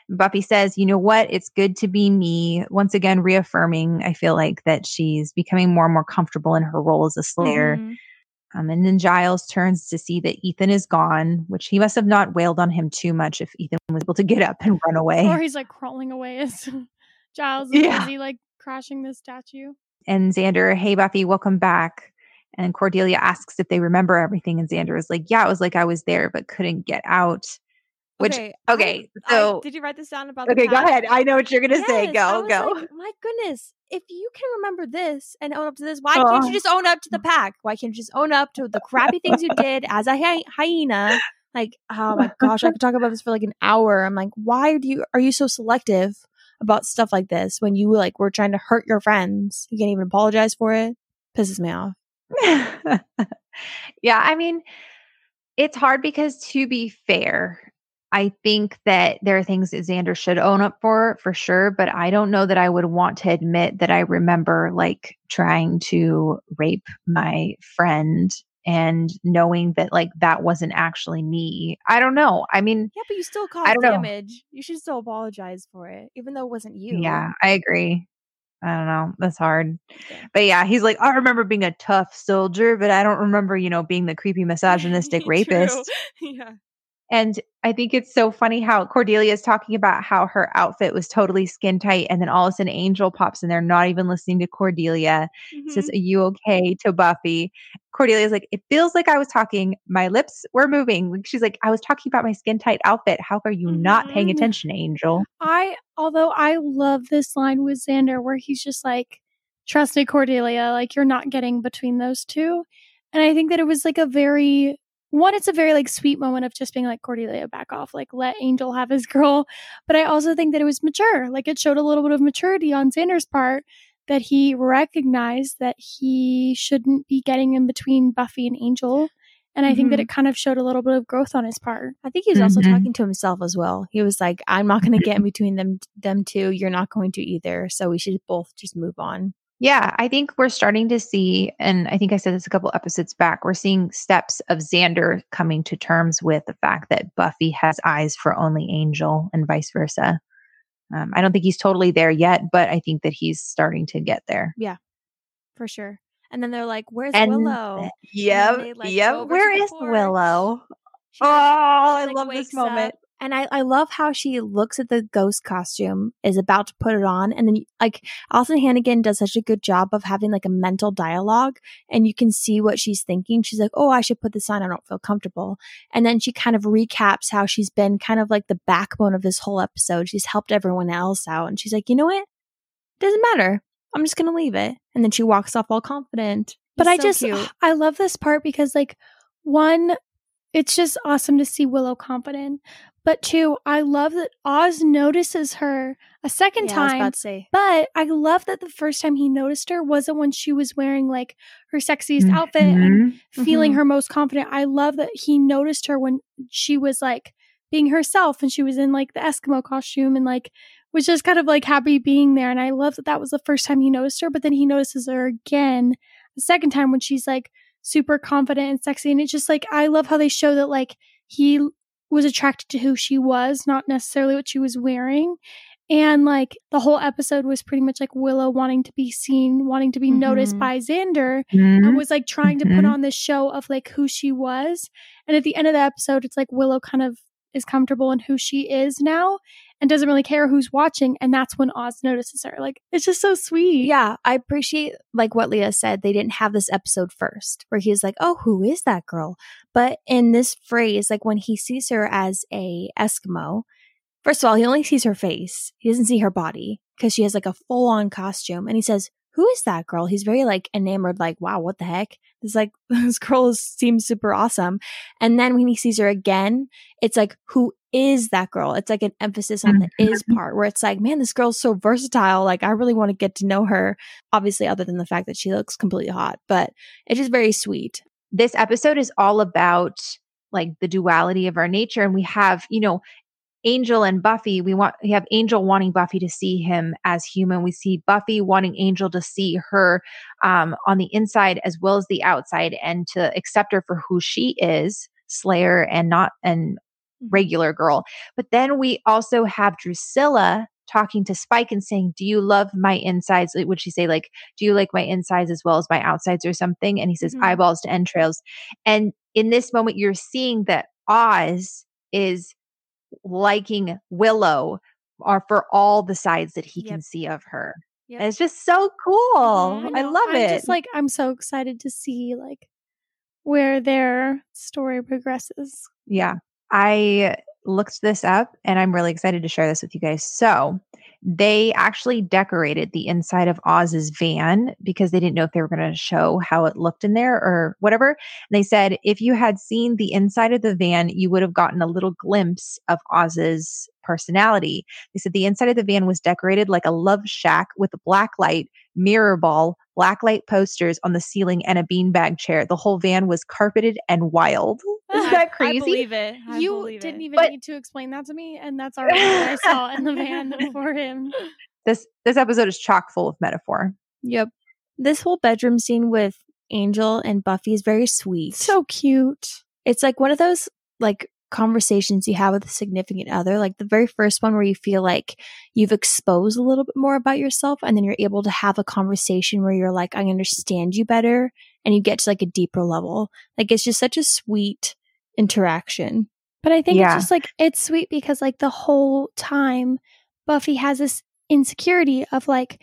Buffy says, You know what? It's good to be me. Once again, reaffirming, I feel like that she's becoming more and more comfortable in her role as a slayer. Mm-hmm. Mhm. Um, and then Giles turns to see that Ethan is gone, which he must have not wailed on him too much if Ethan was able to get up and run away. Or he's like crawling away as Giles is Yeah. busy like crashing the statue. and Xander, hey Buffy, welcome back. And Cordelia asks if they remember everything, and Xander is like, "Yeah, it was like I was there, but couldn't get out." Which okay, okay, I- so did you write this down about? the okay, go ahead. I know what you're gonna say. Yes, I Go, go. like, My goodness, if you can remember this and own up to this, why can't Oh. you uh-huh. just own up to the pack? Why can't you just own up to the crappy things you did as a hy- hyena? Like, oh my gosh, I could talk about this for like an hour. I'm like, why do you are you so selective about stuff like this when you like were trying to hurt your friends? You can't even apologize for it. Pisses me off. yeah, I mean, it's hard because to be fair, I think that there are things that Xander should own up for, for sure. But I don't know that I would want to admit that I remember like trying to rape my friend and knowing that like that wasn't actually me. I don't know. I mean, Yeah, but you still caused don't know. damage. You should still apologize for it, even though it wasn't you. yeah, I agree. I don't know. That's hard. But yeah, he's like, I remember being a tough soldier, but I don't remember, you know, being the creepy misogynistic rapist. yeah. And I think it's so funny how Cordelia is talking about how her outfit was totally skin tight. And then all of a sudden, Angel pops in there, not even listening to Cordelia, says, Mhm. Are you okay? to Buffy. Cordelia's like, It feels like I was talking. My lips were moving. Like, She's like, I was talking about my skin tight outfit. How are you not paying Mhm. attention, Angel? I although I love this line with Xander where he's just like, trust me, Cordelia, like you're not getting between those two. And I think that it was like a very one, it's a very like sweet moment of just being like, Cordelia, back off, like let Angel have his girl. But I also think that it was mature. Like it showed a little bit of maturity on Xander's part that he recognized that he shouldn't be getting in between Buffy and Angel. And I think that Mhm. it kind of showed a little bit of growth on his part. I think he was also Mhm. talking to himself as well. He was like, "I'm not going to get in between them them two. You're not going to either. So we should both just move on." Yeah, I think we're starting to see, and I think I said this a couple episodes back, we're seeing steps of Xander coming to terms with the fact that Buffy has eyes for only Angel and vice versa. Um, I don't think he's totally there yet, but I think that he's starting to get there. Yeah, for sure. And then they're like, "Where's And Willow?" Yep, yep. Where is. Willow? She, Oh, like, I love this moment. up, And I, I love how she looks at the ghost costume, is about to put it on, and then like Alyson Hannigan does such a good job of having like a mental dialogue, and you can see what she's thinking. She's like, "Oh, I should put this on. I don't feel comfortable." And then she kind of recaps how she's been kind of like the backbone of this whole episode. She's helped everyone else out, and she's like, "You know what? Doesn't matter. I'm just gonna leave it." And then she walks off all confident. But I so just cute. I love this part because like one it's just awesome to see Willow confident. But two, I love that Oz notices her a second Yeah, I was time. about to say. But I love that the first time he noticed her wasn't when she was wearing like her sexiest outfit and Mhm. feeling Mhm. her most confident. I love that he noticed her when she was like being herself and she was in like the Eskimo costume and like was just kind of like happy being there. And I love that that was the first time he noticed her, but then he notices her again the second time when she's like super confident and sexy. And it's just like, I love how they show that like he was attracted to who she was, not necessarily what she was wearing. And like the whole episode was pretty much like Willow wanting to be seen, wanting to be noticed Mhm. by Xander Mhm. and was like trying to put Mhm. on this show of like who she was. And at the end of the episode, it's like Willow kind of is comfortable in who she is now and doesn't really care who's watching. And that's when Oz notices her. Like, it's just so sweet. Yeah, I appreciate like what Leah said. They didn't have this episode first where he's like, "Oh, who is that girl?" But in this phrase, like when he sees her as a Eskimo, first of all, he only sees her face. He doesn't see her body because she has like a full on costume, and he says, "Who is that girl?" He's very like enamored, like, "Wow, what the heck?" This like this girl is, seems super awesome. And then when he sees her again, it's like, "Who is that girl?" It's like an emphasis on the is mm-hmm. part where it's like, "Man, this girl's so versatile. Like, I really want to get to know her." obviously other than the fact that she looks completely hot but it's just very sweet this episode is all about like the duality of our nature and we have you know angel and buffy we want we have angel wanting buffy to see him as human we see buffy wanting angel to see her um, on the inside as well as the outside and to accept her for who she is slayer and not an regular girl but then we also have drusilla talking to Spike and saying, Do you love my insides? Would she say, like, do you like my insides as well as my outsides or something? And he says, Mhm. eyeballs to entrails. And in this moment, you're seeing that Oz is liking Willow are for all the sides that he Yep. can see of her. Yep. It's just so cool. Mhm. I know. love I'm it. Just like I'm so excited to see like where their story progresses. Yeah. I looked this up and I'm really excited to share this with you guys. So, they actually decorated the inside of Oz's van because they didn't know if they were going to show how it looked in there or whatever. And they said if you had seen the inside of the van, you would have gotten a little glimpse of Oz's personality. They said the inside of the van was decorated like a love shack with a black light, mirror ball, black light posters on the ceiling, and a beanbag chair. The whole van was carpeted and wild. Isn't that crazy? I believe it. I you believe didn't it. even But- need to explain that to me, and that's already what I saw in the van for him. this this episode is chock full of metaphor. Yep. This whole bedroom scene with Angel and Buffy is very sweet. So cute. it's like one of those like conversations you have with a significant other, like the very first one where you feel like you've exposed a little bit more about yourself and then you're able to have a conversation where you're like, I understand you better and you get to like a deeper level. Like it's just such a sweet interaction. But I think Yeah. it's just like it's sweet because like the whole time Buffy has this insecurity of like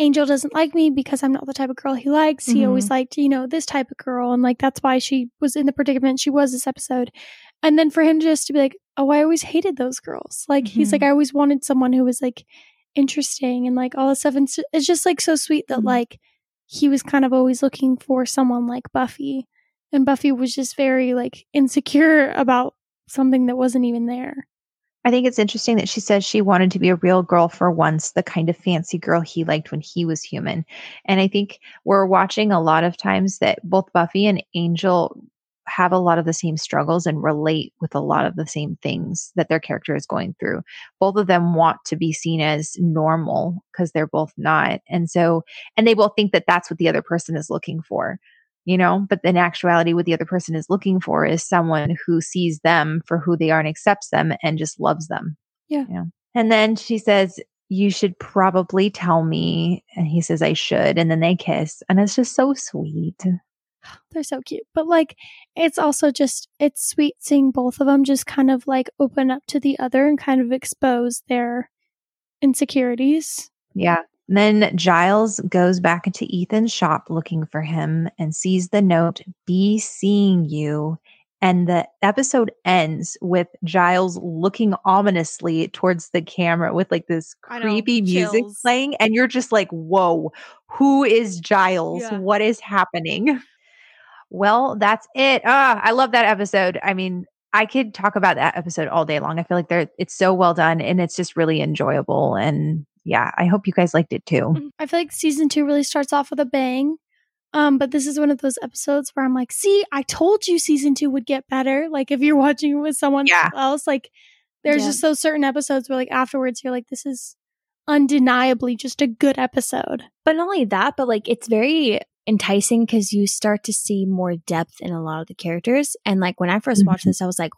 Angel doesn't like me because I'm not the type of girl he likes. He always liked, you know, this type of girl and like that's why she was in the predicament she was this episode. And then for him just to be like, "Oh, I always hated those girls." Like he's Mhm. like I always wanted someone who was like interesting and like all this stuff and it's- it's just like so sweet that Mhm. like he was kind of always looking for someone like Buffy. And Buffy was just very like insecure about something that wasn't even there. I think it's interesting that she says she wanted to be a real girl for once, the kind of fancy girl he liked when he was human. And I think we're watching a lot of times that both Buffy and Angel have a lot of the same struggles and relate with a lot of the same things that their character is going through. Both of them want to be seen as normal because they're both not. And so, and they both think that that's what the other person is looking for you know but in actuality what the other person is looking for is someone who sees them for who they are and accepts them and just loves them Yeah. and then she says you should probably tell me and he says i should and then they kiss and it's just so sweet They're so cute. But like it's also just it's sweet seeing both of them just kind of like open up to the other and kind of expose their insecurities. yeah then giles goes back into ethan's shop looking for him and sees the note be seeing you and the episode ends with Giles looking ominously towards the camera with like this creepy music chills. playing. And you're just like, whoa, who is Giles? Yeah. What is happening? Well, that's it. Ah, I love that episode. I mean, I could talk about that episode all day long. I feel like they're it's so well done and it's just really enjoyable. And yeah, I hope you guys liked it too. I feel like season two really starts off with a bang. Um, but this is one of those episodes where I'm like, see, I told you season two would get better. Like if you're watching it with someone Yeah. else, like there's Yeah. just those certain episodes where like afterwards you're like, this is undeniably just a good episode. But not only that, but like it's very enticing because you start to see more depth in a lot of the characters. And like when I 1st watched Mhm. this, I was like,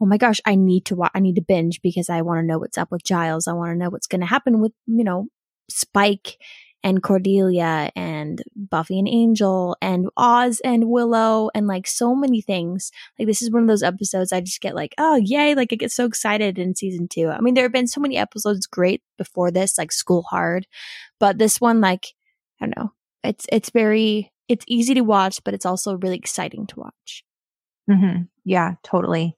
oh my gosh, I need to watch, I need to binge because I want to know what's up with Giles. I want to know what's going to happen with, you know, Spike and Cordelia and Buffy and Angel and Oz and Willow and like so many things. Like this is one of those episodes I just get like, oh yay, like I get so excited in season two. I mean, there have been so many episodes great before this, like School Hard, but this one, like, I don't know. It's it's very it's easy to watch, but it's also really exciting to watch. hmm Yeah, totally.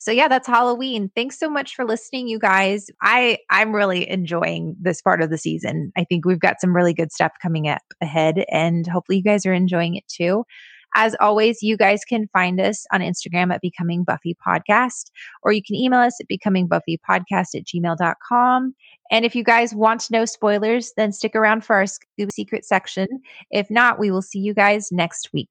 So yeah, that's Halloween. Thanks so much for listening, you guys. I I'm really enjoying this part of the season. I think we've got some really good stuff coming up ahead, and hopefully you guys are enjoying it too. As always, you guys can find us on Instagram at Becoming Buffy Podcast, or you can email us at becomingbuffypodcast at gmail.com. And if you guys want to know spoilers, then stick around for our Scooby Secret section. If not, we will see you guys next week.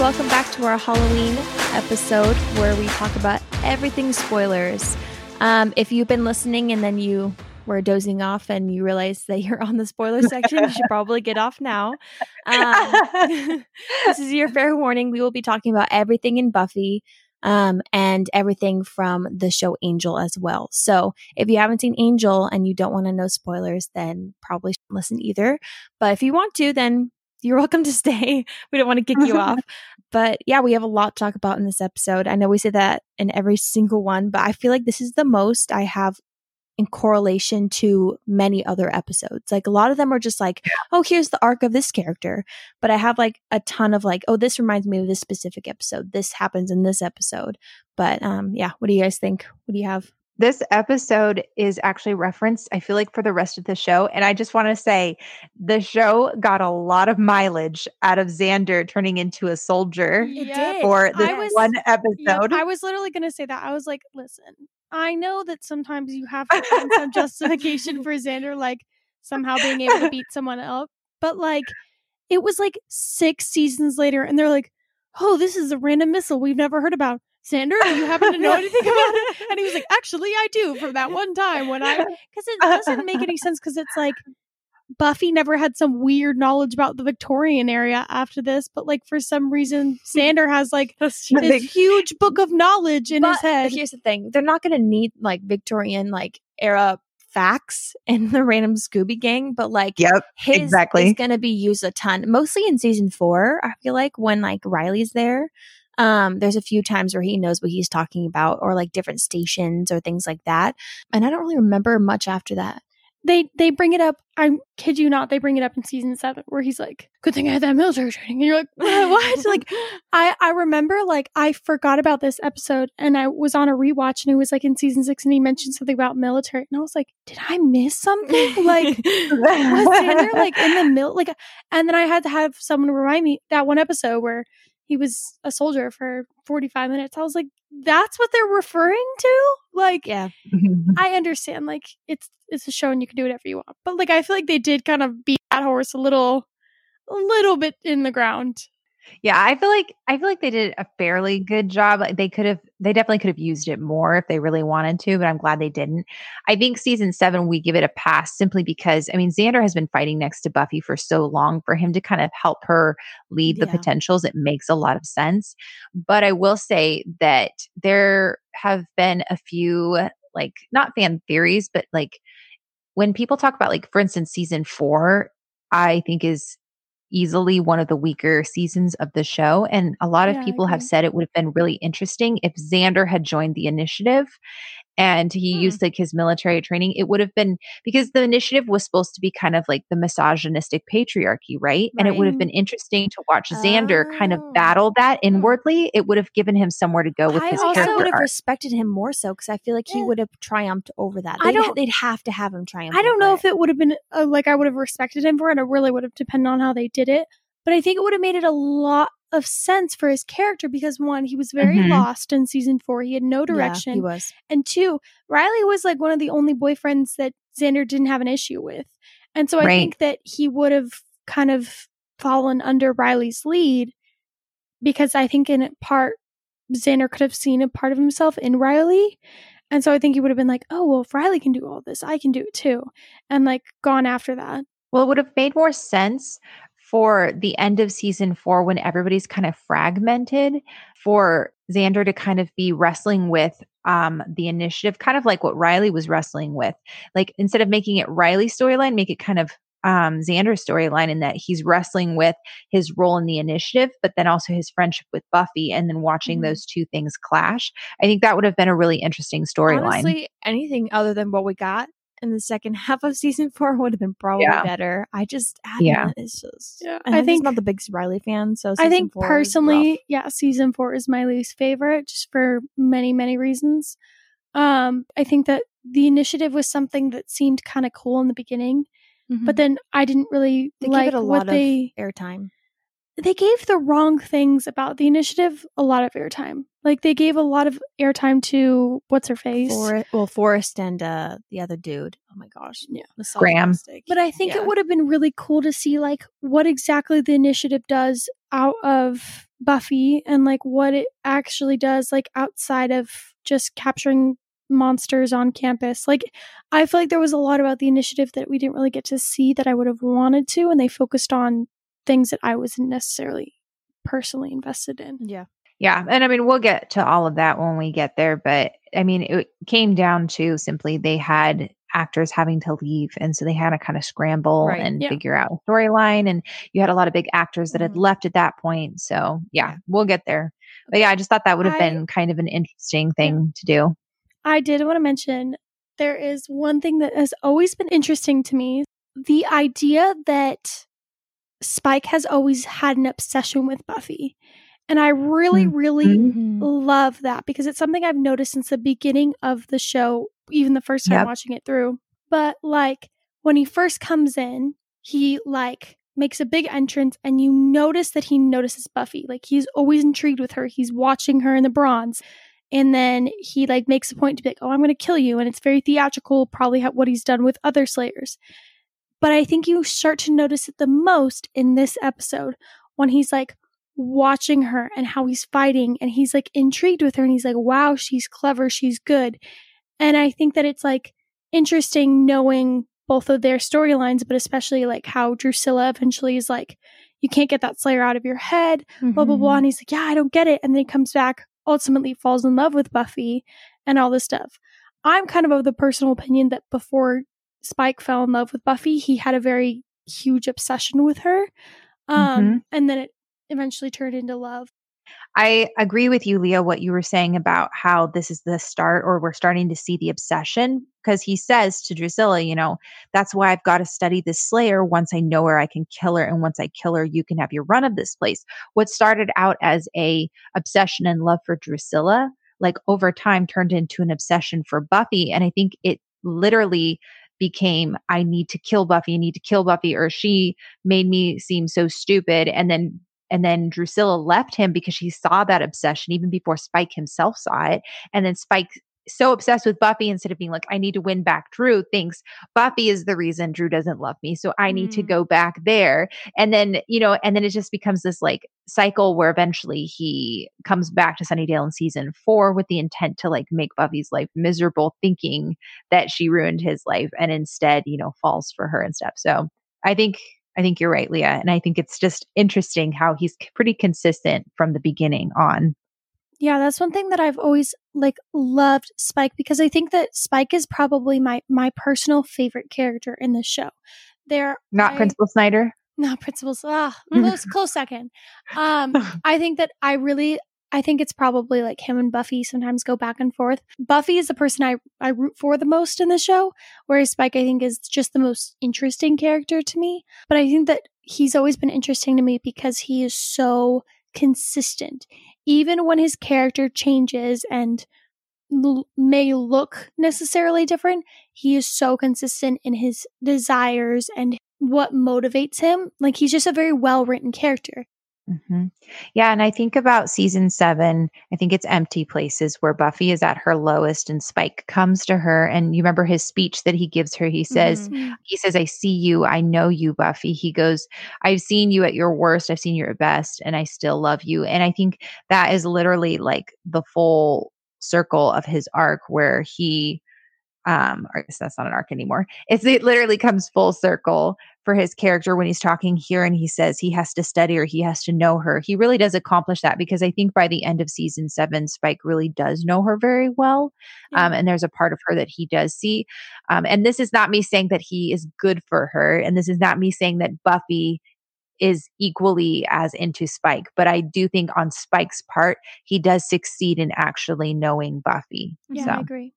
Welcome back to our Halloween episode where we talk about everything spoilers. Um, if you've been listening and then you were dozing off and you realize that you're on the spoiler section, you should probably get off now. Um, this is your fair warning. We will be talking about everything in Buffy um, and everything from the show Angel as well. So if you haven't seen Angel and you don't want to know spoilers, then probably shouldn't listen either. But if you want to, then you're welcome to stay. We don't want to kick you off. But yeah, we have a lot to talk about in this episode. I know we say that in every single one, but I feel like this is the most I have in correlation to many other episodes. Like a lot of them are just like, oh, here's the arc of this character. But I have like a ton of like, oh, this reminds me of this specific episode. This happens in this episode. But um yeah, what do you guys think? What do you have? This episode is actually referenced, I feel like, for the rest of the show. And I just want to say the show got a lot of mileage out of Xander turning into a soldier It did. for this was- one Yep, episode. I was literally going to say that. I was like, listen, I know that sometimes you have to find some justification for Xander, like somehow being able to beat someone else. But like, it was like six seasons later, and they're like, oh, this is a random missile we've never heard about. Xander, do you happen to know anything about it? And he was like, actually, I do from that one time when I, because it doesn't make any sense because it's like, Buffy never had some weird knowledge about the Victorian area after this, but like for some reason, Xander has like this huge book of knowledge in his head. Here's the thing: they're not going to need like Victorian like era facts in the random Scooby Gang, but like Yep. his exactly. is going to be used a ton, mostly in season four. I feel like when like Riley's there, um, there's a few times where he knows what he's talking about, or like different stations or things like that. And I don't really remember much after that. They they bring it up. I kid you not. They bring it up in season seven where he's like, "Good thing I had that military training." And you're like, "What?" what? like I I remember like I forgot about this episode and I was on a rewatch and it was like in season six and he mentioned something about military and I was like, "Did I miss something?" like was Xander like in the middle? Like, and then I had to have someone remind me that one episode where he was a soldier for 45 minutes. I was like, that's what they're referring to? Like, yeah, I understand, like, it's it's a show and you can do whatever you want. But like I feel like they did kind of beat that horse a little a little bit in the ground. Yeah, I feel like I feel like they did a fairly good job. Like they could have they definitely could have used it more if they really wanted to, but I'm glad they didn't. I think season 7 we give it a pass simply because I mean Xander has been fighting next to Buffy for so long for him to kind of help her lead the Yeah. potentials it makes a lot of sense. But I will say that there have been a few like not fan theories, but like when people talk about like for instance season 4 I think is easily one of the weaker seasons of the show. And a lot Yeah, of people have said it would have been really interesting if Xander had joined the initiative and he Hmm. used like his military training. It would have been because the initiative was supposed to be kind of like the misogynistic patriarchy, right? And it would have been interesting to watch Xander kind of Oh. battle that inwardly. It would have given him somewhere to go with I his also character I also would have respected him more so because I feel like he Yeah. would have triumphed over that. I They'd, don't- they'd have to have him triumph. I don't know over if it would have been uh, like I would have respected him for it. It really would have depended on how they did it. But I think it would have made it a lot of sense for his character because one, he was very Mhm. lost in season four. He had no Yeah, direction. he was. And two, Riley was like one of the only boyfriends that Xander didn't have an issue with. And so I Right. think that he would have kind of fallen under Riley's lead because I think in part Xander could have seen a part of himself in Riley. And so I think he would have been like, oh, well, if Riley can do all this, I can do it too. And like gone after that. Well, it would have made more sense for the end of season four when everybody's kind of fragmented for Xander to kind of be wrestling with um the initiative, kind of like what Riley was wrestling with. Like instead of making it Riley's storyline, make it kind of um Xander's storyline in that he's wrestling with his role in the initiative, but then also his friendship with Buffy and then watching Mhm. those two things clash. I think that would have been a really interesting storyline. Honestly, anything other than what we got in the second half of season four would have been probably Yeah. better. I just, I Yeah. yeah, it's just. Yeah, and I I'm just think- not the biggest Riley fan, so I think four personally, yeah, season four is my least favorite just for many, many reasons. Um, I think that the initiative was something that seemed kind of cool in the beginning, but then I didn't really they like it a what lot they of airtime. They gave the wrong things about the initiative a lot of airtime. Like they gave a lot of airtime to what's her face. For, well, Forrest and uh, the other dude. Oh my gosh, Yeah. Graham. misogynistic. But I think Yeah. it would have been really cool to see like what exactly the initiative does out of Buffy and like what it actually does like outside of just capturing monsters on campus. Like, I feel like there was a lot about the initiative that we didn't really get to see that I would have wanted to, and they focused on things that I wasn't necessarily personally invested in. Yeah. Yeah. And I mean, we'll get to all of that when we get there. But I mean, it came down to simply they had actors having to leave. And so they had to kind of scramble Right. and Yeah. figure out a storyline. And you had a lot of big actors that had Mhm. left at that point. So yeah, we'll get there. But yeah, I just thought that would have I- been kind of an interesting thing to do. I did want to mention there is one thing that has always been interesting to me the idea that Spike has always had an obsession with Buffy. And I really, really Mhm. love that because it's something I've noticed since the beginning of the show, even the first time Yep. watching it through. But like when he first comes in, he like makes a big entrance and you notice that he notices Buffy. Like he's always intrigued with her. He's watching her in the bronze. And then he like makes a point to be like, "Oh, I'm going to kill you." And it's very theatrical, probably ha- what he's done with other slayers. But I think you start to notice it the most in this episode when he's like watching her and how he's fighting and he's like intrigued with her and he's like, wow, she's clever, she's good. And I think that it's like interesting knowing both of their storylines, but especially like how Drusilla eventually is like, you can't get that Slayer out of your head, blah, blah, blah. Mm-hmm. And he's like, yeah, I don't get it. And then he comes back, ultimately falls in love with Buffy and all this stuff. I'm kind of of the personal opinion that before Spike fell in love with Buffy, he had a very huge obsession with her. Um, and then it eventually turned into love. I agree with you, Leah, what you were saying about how this is the start or we're starting to see the obsession. Because he says to Drusilla, you know, that's why I've got to study this Slayer. Once I know her, I can kill her. And once I kill her, you can have your run of this place. What started out as a obsession and love for Drusilla, like over time turned into an obsession for Buffy. And I think it literally became I need to kill Buffy, I need to kill Buffy, or she made me seem so stupid. And then and then Drusilla left him because she saw that obsession even before Spike himself saw it. And then Spike, so obsessed with Buffy, instead of being like, I need to win back Dru, thinks Buffy is the reason Dru doesn't love me. So I need to Mm. go back there. And then, you know, and then it just becomes this like cycle where eventually he comes back to Sunnydale in season four with the intent to like make Buffy's life miserable, thinking that she ruined his life and instead, you know, falls for her and stuff. So I think I think you're right, Leah. And I think it's just interesting how he's pretty consistent from the beginning on. Yeah, that's one thing that I've always like loved Spike because I think that Spike is probably my my personal favorite character in the show. There Not I- Principal Snyder. not Principal Ah, close, close second. Um, I think that I really, I think it's probably like him and Buffy sometimes go back and forth. Buffy is the person I I root for the most in the show, whereas Spike I think is just the most interesting character to me. But I think that he's always been interesting to me because he is so consistent, even when his character changes and l- may look necessarily different, he is so consistent in his desires and what motivates him. Like he's just a very well written character. Hmm Yeah. And I think about season seven, I think it's Empty Places where Buffy is at her lowest and Spike comes to her. And you remember his speech that he gives her? He says, Mhm. he says, I see you. I know you, Buffy. He goes, I've seen you at your worst. I've seen you at best, and I still love you. And I think that is literally like the full circle of his arc where he, um, or I guess that's not an arc anymore. It's, it literally comes full circle for his character when he's talking here and he says he has to study or he has to know her. He really does accomplish that because I think by the end of season seven, Spike really does know her very well. Yeah. Um, and there's a part of her that he does see. Um, and this is not me saying that he is good for her. And this is not me saying that Buffy is equally as into Spike. But I do think on Spike's part, he does succeed in actually knowing Buffy. Yeah, So. I agree.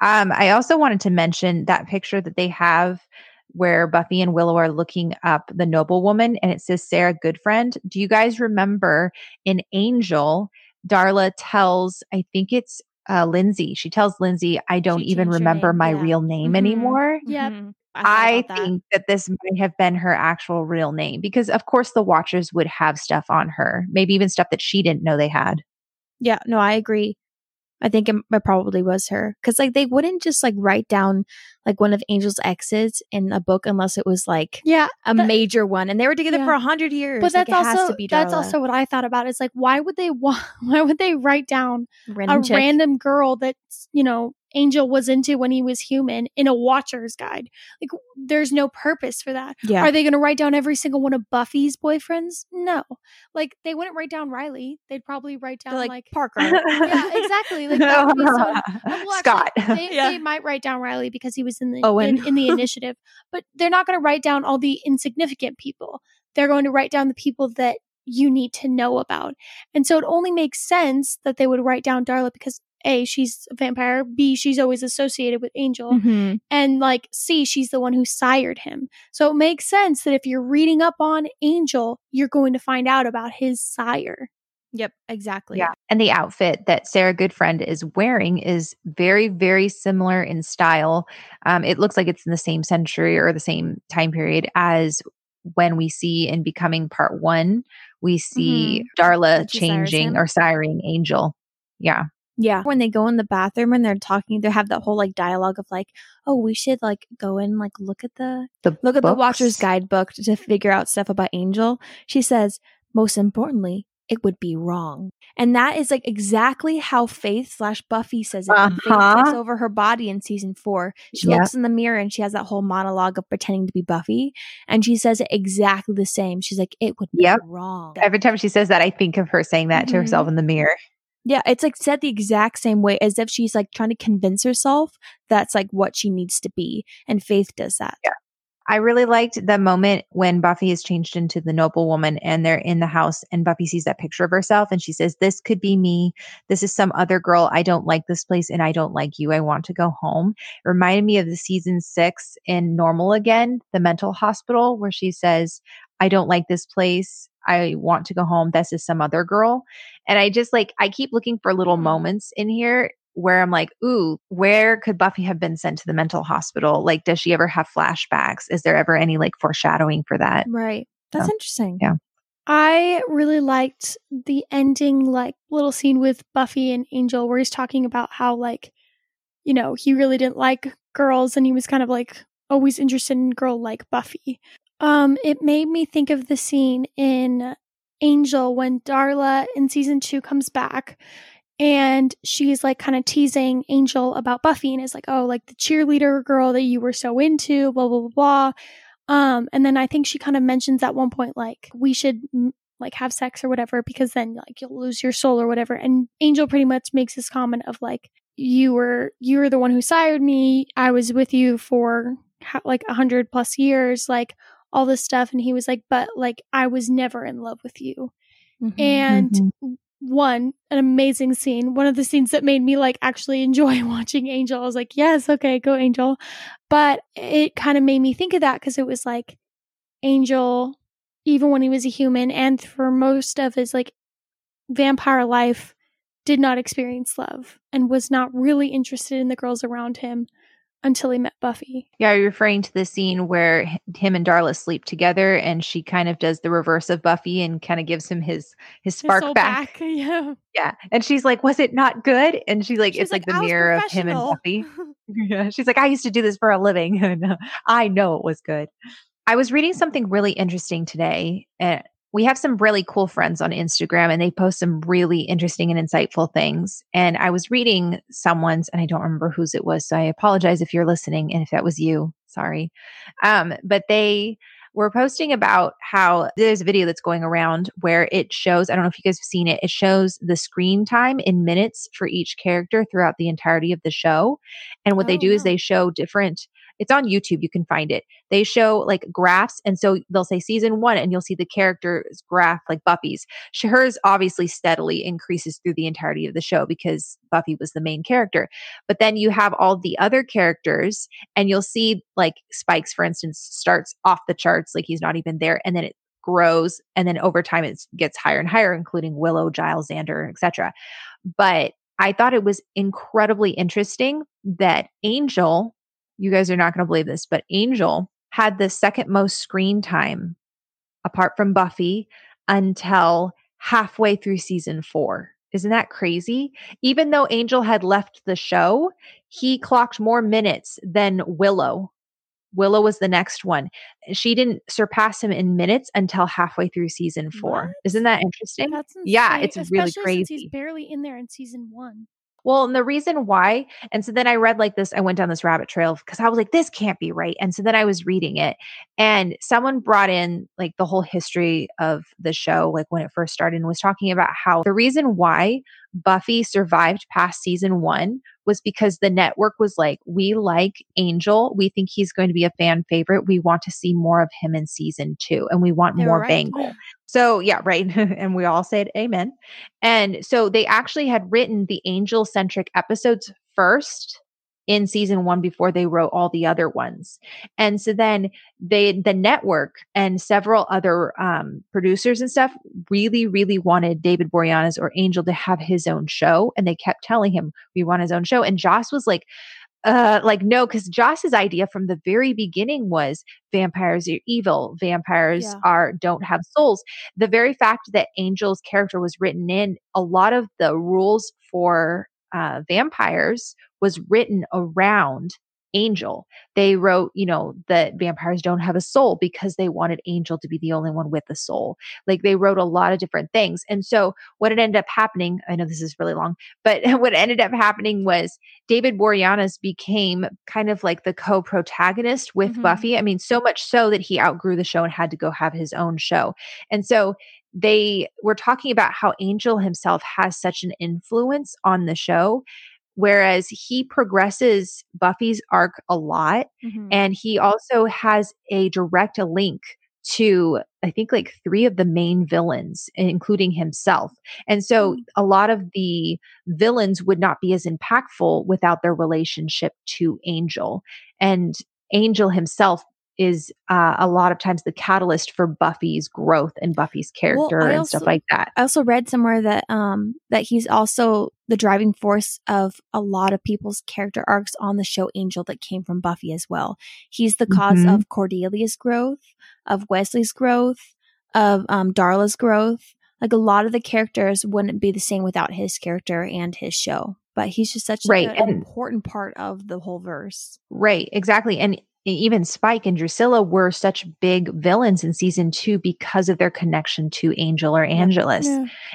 Um, I also wanted to mention that picture that they have where Buffy and Willow are looking up the noblewoman and it says Sarah Goodfriend. Do you guys remember in Angel, Darla tells, I think it's uh, Lindsey, she tells Lindsey, I don't She even remember name, my yeah. real name Mhm. anymore. Yep. Mhm. I, thought about that. think that this might have been her actual real name because, of course, the Watchers would have stuff on her, maybe even stuff that she didn't know they had. Yeah, no, I agree. I think it, it probably was her. Because like they wouldn't just like write down like one of Angel's exes in a book unless it was like Yeah, a That- major one, and they were together Yeah. for a hundred years. but Like, that's it has also to be that's also what I thought about. Is like, why would they wa- why would they write down random a chick. random girl that you know Angel was into when he was human in a Watcher's Guide? Like, there's no purpose for that. yeah. Are they going to write down every single one of Buffy's boyfriends? No. Like, they wouldn't write down Riley. They'd probably write down like, like, Parker. yeah, exactly. Like that would be so. Well, Scott. actually, they, Yeah. they might write down Riley because he was in the in, in the initiative, but they're not going to write down all the insignificant people. They're going to write down the people that you need to know about. And so it only makes sense that they would write down Darla because A, she's a vampire, B, she's always associated with Angel, Mhm. and like C, she's the one who sired him. So it makes sense that if you're reading up on Angel, you're going to find out about his sire. Yep, exactly. Yeah. And the outfit that Sarah Goodfriend is wearing is very, very similar in style. Um, it looks like it's in the same century or the same time period as when we see in Becoming Part One, we see Darla she sires changing or siring Angel. Yeah. Yeah. When they go in the bathroom and they're talking, they have that whole like dialogue of like, oh, we should like go and like look at the The look at the. Watcher's guidebook to figure out stuff about Angel. She says, most importantly, it would be wrong. And that is like exactly how Faith slash Buffy says it. Uh-huh. takes over her body in season four. She Yep. looks in the mirror and she has that whole monologue of pretending to be Buffy. And she says it exactly the same. She's like, it would be Yep. wrong. Every time she says that, I think of her saying that to Mhm. herself in the mirror. Yeah, it's like said the exact same way as if she's like trying to convince herself that's like what she needs to be. And Faith does that. Yeah. I really liked the moment when Buffy is changed into the noble woman and they're in the house and Buffy sees that picture of herself and she says, This could be me. This is some other girl. I don't like this place and I don't like you. I want to go home. It reminded me of the season six in Normal Again, the mental hospital, where she says, I don't like this place. I want to go home. This is some other girl. And I just like, I keep looking for little Hmm. moments in here where I'm like, ooh, where could Buffy have been sent to the mental hospital? Like, does she ever have flashbacks? Is there ever any like foreshadowing for that? Right. That's Yeah. interesting. Yeah. I really liked the ending, like little scene with Buffy and Angel, where he's talking about how, like, you know, he really didn't like girls and he was kind of like always interested in girl like Buffy. Um, it made me think of the scene in Angel when Darla in season two comes back and she's like kind of teasing Angel about Buffy and is like, oh, like the cheerleader girl that you were so into, blah, blah, blah, blah. Um, and then I think she kind of mentions at one point, like, we should like have sex or whatever, because then like you'll lose your soul or whatever. And Angel pretty much makes this comment of like, you were, you were the one who sired me. I was with you for ha- like a hundred plus years, like all this stuff. And he was like, but like, I was never in love with you. Mhm. And Mhm. One, an amazing scene. One of the scenes that made me like actually enjoy watching Angel. I was like, yes, okay, go Angel. But it kind of made me think of that because it was like Angel, even when he was a human, and for most of his like vampire life, did not experience love and was not really interested in the girls around him until he met Buffy. Yeah, you're referring to the scene where him and Darla sleep together, and she kind of does the reverse of Buffy and kind of gives him his his His spark soul back. Yeah. Yeah, and she's like, "Was it not good?" And she's like, She was it's like, "I the mirror of him and. Buffy. yeah, she's like, "I used to do this for a living, and uh, I know it was good." I was reading something really interesting today, and we have some really cool friends on Instagram, and they post some really interesting and insightful things. And I was reading someone's, and I don't remember whose it was, so I apologize if you're listening, and if that was you, sorry. Um, but they were posting about how there's a video that's going around where it shows, I don't know if you guys have seen it, it shows the screen time in minutes for each character throughout the entirety of the show. And what they Oh, do is they show different, it's on YouTube, you can find it. They show like graphs. And so they'll say season one, and you'll see the character's graph, like Buffy's. Hers obviously steadily increases through the entirety of the show because Buffy was the main character. But then you have all the other characters and you'll see like Spikes, for instance, starts off the charts like he's not even there, and then it grows, and then over time it gets higher and higher, including Willow, Giles, Xander, etc. But I thought it was incredibly interesting that Angel, you guys are not going to believe this, but Angel had the second most screen time apart from Buffy until halfway through season four. Isn't that crazy? Even though Angel had left the show, he clocked more minutes than Willow. Willow was the next one. She didn't surpass him in minutes until halfway through season four. What? Isn't that interesting? Yeah, it's really especially since crazy. He's barely in there in season one. Well, and the reason why, and so then I read like this, I went down this rabbit trail because I was like, this can't be right. And so then I was reading it, and someone brought in like the whole history of the show, like when it first started, and was talking about how the reason why Buffy survived past season one was because the network was like, we like Angel. We think he's going to be a fan favorite. We want to see more of him in season two, and we want more right. Bangle. So, yeah, right. and we all said amen. And so they actually had written the angel centric episodes first in season one before they wrote all the other ones. And so then they, the network and several other um, producers and stuff really, really wanted David Boreanaz or Angel to have his own show. And they kept telling him, we want his own show. And Joss was like, uh like no because joss's idea from the very beginning was vampires are evil vampires Yeah. are don't have souls the very fact that angel's character was written in a lot of the rules for uh vampires was written around angel they wrote you know that vampires don't have a soul because they wanted angel to be the only one with a soul like they wrote a lot of different things and so what had ended up happening i know this is really long but what ended up happening was David Boreanaz became kind of like the co-protagonist with Mhm. Buffy. I mean, so much so that he outgrew the show and had to go have his own show. And so they were talking about how Angel himself has such an influence on the show, whereas he progresses Buffy's arc a lot. Mhm. And he also has a direct link to, I think, like three of the main villains, including himself. And so Mm. a lot of the villains would not be as impactful without their relationship to Angel. And Angel himself is uh, a lot of times the catalyst for Buffy's growth and Buffy's character I and also- stuff like that. I also read somewhere that um that he's also the driving force of a lot of people's character arcs on the show Angel that came from Buffy as well. He's the cause Mhm. of Cordelia's growth, of Wesley's growth, of um Darla's growth. Like a lot of the characters wouldn't be the same without his character and his show. But he's just such Right, like, an and- important part of the whole verse. Right, exactly. And even Spike and Drusilla were such big villains in season two because of their connection to Angel or Angelus.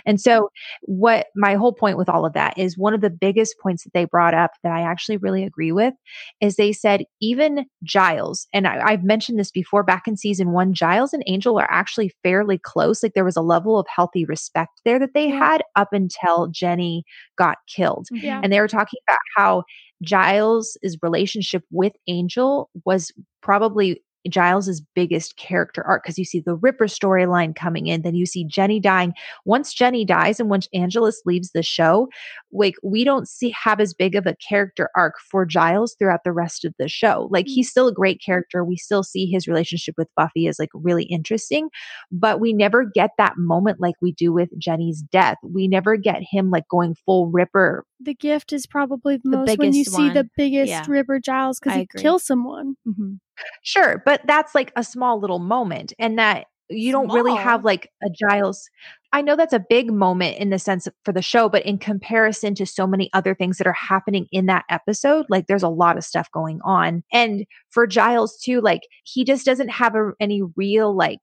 And so, what my whole point with all of that is one of the biggest points that they brought up that I actually really agree with is they said even Giles, and I, I've mentioned this before back in season one, Giles and Angel are actually fairly close. Like there was a level of healthy respect there that they Yeah. had up until Jenny got killed. Mm-hmm. Yeah. And they were talking about how Giles' relationship with Angel was probably Giles's biggest character arc because you see the Ripper storyline coming in, then you see Jenny dying. Once Jenny dies and once Angelus leaves the show, like we don't see have as big of a character arc for Giles throughout the rest of the show. Like he's still a great character. We still see his relationship with Buffy is like really interesting, but we never get that moment like we do with Jenny's death. We never get him like going full Ripper The gift is probably the, The most when you biggest see the biggest Yeah. Ripper Giles because he agree. kills someone. Mm-hmm. Sure, but that's like a small little moment, and that you don't really have like a Giles. I know that's a big moment in the sense of, for the show, but in comparison to so many other things that are happening in that episode, like there's a lot of stuff going on. And for Giles too, like he just doesn't have a, any real like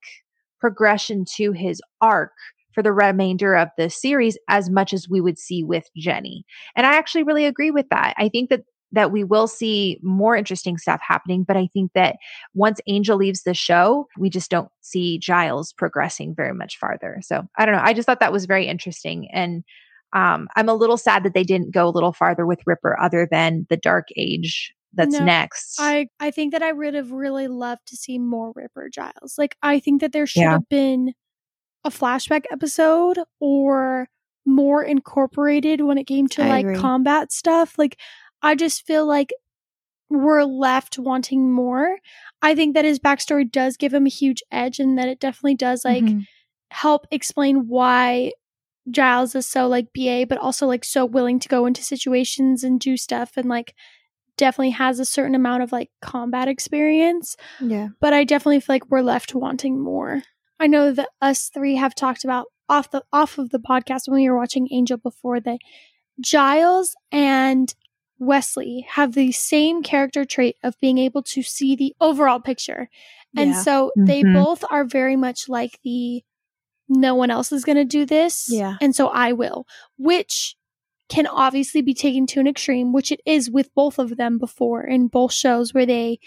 progression to his arc for the remainder of the series as much as we would see with Jenny. And I actually really agree with that. I think that that we will see more interesting stuff happening, but I think that once Angel leaves the show, we just don't see Giles progressing very much farther. So I don't know. I just thought that was very interesting. And um, I'm a little sad that they didn't go a little farther with Ripper other than the Dark Age that's No, next. I I think that I would have really loved to see more Ripper Giles. Like I think that there should Yeah. have been a flashback episode or more incorporated when it came to I like agree. combat stuff. Like I just feel like we're left wanting more. I think that his backstory does give him a huge edge and that it definitely does like Mhm. help explain why Giles is so like BA, but also like so willing to go into situations and do stuff and like definitely has a certain amount of like combat experience. yeah. But I definitely feel like we're left wanting more. I know that us three have talked about off the off of the podcast when we were watching Angel before that Giles and Wesley have the same character trait of being able to see the overall picture. And Yeah. so they Mhm. both are very much like the no one else is going to do this. Yeah. And so I will, which can obviously be taken to an extreme, which it is with both of them before in both shows where they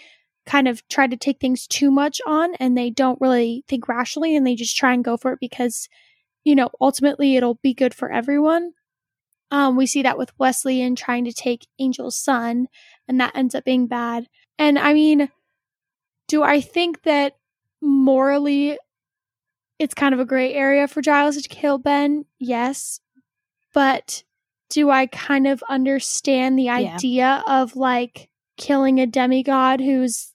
kind of try to take things too much on and they don't really think rationally and they just try and go for it because, you know, ultimately it'll be good for everyone. Um, we see that with Wesley and trying to take Angel's son, and that ends up being bad. And I mean, do I think that morally it's kind of a gray area for Giles to kill Ben? Yes. But do I kind of understand the idea of like killing a demigod who's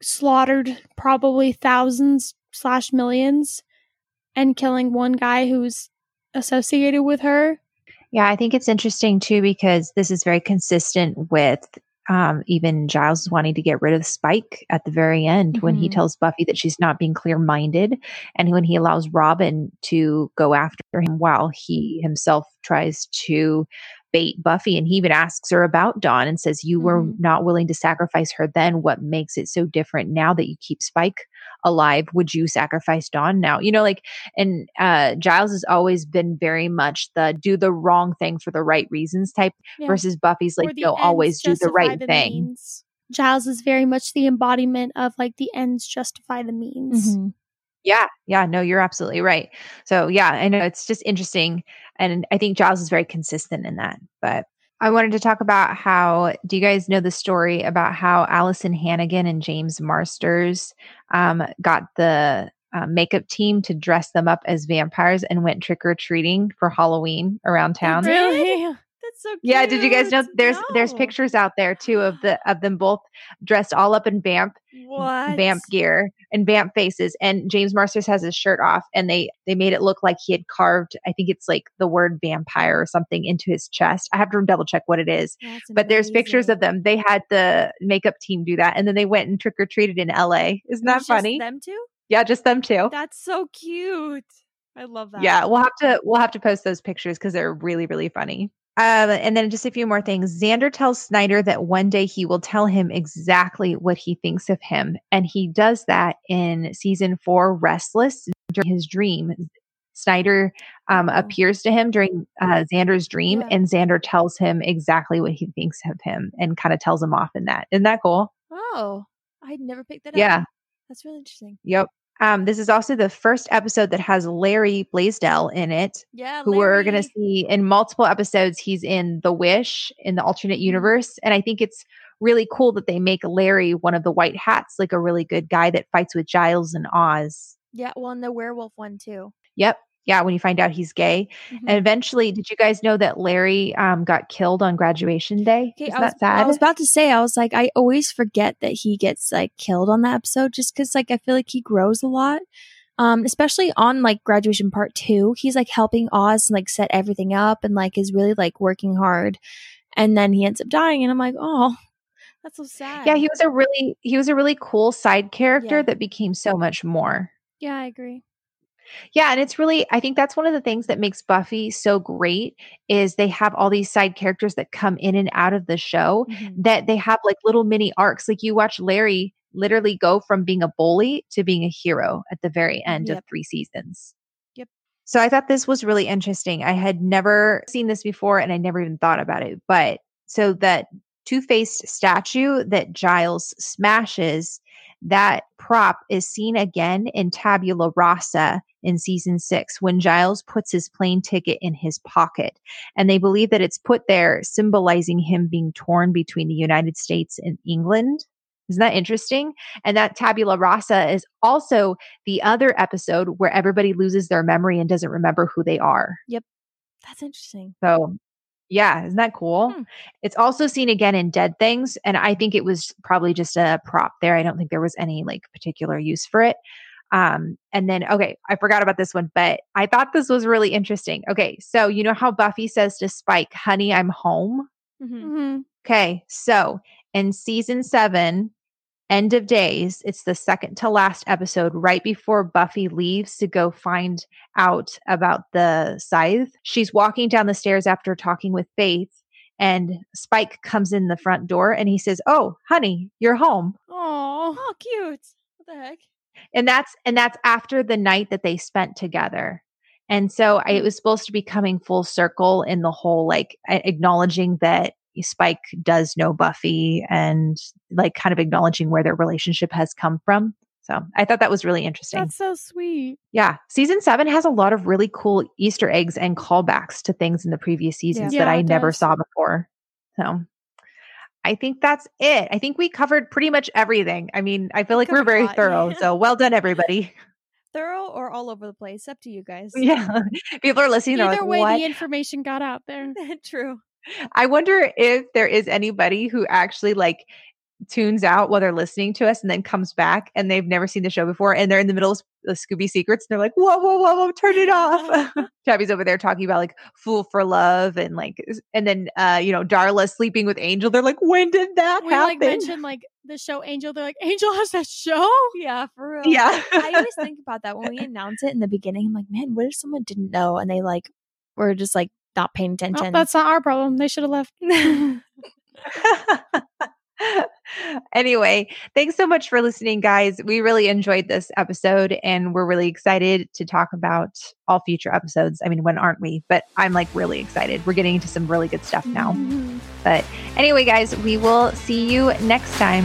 slaughtered probably thousands slash millions and killing one guy who's associated with her? Yeah, I think it's interesting too because this is very consistent with um, even Giles wanting to get rid of Spike at the very end when he Mhm. tells Buffy that she's not being clear minded. And when he allows Robin to go after him while he himself tries to bait Buffy. And he even asks her about Dawn and says, You were Mhm. not willing to sacrifice her then. What makes it so different now that you keep Spike alive? Would you sacrifice Dawn now? You know, like, and uh, Giles has always been very much the do the wrong thing for the right reasons type Yeah. versus Buffy's like, no, always do the right the thing. means. Giles is very much the embodiment of like the ends justify the means. Mhm. Yeah, yeah, no, you're absolutely right. So yeah, I know it's just interesting, and I think Giles is very consistent in that. But I wanted to talk about how. Do you guys know the story about how Alyson Hannigan and James Marsters um, got the uh, makeup team to dress them up as vampires and went trick or treating for Halloween around town? Really? So cute. Yeah, did you guys know there's there's pictures out there too of the of them both dressed all up in vamp What? vamp gear and vamp faces and James Marsters has his shirt off and they they made it look like he had carved I think it's like the word vampire or something into his chest. I have to double check what it is. That's But there's pictures of them. They had the makeup team do that and then they went and trick or treated in LA. Isn't that Just funny? Them too? Yeah, just them too. That's so cute. I love that. Yeah, we'll have to we'll have to post those pictures because they're really really funny. Um, and then just a few more things. Xander tells Snyder that one day he will tell him exactly what he thinks of him, and he does that in season four, Restless. During his dream, Snyder um, appears to him during uh, Xander's dream, Yeah. and Xander tells him exactly what he thinks of him, and kind of tells him off in that. Isn't that cool? Oh, I'd never picked that up. Yeah. That's really interesting. Yep. Um, this is also the first episode that has Larry Blaisdell in it. Yeah. who we're going to see in multiple episodes. He's in The Wish in the alternate universe. And I think it's really cool that they make Larry one of the white hats, like a really good guy that fights with Giles and Oz. Yeah. Well, and the werewolf one too. Yep. Yeah. When you find out he's gay. Mhm. And eventually, did you guys know that Larry um, got killed on graduation day? Okay, Isn't I was, that sad? I was about to say, I was like, I always forget that he gets like killed on that episode just because like I feel like he grows a lot. Um, especially on like graduation part two, he's like helping Oz and like set everything up and like is really like working hard. And then he ends up dying, and I'm like, oh, that's so sad. yeah, he was a really he was a really cool side character Yeah. that became so much more. Yeah, I agree. Yeah, and it's really I think that's one of the things that makes Buffy so great is they have all these side characters that come in and out of the show Mhm. that they have like little mini arcs. Like you watch Larry literally go from being a bully to being a hero at the very end of 3 seasons. Yep. So I thought this was really interesting. I had never seen this before and I never even thought about it. But so that two-faced statue that Giles smashes that prop is seen again in Tabula Rasa in season six when Giles puts his plane ticket in his pocket. And they believe that it's put there symbolizing him being torn between the United States and England. Isn't that interesting? And that Tabula Rasa is also the other episode where everybody loses their memory and doesn't remember who they are. Yep. That's interesting. So, yeah, isn't that cool? Hmm. It's also seen again in Dead Things, and I think it was probably just a prop there. I don't think there was any like particular use for it. Um, and then okay, I forgot about this one, but I thought this was really interesting. Okay, so you know how Buffy says to Spike, "Honey, I'm home." Mhm. hmm Okay, so in season seven, End of Days. It's the second to last episode, right before Buffy leaves to go find out about the scythe. She's walking down the stairs after talking with Faith, and Spike comes in the front door and he says, "Oh, honey, you're home." Oh, oh, cute. What the heck? And that's and that's after the night that they spent together. And so I, it hmm. was supposed to be coming full circle in the whole like acknowledging that Spike does know Buffy and like kind of acknowledging where their relationship has come from. So I thought that was really interesting. That's so sweet. Yeah. Season seven has a lot of really cool Easter eggs and callbacks to things in the previous seasons Yeah, that I never does. saw before. So I think that's it. I think we covered pretty much everything. I mean, I feel like we're very lot. thorough. So well done, everybody. Thorough or all over the place? Up to you guys. yeah. People are listening. Either like, way, what? the information got out there. True. I wonder if there is anybody who actually like tunes out while they're listening to us and then comes back and they've never seen the show before and they're in the middle of the Scooby Secrets. And they're like, whoa, whoa, whoa, whoa, turn it off. Tabby's over there talking about like Fool for Love and like, and then, uh, you know, Darla sleeping with Angel. They're like, when did that We happen? like mentioned like the show Angel. They're like, Angel has that show? Yeah, for real. yeah. I always think about that when we announce it in the beginning. I'm like, man, what if someone didn't know and they like were just like not paying attention? that's not our problem. They should have left. anyway, thanks so much for listening, guys. We really enjoyed this episode and we're really excited to talk about all future episodes. I mean, when aren't we? But I'm like really excited. We're getting into some really good stuff now. Mhm. But anyway, guys, we will see you next time.